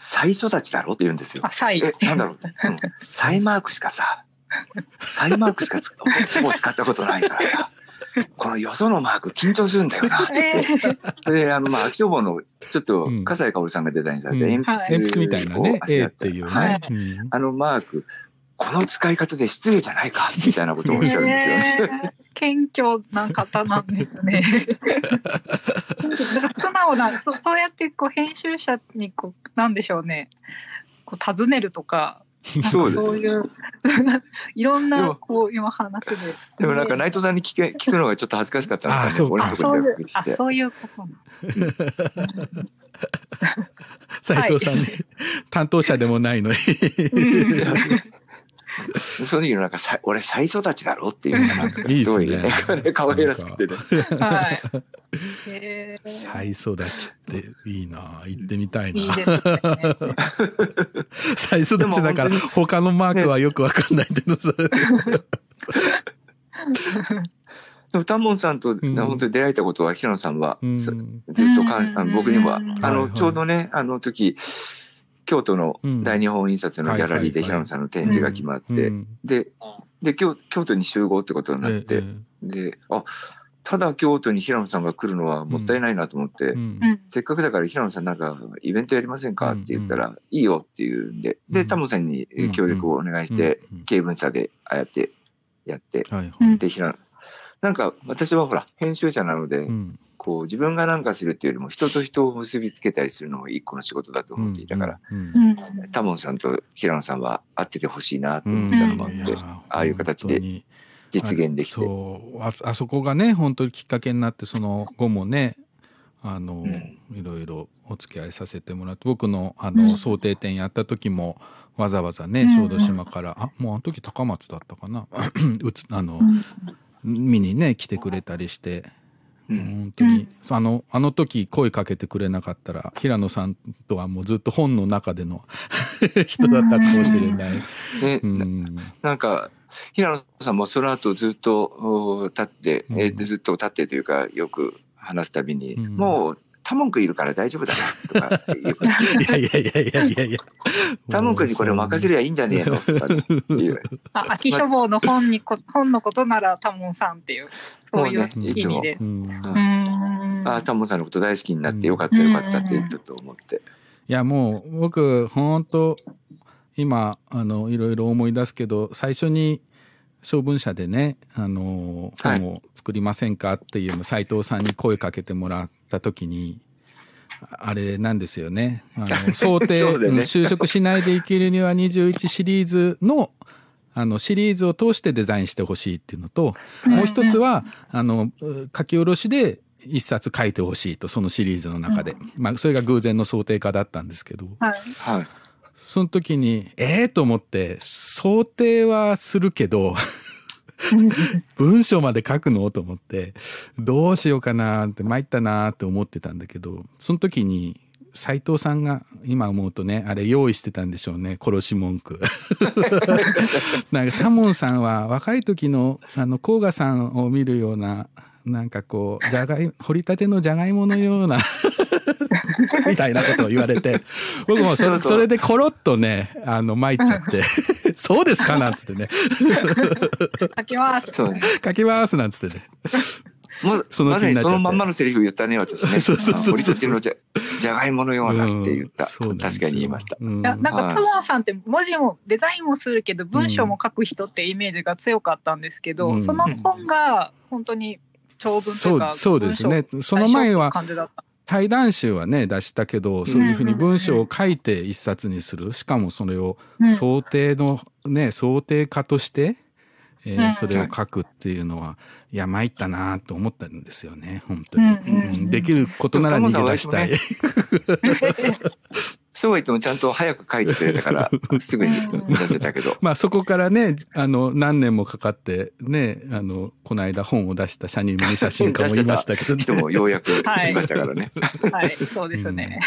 Speaker 6: 再育ちだろって言うんですよ
Speaker 3: あ、。サイ。
Speaker 6: え、なんだろう。うん サイマークしかさ、サイマークしかつほぼ使ったことないからさ、このよそのマーク緊張するんだよなって。で、あの、まあ、秋消防の、ちょっと
Speaker 2: うん、
Speaker 6: 笠井香織さんがデザインされた
Speaker 2: うん
Speaker 6: 鉛筆
Speaker 2: 鉛筆みたいなね
Speaker 6: をあしら
Speaker 2: っていうね、
Speaker 6: はい。
Speaker 2: うん
Speaker 6: あのマーク、この使い方で失礼じゃないかみたいなことをおっしゃるんですよね。
Speaker 3: えー謙虚な方なんですね。素直なそ、そうやってこう編集者にこうなんでしょうね。こう尋ねるとか、
Speaker 6: そうです
Speaker 3: そういう いろんなこう今話で。
Speaker 6: でもなんか内藤さんに聞け聞くのがちょっと恥ずかしかったんですよね。俺
Speaker 2: あ
Speaker 3: そういう
Speaker 6: ろに電話して。
Speaker 3: あそういうこと。
Speaker 2: 斉藤さんに、担当者でもないのに。
Speaker 6: その時のなんかさ、俺再育ちだろっていうのが
Speaker 2: す
Speaker 6: ごいね、可愛らしくてね。
Speaker 3: はい。えー。
Speaker 2: 再育ちっていいな。行ってみたいな。
Speaker 3: いね。
Speaker 2: 再育ちだから他のマークはよくわかんないけどさ、
Speaker 6: でもタモンさんと
Speaker 2: ん。
Speaker 6: 本当に出会えたことは平野さんは
Speaker 2: うん。
Speaker 6: ずっとかん僕には
Speaker 3: うん
Speaker 6: あの
Speaker 2: はいはい。
Speaker 6: ちょうどねあの時京都の大日本印刷のギャラリーで平野さんの展示が決まって
Speaker 2: うん。
Speaker 6: でで京京都に集合ってことになっ
Speaker 2: え
Speaker 6: てであただ京都に平野さんが来るのはもったいないなと思って、せっかくだから平野さんなんかイベントやりませんかって言ったら、いいよって言うんで、で、
Speaker 2: うん。
Speaker 6: タモさんにえー協力をお願いして、経文社でああやってやって、で、平野、なんか私はほら、編集者なので、
Speaker 2: うん
Speaker 6: こう自分がなんかするっていうよりも人と人を結びつけたりするのも一個の仕事だと思っていたから、
Speaker 2: うん。
Speaker 3: うん。
Speaker 6: タモンさんと平野さんは会っててほしいなと思ったのもあって、
Speaker 2: や
Speaker 6: ああいう形で実現できて、
Speaker 2: そうああそこがね本当にきっかけになってその後もねあの、いろいろお付き合いさせてもらって僕のあの、
Speaker 3: うん。
Speaker 2: 想定展やった時もわざわざね
Speaker 3: うん。
Speaker 2: 小豆島から、あもうあの時高松だったかな？うつあの、
Speaker 3: うん。
Speaker 2: 見にね来てくれたりして。
Speaker 6: うん。
Speaker 2: 本当に、あのあの時声かけてくれなかったら平野さんとはもうずっと本の中での 人だったかもしれない。
Speaker 6: ね。
Speaker 2: うん。
Speaker 6: なんか、平野さんもその後ずっとお立って、えー
Speaker 2: うん
Speaker 6: ずっと立ってというか、よく話すたびに、
Speaker 2: うん。
Speaker 6: もうタモン君いるから大丈夫だな、とかっていうこと。
Speaker 2: いやいやいやいやいやいや。
Speaker 6: タモン君にこれを任せりゃいいんじゃねえのとかっていう。
Speaker 3: あ、秋書房の本にこ、本のことならタモンさんっていう、そういう意味で。
Speaker 2: うん
Speaker 3: うん。
Speaker 6: あタモンさんのこと大好きになってよかったよかったってちょっと思って。
Speaker 2: いやもう僕本当今あのいろいろ思い出すけど最初に小文社でねあの本を作りませんかっていうの斉藤さんに声かけてもらってた時にあれなんですよね。あの 想定、
Speaker 6: ね。
Speaker 2: うん就職しないで生きるには21シリーズのあのシリーズを通してデザインしてほしいっていうのと、もう一つはあのう書き下ろしで一冊書いてほしいとそのシリーズの中で、まあそれが偶然の想定化だったんですけど。
Speaker 3: はい。
Speaker 6: はい。
Speaker 2: その時にええと思って想定はするけど文章まで書くの？と思ってどうしようかなって参ったなって思ってたんだけどその時に斉藤さんが今思うとねあれ用意してたんでしょうね殺し文句。なんかタモンさんは若い時のあの甲賀さんを見るようななんかこうじゃがい掘りたてのじゃがいものような みたいなことを言われて 僕もそれ
Speaker 6: そ
Speaker 2: れでコロッとねあの参っちゃって「そうですか?」なんつってね
Speaker 3: 書きます。
Speaker 6: そうね。
Speaker 2: 「書きます」なんつってねその
Speaker 6: まそのまんまのセリフ言ったね、私ね。
Speaker 2: そうそうそうそう
Speaker 6: のじゃじゃがいものようなって言った。
Speaker 2: うん
Speaker 6: 確かに言いました。
Speaker 3: なんかタモンさんって文字もデザインもするけど文章も書く人ってイメージが強かったんですけど、
Speaker 2: うん
Speaker 3: その本が本当に長文とか
Speaker 2: そうそうですねその前は対談集はね出したけどそういうふうに文章を書いて一冊にする。しかもそれを
Speaker 3: うん。
Speaker 2: 想定のね想定家として、えー
Speaker 3: うん。
Speaker 2: それを書くっていうのはい。や参ったなと思ったんですよね本当に、
Speaker 3: うん
Speaker 2: できることなら逃げ出したい、
Speaker 6: そうは言ってもちゃんと早く書いてくれたから、すぐに出せたけど。
Speaker 2: まあそこからねあの何年もかかってねあのこの間本を出した社人ミニ写真家もいましたけどね。
Speaker 6: 人もようやく い。ましたからね。
Speaker 3: はい。そうですね、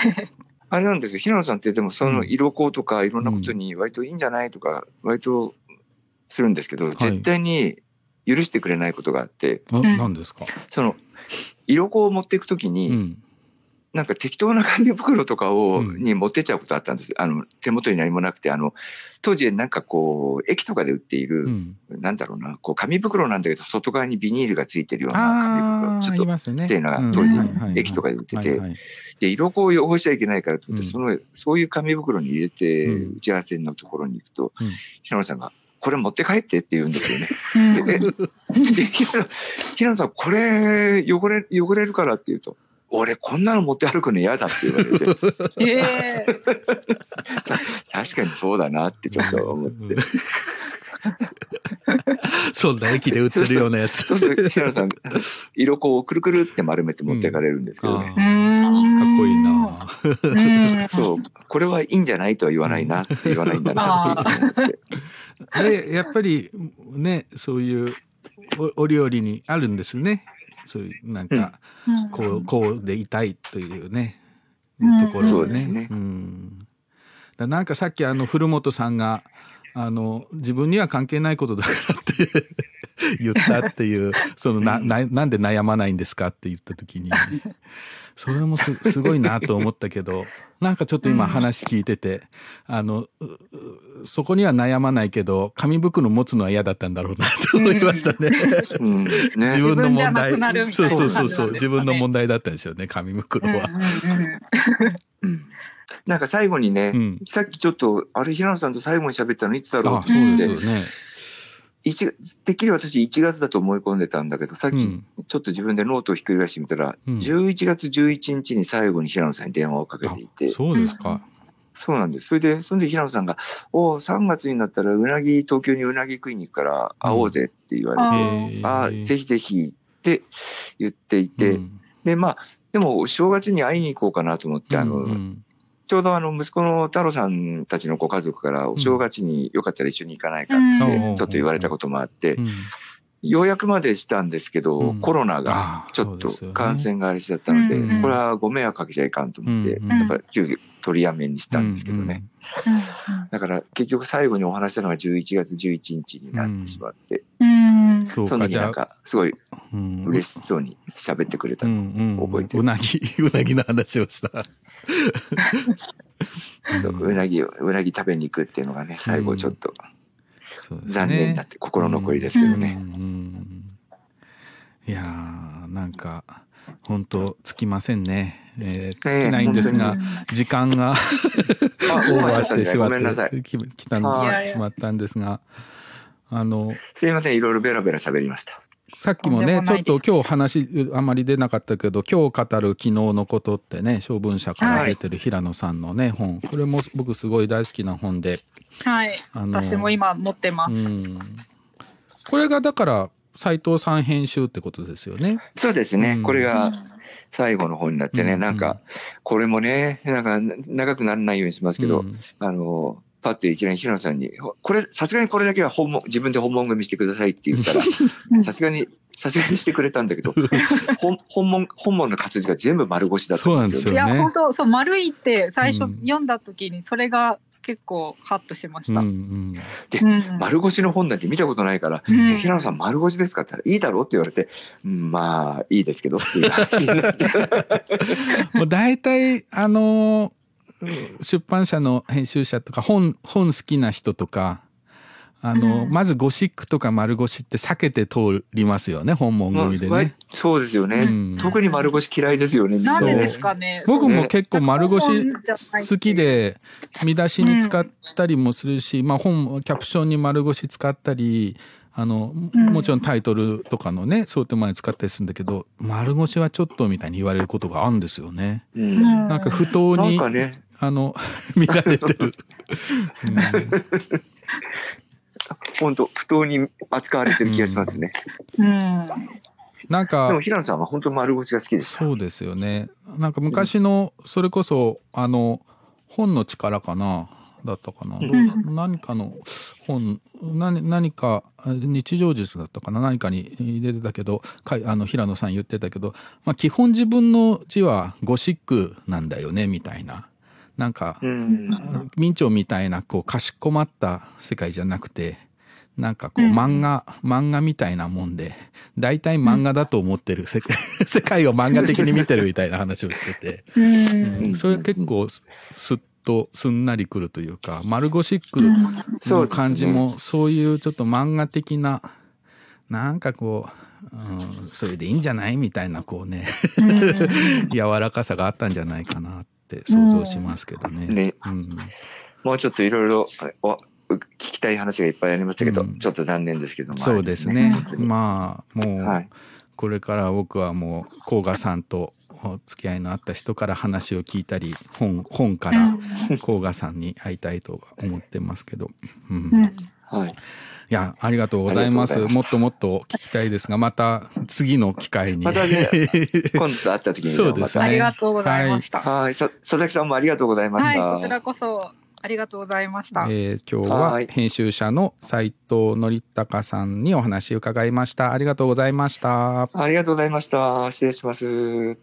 Speaker 6: あれなんですけど、平野さんってでもその色香とかいろんなことに割といいんじゃないとか、割とするんですけど、絶対に許してくれないことがあって、
Speaker 2: あ何ですか、
Speaker 6: その、色香を持っていくときに、
Speaker 2: うん
Speaker 6: なんか適当な紙袋とかを、
Speaker 2: うん。
Speaker 6: に持ってっちゃうことあったんです。あの、手元に何もなくて、あの、当時なんかこう、駅とかで売っている、
Speaker 2: うん、
Speaker 6: なんだろうな、こう、紙袋なんだけど、外側にビニールがついてるような紙袋、ちょっと、
Speaker 2: ね。
Speaker 6: っていうのが
Speaker 2: うん。
Speaker 6: 当時駅とかで売ってて。で、色香を汚しちゃいけないからと思って、
Speaker 2: うん。
Speaker 6: その、そういう紙袋に入れて、
Speaker 2: うん。
Speaker 6: 打ち合わせのところに行くと、
Speaker 2: うん。
Speaker 6: 平野さんが、これ持って帰ってって言うんですよね。
Speaker 3: うん。
Speaker 6: で、で平野平野さん、これ汚れ、汚れるからって言うと、俺こんなの持って歩くの嫌だって言われて、
Speaker 3: え。え
Speaker 6: 確かにそうだなってちょっと思って。
Speaker 2: そうだ駅で売ってるようなやつ。
Speaker 6: そうすると平野さん、色香をくるくるって丸めて持っていかれるんですけどね。
Speaker 2: あー。かっこいいな。
Speaker 3: うん。
Speaker 6: そう、これはいいんじゃないとは言わないなって言わないんだなってって。
Speaker 2: でやっぱりねそういうお折々にあるんですねそういうなんか、こうこうでいたいというね、
Speaker 3: うん。
Speaker 2: ところ
Speaker 6: そ
Speaker 2: をね
Speaker 6: うですね。
Speaker 2: ん。だなんかさっきあの古本さんがあの自分には関係ないことだからって言ったっていうそのなななんで悩まないんですかって言った時にそれもす すごいなと思ったけどなんかちょっと今話聞いてて、あのううそこには悩まないけど紙袋持つのは嫌だったんだろうなと思いましたね。
Speaker 6: うん、
Speaker 2: 自
Speaker 6: ね。
Speaker 2: 分の問
Speaker 3: 自分じゃな
Speaker 2: 題そ
Speaker 3: いうな
Speaker 2: そうそうそう自分の問題だったんですよね紙袋は。
Speaker 6: うんなんか最後にね、
Speaker 2: うん。
Speaker 6: さっきちょっと、あれ、平野さんと最後に喋ったのいつだろうって、
Speaker 2: そうですよね。
Speaker 6: 一てっきり私1月だと思い込んでたんだけど、さっき
Speaker 2: うん。
Speaker 6: ちょっと自分でノートをひっくり返してみたら、
Speaker 2: うん。
Speaker 6: 11月11日に最後に平野さんに電話をかけ
Speaker 2: あ
Speaker 6: ていて、
Speaker 2: そうですか。
Speaker 6: そうなんです。それで、それで平野さんが、お3月になったらうなぎ、東京にうなぎ食いに行くから会おうぜって言われて、
Speaker 2: へー。
Speaker 6: ああ、ぜひぜひって言っていて、
Speaker 2: うん。
Speaker 6: で、まあ、でも正月に会いに行こうかなと思って、あの、
Speaker 2: うん
Speaker 6: ちょうどあの、息子の太郎さんたちのご家族から、お正月によかったら一緒に行かないかって、
Speaker 2: うん。
Speaker 6: ちょっと言われたこともあって
Speaker 2: う、ん。
Speaker 6: ようやくまでしたんですけど、
Speaker 2: うん。
Speaker 6: コロナ
Speaker 2: あ
Speaker 6: がちょっと感染があれしちゃったので、
Speaker 3: うん。
Speaker 6: これはご迷惑かけちゃいかんと思って、
Speaker 2: うん。
Speaker 6: やっぱり急遽取りやめにしたんですけどね。だから結局最後にお話したのが11月11日になってしまって、
Speaker 3: うん。うん。
Speaker 2: そうか、
Speaker 6: その時なん
Speaker 2: じゃあ、
Speaker 6: かすごい
Speaker 2: うん、
Speaker 6: 嬉しそうに喋ってくれた。
Speaker 2: うんうん、
Speaker 6: 覚えてる。
Speaker 2: うなぎ、うなぎの話をした。
Speaker 6: そううなぎをうなぎ食べに行くっていうのがね最後ちょっと残念になって心残りですけどね。
Speaker 2: うんうんいやーなんか本当つきませんね、えー尽きないんですが、時間が
Speaker 6: あ、
Speaker 2: オーバーしてしま。ってき来たの
Speaker 6: はい。
Speaker 2: しまったんですがあの
Speaker 6: すいません、いろいろベラベラ喋りました。
Speaker 2: さっきもねちょっと今日話あまり出なかったけど今日語る昨日のことってね小文社から出てる平野さんのね、本。これも僕すごい大好きな本で、
Speaker 3: はい。
Speaker 2: あの
Speaker 3: 私も今持ってます。
Speaker 2: うん、これがだから斉藤さん編集ってことですよね？
Speaker 6: そうですね、
Speaker 2: うん。
Speaker 6: これが最後の本になってね、
Speaker 2: うん。
Speaker 6: なんか、これもね、なんか長くならないようにしますけど、
Speaker 2: うん。
Speaker 6: あの、パッといきなり平野さんに、ほこれ、さすがにこれだけは本も自分で本物組みしてくださいって言ったら、さすがに、さすがにしてくれたんだけど、本本物、本物の活字が全部丸腰だったんですよね。
Speaker 3: いや、
Speaker 2: ね
Speaker 3: 本当そう、丸いって最初
Speaker 2: うん
Speaker 3: 読んだ時に、それが結構ハッとしました。
Speaker 2: う
Speaker 3: うんうん
Speaker 6: 丸腰の本なんて見たことないから、
Speaker 3: うん
Speaker 6: 平野さん丸腰ですかって言ったら、いいだろうって言われて、うん、まあ、いいですけどっていう話になって。
Speaker 2: 大体あの出版社の編集者とか本本好きな人とかあの、
Speaker 3: うん。
Speaker 2: まずゴシックとか丸腰って避けて通りますよね本物組で
Speaker 6: まあ
Speaker 2: ね。
Speaker 6: そうですよね、
Speaker 2: うん。
Speaker 6: 特に丸腰嫌いですよね。
Speaker 3: なんで
Speaker 2: そう
Speaker 3: ですかね。
Speaker 2: 僕も結構丸腰好きで見出しに使ったりもするし、まあ本キャプションに丸腰使ったりあの
Speaker 3: うん。
Speaker 2: もちろんタイトルとかのね想定前に使ったりするんだけど丸腰はちょっとみたいに言われることがあるんですよね。
Speaker 6: うん
Speaker 3: うん。
Speaker 2: なんか不当に、
Speaker 6: なんかね、
Speaker 2: あの 見られてる。
Speaker 6: 本当不当に扱われてる気がしますね。
Speaker 3: うん。
Speaker 2: なんか
Speaker 6: でも平野さんは本当丸腰が好きでした。
Speaker 2: そうですよね。なんか昔のそれこそあの本の力かな？だったかな、どう何かの本何何かあ日常術だったかな？何かに出てたけどかいあの平野さん言ってたけど、まあ、基本自分の字はゴシックなんだよねみたいななんか、
Speaker 6: うん。
Speaker 2: 明朝みたいなこうかしこまった世界じゃなくてなんかこう
Speaker 3: うん。
Speaker 2: 漫画、漫画みたいなもんで大体漫画だと思ってる 世界を漫画的に見てるみたいな話をしてて、それ結構すすっとすんなりくるというか丸ゴシックの感じもそういうちょっと漫画的ななんかこう、うん、それでいいんじゃないみたいなこうね。柔らかさがあったんじゃないかなって想像しますけどね。
Speaker 6: ね。
Speaker 2: うん。
Speaker 6: もうちょっといろいろお聞きたい話がいっぱいありましたけど、
Speaker 2: うん。
Speaker 6: ちょっと残念ですけども。
Speaker 2: そうですね。まあもう、
Speaker 6: はい。
Speaker 2: これから僕はもう甲賀さんとお付き合いのあった人から話を聞いたり本本から甲賀さんに会いたいと思ってますけど、うんい
Speaker 3: うん。
Speaker 6: はい。
Speaker 2: やありがとうございます
Speaker 6: ありがとうございました
Speaker 2: もっともっと聞きたいですがまた次の機会に、
Speaker 6: またね 今度と会った時にね
Speaker 2: そうですね
Speaker 3: ありがとうございました。
Speaker 6: はい。さ佐々木さんもありがとうございまし
Speaker 3: はい、
Speaker 6: た。
Speaker 3: こちらこそありがとうございました。
Speaker 2: えー今日は
Speaker 6: はい
Speaker 2: 編集者の斉藤則隆さんにお話を伺いましたありがとうございました
Speaker 6: ありがとうございました。失礼します。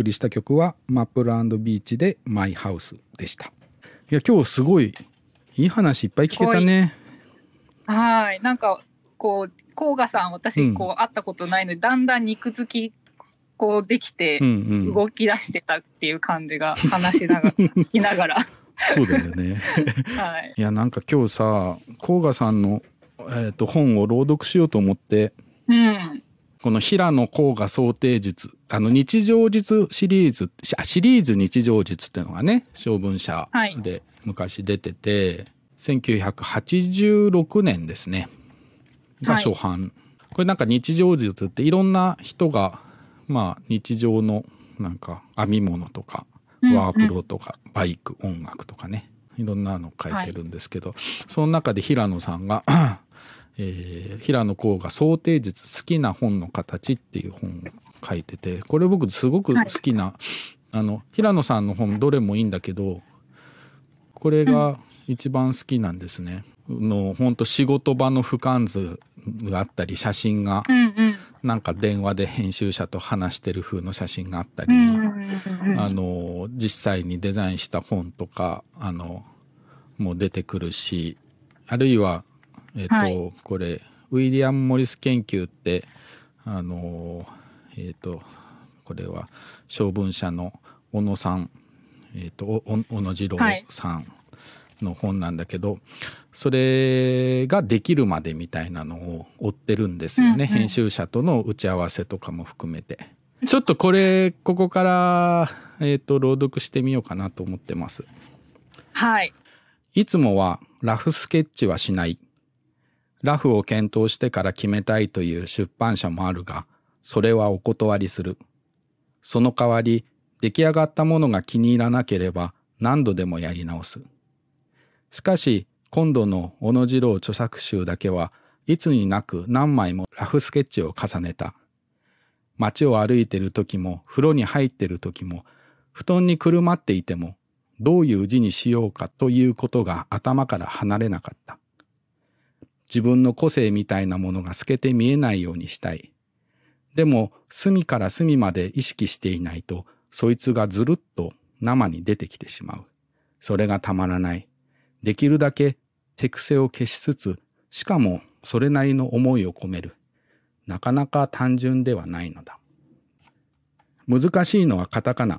Speaker 2: 送りした曲はマップルビーチでマイハウスでした。いや、今日すごいいい話いっぱい聞けたね。
Speaker 3: はい。なんか、こう、甲賀さん、
Speaker 2: うん
Speaker 3: 私、こう、会ったことないので、だんだん肉付き、こう、できて
Speaker 2: うん、うん。
Speaker 3: 動き出してたっていう感じが、話しながら、聞きながら。
Speaker 2: そうだよね。
Speaker 3: はい。
Speaker 2: いや、なんか今日さ、甲賀さんの、えっと本を朗読しようと思って、
Speaker 3: うん。
Speaker 2: この平野甲賀想定術、あの日常術シリーズ、シリーズ日常術っていうのがね、小文社
Speaker 3: はい
Speaker 2: で昔出てて、1986年ですね。が
Speaker 3: はい
Speaker 2: 初版。これなんか日常術っていろんな人が、まあ日常のなんか編み物とか、
Speaker 3: うん
Speaker 2: ワープロとか、バイク、音楽とかね、いろんなの書いてるんですけど、その中で平野さんが、えー平野甲が想定術好きな本の形っていう本を書いててこれ僕すごく好きな、あの平野さんの本どれもいいんだけどこれが一番好きなんですね。の本当仕事場の俯瞰図があったり写真が
Speaker 3: うんうん。
Speaker 2: なんか電話で編集者と話してる風の写真があったり。あの実際にデザインした本とかあのもう出てくるしあるいは、えっと
Speaker 3: はい
Speaker 2: これウィリアム・モリス研究ってあのえっ、とこれは小文社の小野さん、えっとおお小野次郎さんの本なんだけど、それができるまでみたいなのを追ってるんですよね、
Speaker 3: うんうん
Speaker 2: 編集者との打ち合わせとかも含めて。ちょっとこれここから、えっと朗読してみようかなと思ってます。
Speaker 3: はい。
Speaker 2: いつもはラフスケッチはしない。ラフを検討してから決めたいという出版社もあるが、それはお断りする。その代わり、出来上がったものが気に入らなければ何度でもやり直す。しかし、今度の小野次郎著作集だけはいつになく何枚もラフスケッチを重ねた。街を歩いてる時も、風呂に入ってる時も、布団にくるまっていても、どういう字にしようかということが頭から離れなかった。自分の個性みたいなものが透けて見えないようにしたい。でも、隅から隅まで意識していないと、そいつがずるっと生に出てきてしまう。それがたまらない。できるだけ手癖を消しつつ、しかもそれなりの思いを込める。なかなか単純ではないのだ。難しいのはカタカナ。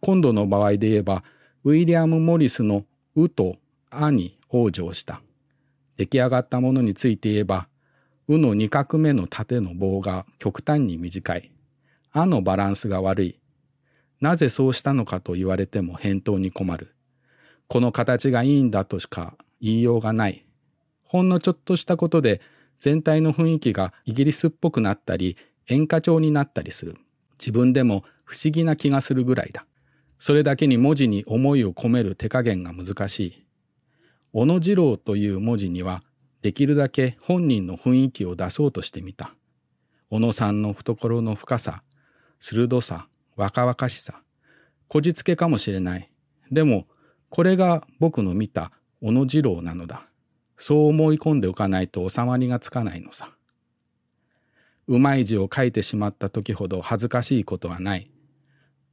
Speaker 2: 今度の場合で言えば、ウィリアム・モリスの「う」と「あ」に往生した。出来上がったものについて言えば、うの2画目の縦の棒が極端に短い。あのバランスが悪い。なぜそうしたのかと言われても返答に困る。この形がいいんだとしか言いようがない。ほんのちょっとしたことで全体の雰囲気がイギリスっぽくなったり演歌調になったりする。自分でも不思議な気がするぐらいだ。それだけに文字に思いを込める手加減が難しい。小野次郎という文字にはできるだけ本人の雰囲気を出そうとしてみた。小野さんの懐の深さ、鋭さ、若々しさ、こじつけかもしれない。でも、これが僕の見た小野次郎なのだ。そう思い込んでおかないと収まりがつかないのさ。うまい字を書いてしまった時ほど恥ずかしいことはない。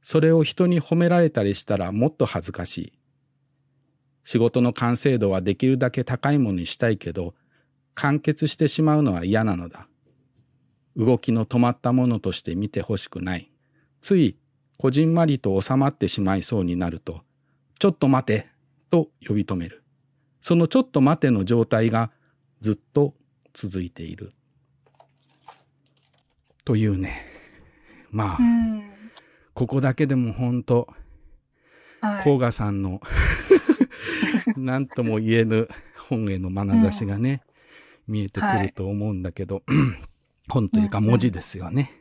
Speaker 2: それを人に褒められたりしたらもっと恥ずかしい。仕事の完成度はできるだけ高いものにしたいけど、完結してしまうのは嫌なのだ。動きの止まったものとして見てほしくない。つい、こじんまりと収まってしまいそうになると、ちょっと待て、と呼び止める。そのちょっと待ての状態がずっと続いている。というね。まあ、
Speaker 3: うん。
Speaker 2: ここだけでも本当
Speaker 3: はい。
Speaker 2: 甲賀さんのなんとも言えぬ本への眼差しがね、見えてくると思うんだけど、本というか文字ですよね。
Speaker 3: うん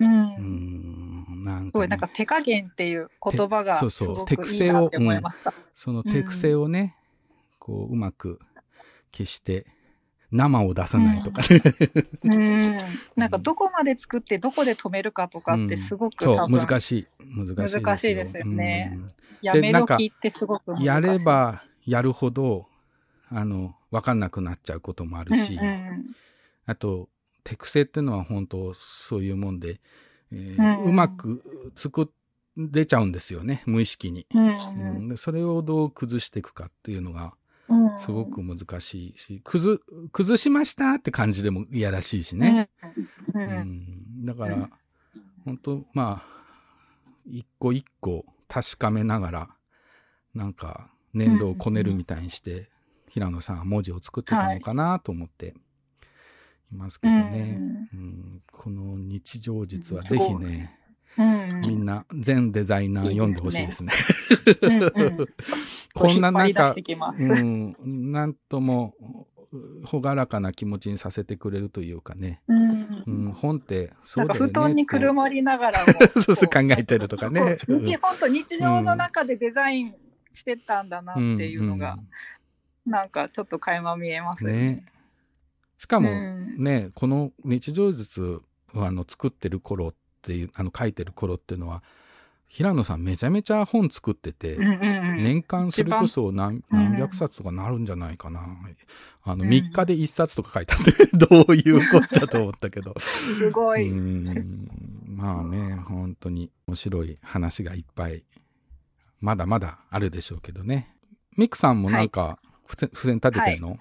Speaker 2: うーん、なんか、
Speaker 3: すごい、
Speaker 2: ね
Speaker 3: なんか手加減っていう言葉が
Speaker 2: そうそう手癖を。その手癖をね、こう、うまく消して、生を出さないとかね。
Speaker 3: うん。なんかどこまで作ってどこで止めるかとかってすごく
Speaker 2: そう、
Speaker 3: 多分、
Speaker 2: 難しい。難しいですよ。
Speaker 3: ね
Speaker 2: うん
Speaker 3: やめ時ってすごく。
Speaker 2: やればやるほど、あの、わかんなくなっちゃうこともあるし、
Speaker 3: うんうん。
Speaker 2: あと、手癖っていうのは本当そういうもんで、えー
Speaker 3: うん
Speaker 2: うまく作れちゃうんですよね、無意識に。
Speaker 3: うん
Speaker 2: うん。でそれをどう崩していくかっていうのが
Speaker 3: うん。
Speaker 2: すごく難しいし、崩、崩しましたって感じでもいやらしいしね。
Speaker 3: うん。う
Speaker 2: うん。ん、だから、本当まあ、一個一個確かめながら、なんか粘土をこねるみたいにして、平野さんは文字を作ってたのかなと思っていますけどね。うん。この日常術はぜひね、
Speaker 3: うん。
Speaker 2: みんな全デザイナー読んでほしいですね。こんななんかうん、なんとも、朗らかな気持ちにさせてくれるというかね。
Speaker 3: うん。
Speaker 2: うん、本ってそうんだよね
Speaker 3: 布団にくるまりながらも
Speaker 2: そうそう考えてるとかね。
Speaker 3: 日本当日常の中でデザインしてたんだなっていうのが、なんかちょっと垣間見えますね。
Speaker 2: ね。しかも
Speaker 3: うん
Speaker 2: ね、この日常術をあの作ってる頃っていう、あの書いてる頃っていうのは、平野さんめちゃめちゃ本作ってて、
Speaker 3: うんうんうん
Speaker 2: 年間それこそ何百冊とかなるんじゃないかな。あの、
Speaker 3: うん
Speaker 2: 3日で1冊とか書いたんで、どういうこっちゃと思ったけど。
Speaker 3: すごい。
Speaker 2: うんまあね、本当に面白い話がいっぱい、まだまだあるでしょうけどね。ミクさんもなんか、付箋立ててんの、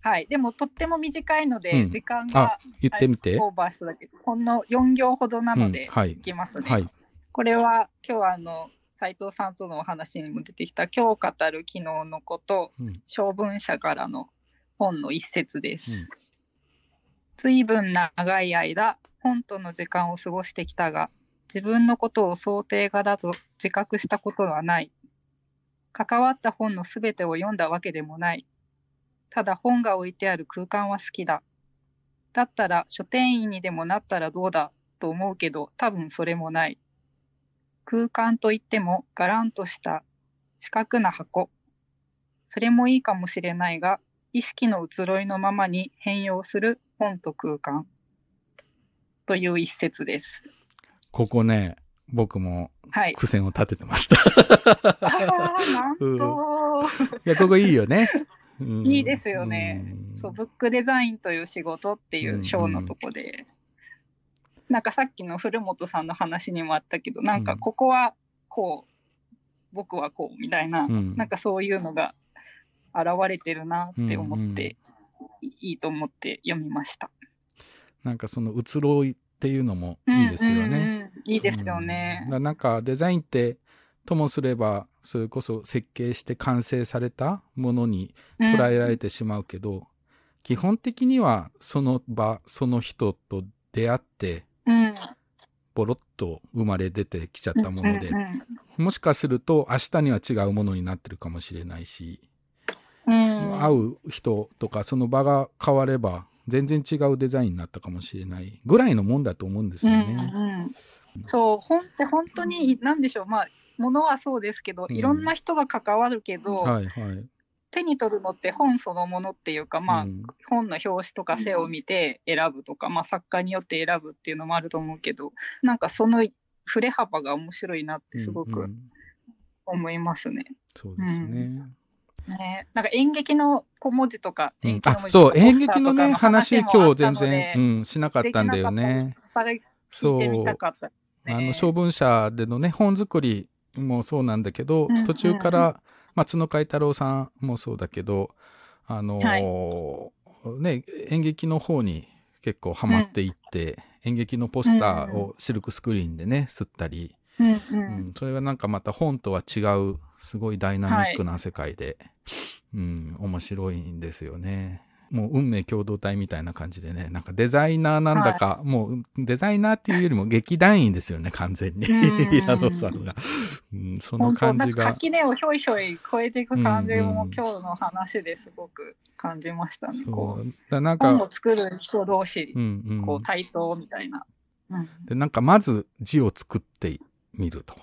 Speaker 3: はい。でもとっても短いので、
Speaker 2: うん
Speaker 3: 時間
Speaker 2: あ
Speaker 3: が、
Speaker 2: 言ってみて。
Speaker 3: オーバーしただけほんの4行ほどなので、
Speaker 2: うんはい
Speaker 3: いきますね。
Speaker 2: はい。
Speaker 3: これは今日はあの斉藤さんとのお話にも出てきた「今日語る昨日のこと
Speaker 2: うん
Speaker 3: 小文社からの本の一節です。
Speaker 2: うん
Speaker 3: 随分長い間本との時間を過ごしてきたが自分のことを想定画だと自覚したことはない。関わった本のすべてを読んだわけでもない。ただ本が置いてある空間は好きだ。だったら書店員にでもなったらどうだ？と思うけど多分それもない。空間といってもガランとした四角な箱。それもいいかもしれないが、意識の移ろいのままに変容する本と空間。という一節です。
Speaker 2: ここね、僕も
Speaker 3: はい。
Speaker 2: 付箋を立ててました。
Speaker 3: ああ、なん。と、
Speaker 2: いや、ここいいよね。うん。
Speaker 3: いいですよね。
Speaker 2: うん。
Speaker 3: そう、ブックデザインという仕事っていう章のとこで、なんかさっきの古本さんの話にもあったけど、なんかここはこう、僕はこうみたいな、
Speaker 2: うん。
Speaker 3: なんかそういうのが現れてるなって思って、いいいと思って読みました。
Speaker 2: なんかその移ろいっていうのもいいですよね。
Speaker 3: うんうん。うんいいですよ
Speaker 2: うん。なんかデザインってともすればそれこそ設計して完成されたものに捉えられてしまうけど、基本的にはその場その人と出会って
Speaker 3: うん、
Speaker 2: ボロッと生まれ出てきちゃったもので、
Speaker 3: うんうん。
Speaker 2: もしかすると明日には違うものになってるかもしれないし、
Speaker 3: うん。
Speaker 2: 会う人とかその場が変われば全然違うデザインになったかもしれないぐらいのもんだと思うんですよね。
Speaker 3: うんうんそう本って本当に何でしょうまあものはそうですけど、
Speaker 2: うん
Speaker 3: いろんな人が関わるけど、
Speaker 2: はいはい。
Speaker 3: 手に取るのって本そのものっていうか、まあ
Speaker 2: うん
Speaker 3: 本の表紙とか背を見て選ぶとか、まあ、作家によって選ぶっていうのもあると思うけどなんかその触れ幅が面白いなってすごく
Speaker 2: うんうん
Speaker 3: 思いますね。
Speaker 2: そうですね。
Speaker 3: ね。なんか演劇の小文字とか、
Speaker 2: うん。あそう演劇のね話今日全然、うん、しなかったんだよね。そう。あの小文社でのね本作りもそうなんだけど、
Speaker 3: うんうん
Speaker 2: 途中から松野海太郎さんもそうだけどあのーね演劇の方に結構ハマっていって、演劇のポスターをシルクスクリーンでね吸ったり、
Speaker 3: うんう
Speaker 2: うんん、それがなんかまた本とは違うすごいダイナミックな世界で、うん、面白いんですよね。もう運命共同体みたいな感じでね、なんかデザイナーなんだか、もうデザイナーっていうよりも劇団員ですよね、完全に。
Speaker 3: うん
Speaker 2: 平野さんが。うん、その感じが。
Speaker 3: 垣根をひょいひょい超えていく感じ
Speaker 2: うんうん
Speaker 3: も今日の話ですごく感じましたね。こ
Speaker 2: そうう。だなんか
Speaker 3: 本を、作る人同士
Speaker 2: う、んうん。
Speaker 3: こう対等みたいな。うん
Speaker 2: で、なんかまず字を作ってみると。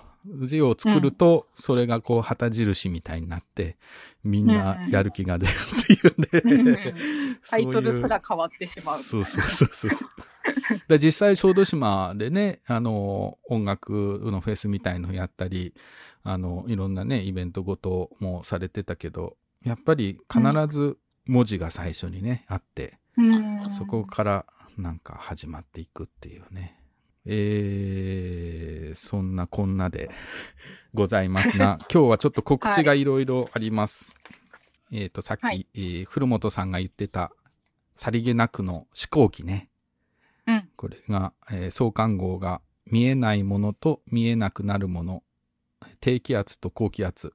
Speaker 2: 字を作ると、それがこう旗印みたいになって、みんなやる気が出るっていうんで、
Speaker 3: タイトルすら変わってしまう。
Speaker 2: そうそうそうそう。で実際小豆島でね、あの、音楽のフェスみたいのやったり、あの、いろんなね、イベントごともされてたけど、やっぱり必ず文字が最初にね、あって、
Speaker 3: うん
Speaker 2: そこからなんか始まっていくっていうね。えー、そんなこんなで ございますが、今日はちょっと告知がいろいろあります。えっ、と、さっき、
Speaker 3: はい。
Speaker 2: えー古本さんが言ってた、さりげなくの飛行機ね。
Speaker 3: うん。
Speaker 2: これが、えー創刊号が見えないものと見えなくなるもの、低気圧と高気圧、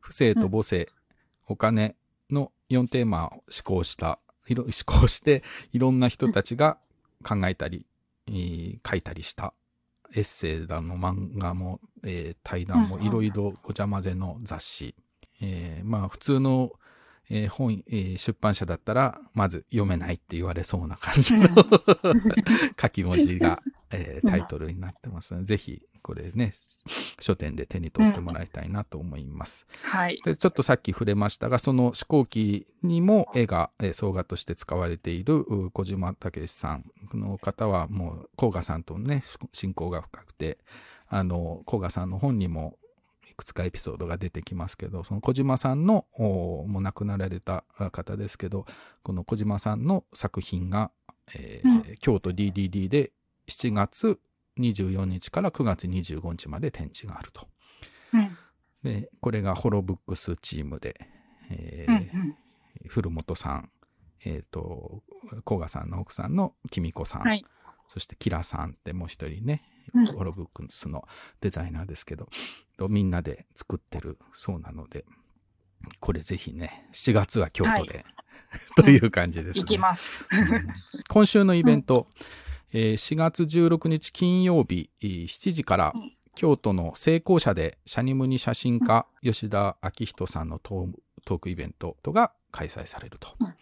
Speaker 2: 不正と母性、お金の4テーマを思考した、思考して、いろんな人たちが考えたり、えー書いたりしたエッセイだの漫画も、えー対談もいろいろごちゃ混ぜの雑誌。えーまあ普通の、えー本、えー出版社だったら、まず読めないって言われそうな感じの 書き文字が、えータイトルになってますので、ぜひこれね、書店で手に取ってもらいたいなと思います。
Speaker 3: はい。
Speaker 2: で、ちょっとさっき触れましたが、その飛行機にも絵が、えー総画として使われているう小島武史さんの方はもう、甲賀さんとのね、し親交が深くて、あの、甲賀さんの本にもいくつかエピソードが出てきますけど、その小島さんの、おもう亡くなられた方ですけど、この小島さんの作品が、えー京都 DDD で7月24日から9月25日まで展示があると。
Speaker 3: うん
Speaker 2: で、これがホロブックスチームで、えー
Speaker 3: うんうん。
Speaker 2: 古本さん、えっ、と、甲賀さんの奥さんのきみこさん、
Speaker 3: はい。
Speaker 2: そしてキラさんってもう一人ね、
Speaker 3: うん
Speaker 2: ホロブックスのデザイナーですけど、とみんなで作ってるそうなので、これぜひね、7月は京都で、という感じですね。
Speaker 3: 行きます。
Speaker 2: うん今週のイベント、えー4月16日金曜日えー7時から
Speaker 3: うん
Speaker 2: 京都の成功者でシャニムニ写真家吉田明人さんのトートークイベントが開催されると。
Speaker 3: うん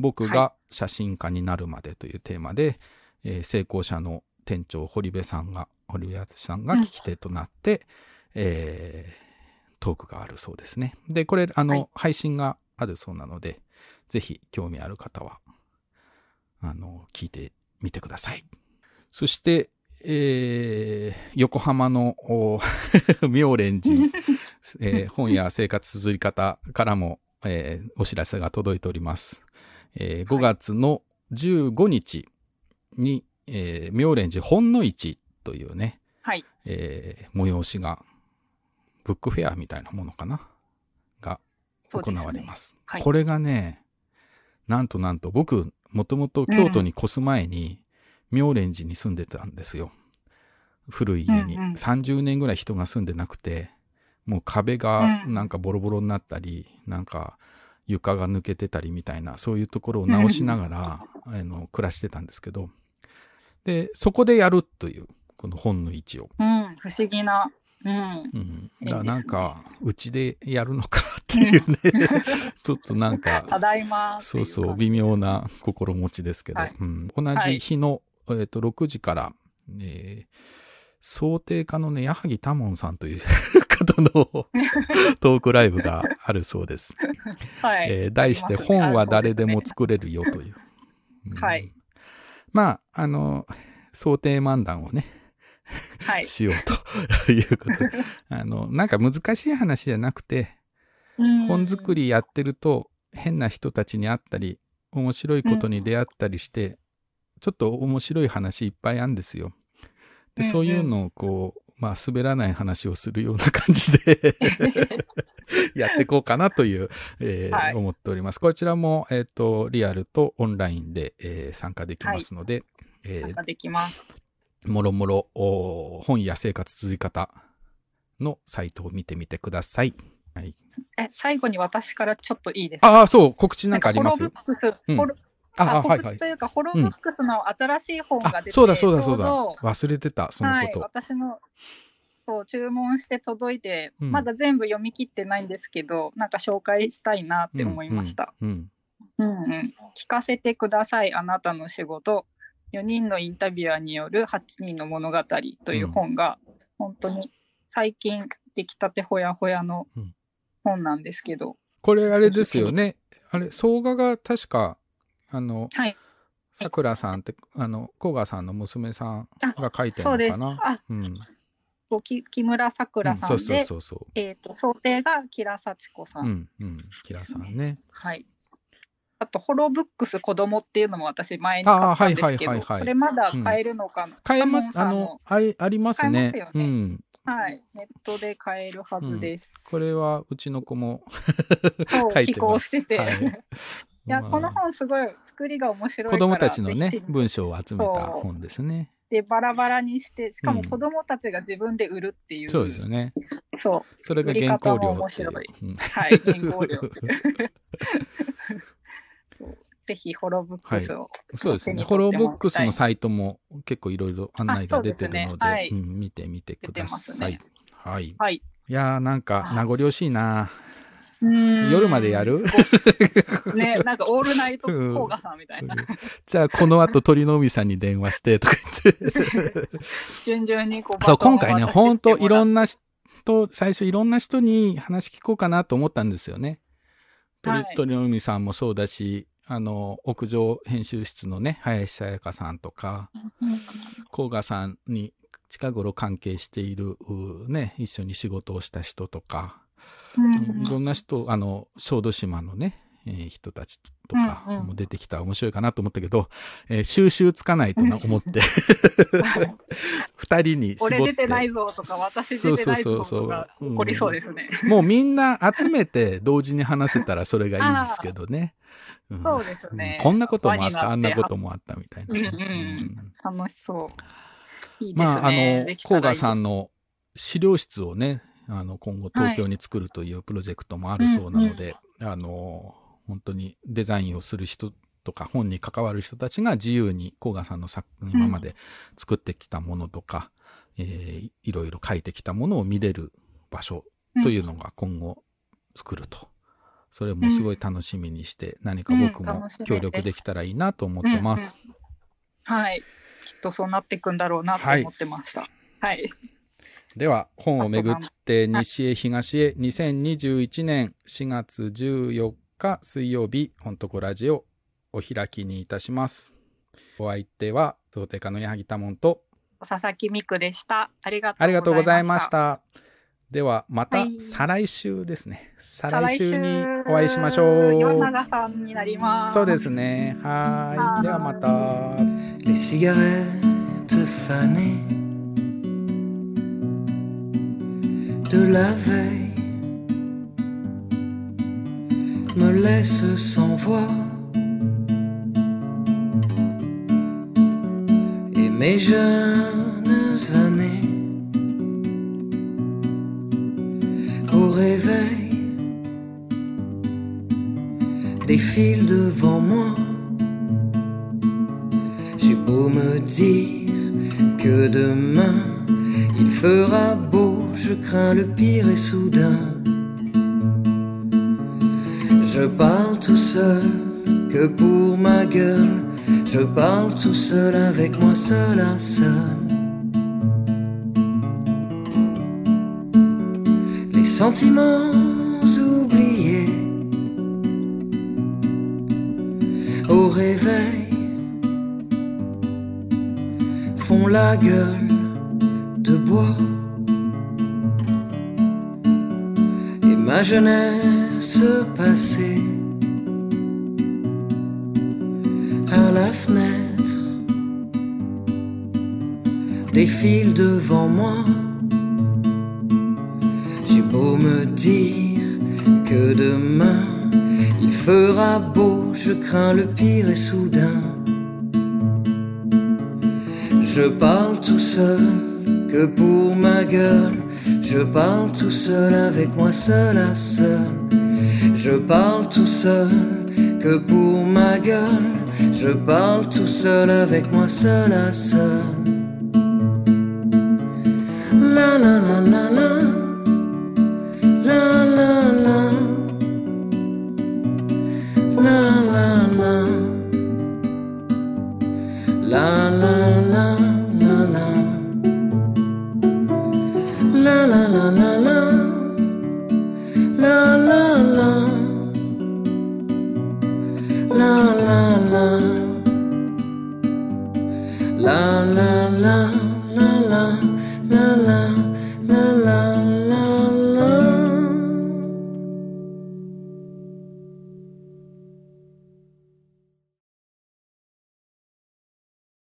Speaker 2: 僕が写真家になるまでというテーマで、えー成功者の店長堀部さんが、堀部敦さんが聞き手となって、えートークがあるそうですね。で、これ、あの、
Speaker 3: はい
Speaker 2: 配信があるそうなので、ぜひ興味ある方は、あの、聞いてみてください。そして、えー横浜のお 妙蓮寺、えー本や生活綴り方からも、えーお知らせが届いております。えー5月の15日に、えー妙蓮寺本の市というね、
Speaker 3: はい。
Speaker 2: えー催しが、ブックフェアみたいなものかな？が行われます。
Speaker 3: はい
Speaker 2: これがね、なんとなんと僕、もともと京都に越す前に、妙蓮寺に住んでたんですよ。古い家に。
Speaker 3: うんうん
Speaker 2: 30年ぐらい人が住んでなくて、もう壁が
Speaker 3: うん
Speaker 2: なんかボロボロになったり、なんか床が抜けてたりみたいな、そういうところを直しながら、あの、暮らしてたんですけど、で、そこでやるという、この本の位置を。
Speaker 3: うん、不思議な。うん。
Speaker 2: うん。だからなんか、うちでやるのかっていうね、ちょっとなんか、
Speaker 3: ただいま。
Speaker 2: そうそう、
Speaker 3: ビ
Speaker 2: 微妙な心持ちですけど、
Speaker 3: はい
Speaker 2: うん、同じ日の、えっと6時から、えー想定家のね、矢作多門さんという 方の トークライブがあるそうです。
Speaker 3: はい。
Speaker 2: えー題して、本は誰でも作れるよという。うん
Speaker 3: はい。
Speaker 2: まあ、あの、想定漫談をね、
Speaker 3: はい。
Speaker 2: しようと いうことで、あの、なんか難しい話じゃなくて、本作
Speaker 3: り。
Speaker 2: りやってると変な人たちに会ったり面白いことに出会ったりして、ちょっと面白い話いっぱいあるんですよ。で、
Speaker 3: うんうん
Speaker 2: そういうのをこう、まあ滑らない話をするような感じで やっていこうかなという、えー
Speaker 3: はい
Speaker 2: 思っております。こちらも、えっ、と、リアルとオンラインで、えー参加できますので、えー
Speaker 3: 参加できます。
Speaker 2: もろもろお本や生活続き方のサイトを見てみてください。はい。
Speaker 3: え、最後に私からちょっといいですか？
Speaker 2: ああ、そう、告知なんかあります？あ
Speaker 3: あ告知と。いうか、ホロブックスの新しい本が出て、
Speaker 2: あ、そうだそうだそうだ。忘れてた、その
Speaker 3: はい、
Speaker 2: こと。
Speaker 3: 私のそう注文して届いて、
Speaker 2: うん
Speaker 3: まだ全部読み切ってないんですけど、なんか紹介したいなって思いました。
Speaker 2: うん。
Speaker 3: うんうん聞かせてください、あなたの仕事。4人のインタビュアーによる8人の物語という本が、本当に最近出来たてほやほやの
Speaker 2: うん
Speaker 3: 本なんですけど、
Speaker 2: これあれですよね。あれ、総画が確か、あの、
Speaker 3: はい、
Speaker 2: さくらさんって、あの、古賀さんの娘さんが書いてる。のかな。
Speaker 3: あ、
Speaker 2: うん。
Speaker 3: ごき木村さくらさんで、
Speaker 2: うんそうそうそうそ
Speaker 3: えっ、と、想定が木良幸子さ
Speaker 2: う。
Speaker 3: ん。
Speaker 2: うん、うん。キラさんね。
Speaker 3: はい。あと、ホロブックス子供っていうのも私前に買ったんですけ
Speaker 2: あーはいはいはい
Speaker 3: ど、
Speaker 2: はい
Speaker 3: これまだ買えるのかな、
Speaker 2: 買えます、あのあいありますね。
Speaker 3: 買えますよね
Speaker 2: うん。
Speaker 3: はい、ネットで買えるはずです。
Speaker 2: これはうちの子も 書いてます。
Speaker 3: 寄稿してて
Speaker 2: はい、
Speaker 3: いや、
Speaker 2: まあ
Speaker 3: この本すごい作りが面白いから
Speaker 2: 子供たちのね文章を集めた本ですね。
Speaker 3: でバラバラにして、しかも
Speaker 2: うん
Speaker 3: 子供たちが自分で売るっていう。
Speaker 2: そうですよね。
Speaker 3: そう。
Speaker 2: それが原稿料
Speaker 3: はい、原稿料。そうぜひ、ホロブックスを。
Speaker 2: そうですね。ホロブックスのサイトも結構いろいろ案内が出てるので、
Speaker 3: ねはい
Speaker 2: うん、見てみてください。
Speaker 3: ね
Speaker 2: はい。
Speaker 3: はい。
Speaker 2: いやーなんか名残惜しいな。
Speaker 3: 夜
Speaker 2: 夜までやる？
Speaker 3: ね、なんかオールナイトコーガさんみたいな。
Speaker 2: じゃあこの後鳥の海さんに電話してとか言って。
Speaker 3: 順々にこう、
Speaker 2: そう、今回ね、ほんといろ
Speaker 3: ん
Speaker 2: んな人、最初いろんな人に話聞こうかなと思ったんですよね。鳥,、
Speaker 3: はい。
Speaker 2: 鳥の海さんもそうだし、あの、屋上編集室のね、林さやかさんとか、甲賀さんに近頃関係している、うね、一緒に仕事をした人とか、いろんな人、あの、小豆島のね、えー人たちとか
Speaker 3: うんうん
Speaker 2: も出てきたら面白いかなと思ったけど、えー収集つかないとな思って、二人に絞って。
Speaker 3: 俺出てないぞとか、私出てないぞとか、起こりそうですね。
Speaker 2: もうみんな集めて同時に話せたらそれがいいですけどね。うん
Speaker 3: そうですね。
Speaker 2: こんなこともあった、あんなこと
Speaker 3: も。
Speaker 2: もあったみたいな。
Speaker 3: 楽しそう。いいね。
Speaker 2: まあ、あの甲賀さんの資料室をね、あの、今後東京に作るというプロジェクトもあるそうなので、あの、本当にデザインをする人とか本に関わる人たちが自由に甲賀さんの作今まで作ってきたものとか、えーいろいろ書いてきたものを見れる場所というのが今後作ると。それもすごい楽しみにして、何か僕も
Speaker 3: うん楽しみです
Speaker 2: 協力できたらいいなと思ってます。
Speaker 3: はい。きっとそうなっていくんだろうなと思ってました。はい。
Speaker 2: では、本をめぐって西へ東へ2021年4月14日水曜日、本とこラジオお開きにいたします。お相手は、贈呈家の矢作多門と、
Speaker 3: 佐々木美久でした。ありがとう
Speaker 2: ありがとうございまし。た。では、また
Speaker 3: はい
Speaker 2: 再来週ですね。再来
Speaker 3: 再来週
Speaker 2: 週にお会いしましょ
Speaker 3: 岩
Speaker 2: う。
Speaker 3: 永さんになります。
Speaker 2: そうですね。はー。
Speaker 3: はいい
Speaker 2: ではまた。
Speaker 7: De la veille me laissent sans voix. Et mes jeunes années au réveil défilent devant moi. J'ai beau me dire que demain il fera beau, je crains le pire et soudain. Je parle tout seul, que pour ma gueule, je parle tout seul avec moi seul à seul. Les sentiments oubliés au réveil font la gueule de bois. Ma jeunesse passée à la fenêtre défile devant moi. J'ai beau me dire que demain il fera beau, je crains le pire et soudain. Je parle tout seul, que pour ma gueule, je parle tout seul avec moi seul à seul. Je parle tout seul que pour ma gueule. Je parle tout seul avec moi seul à seul.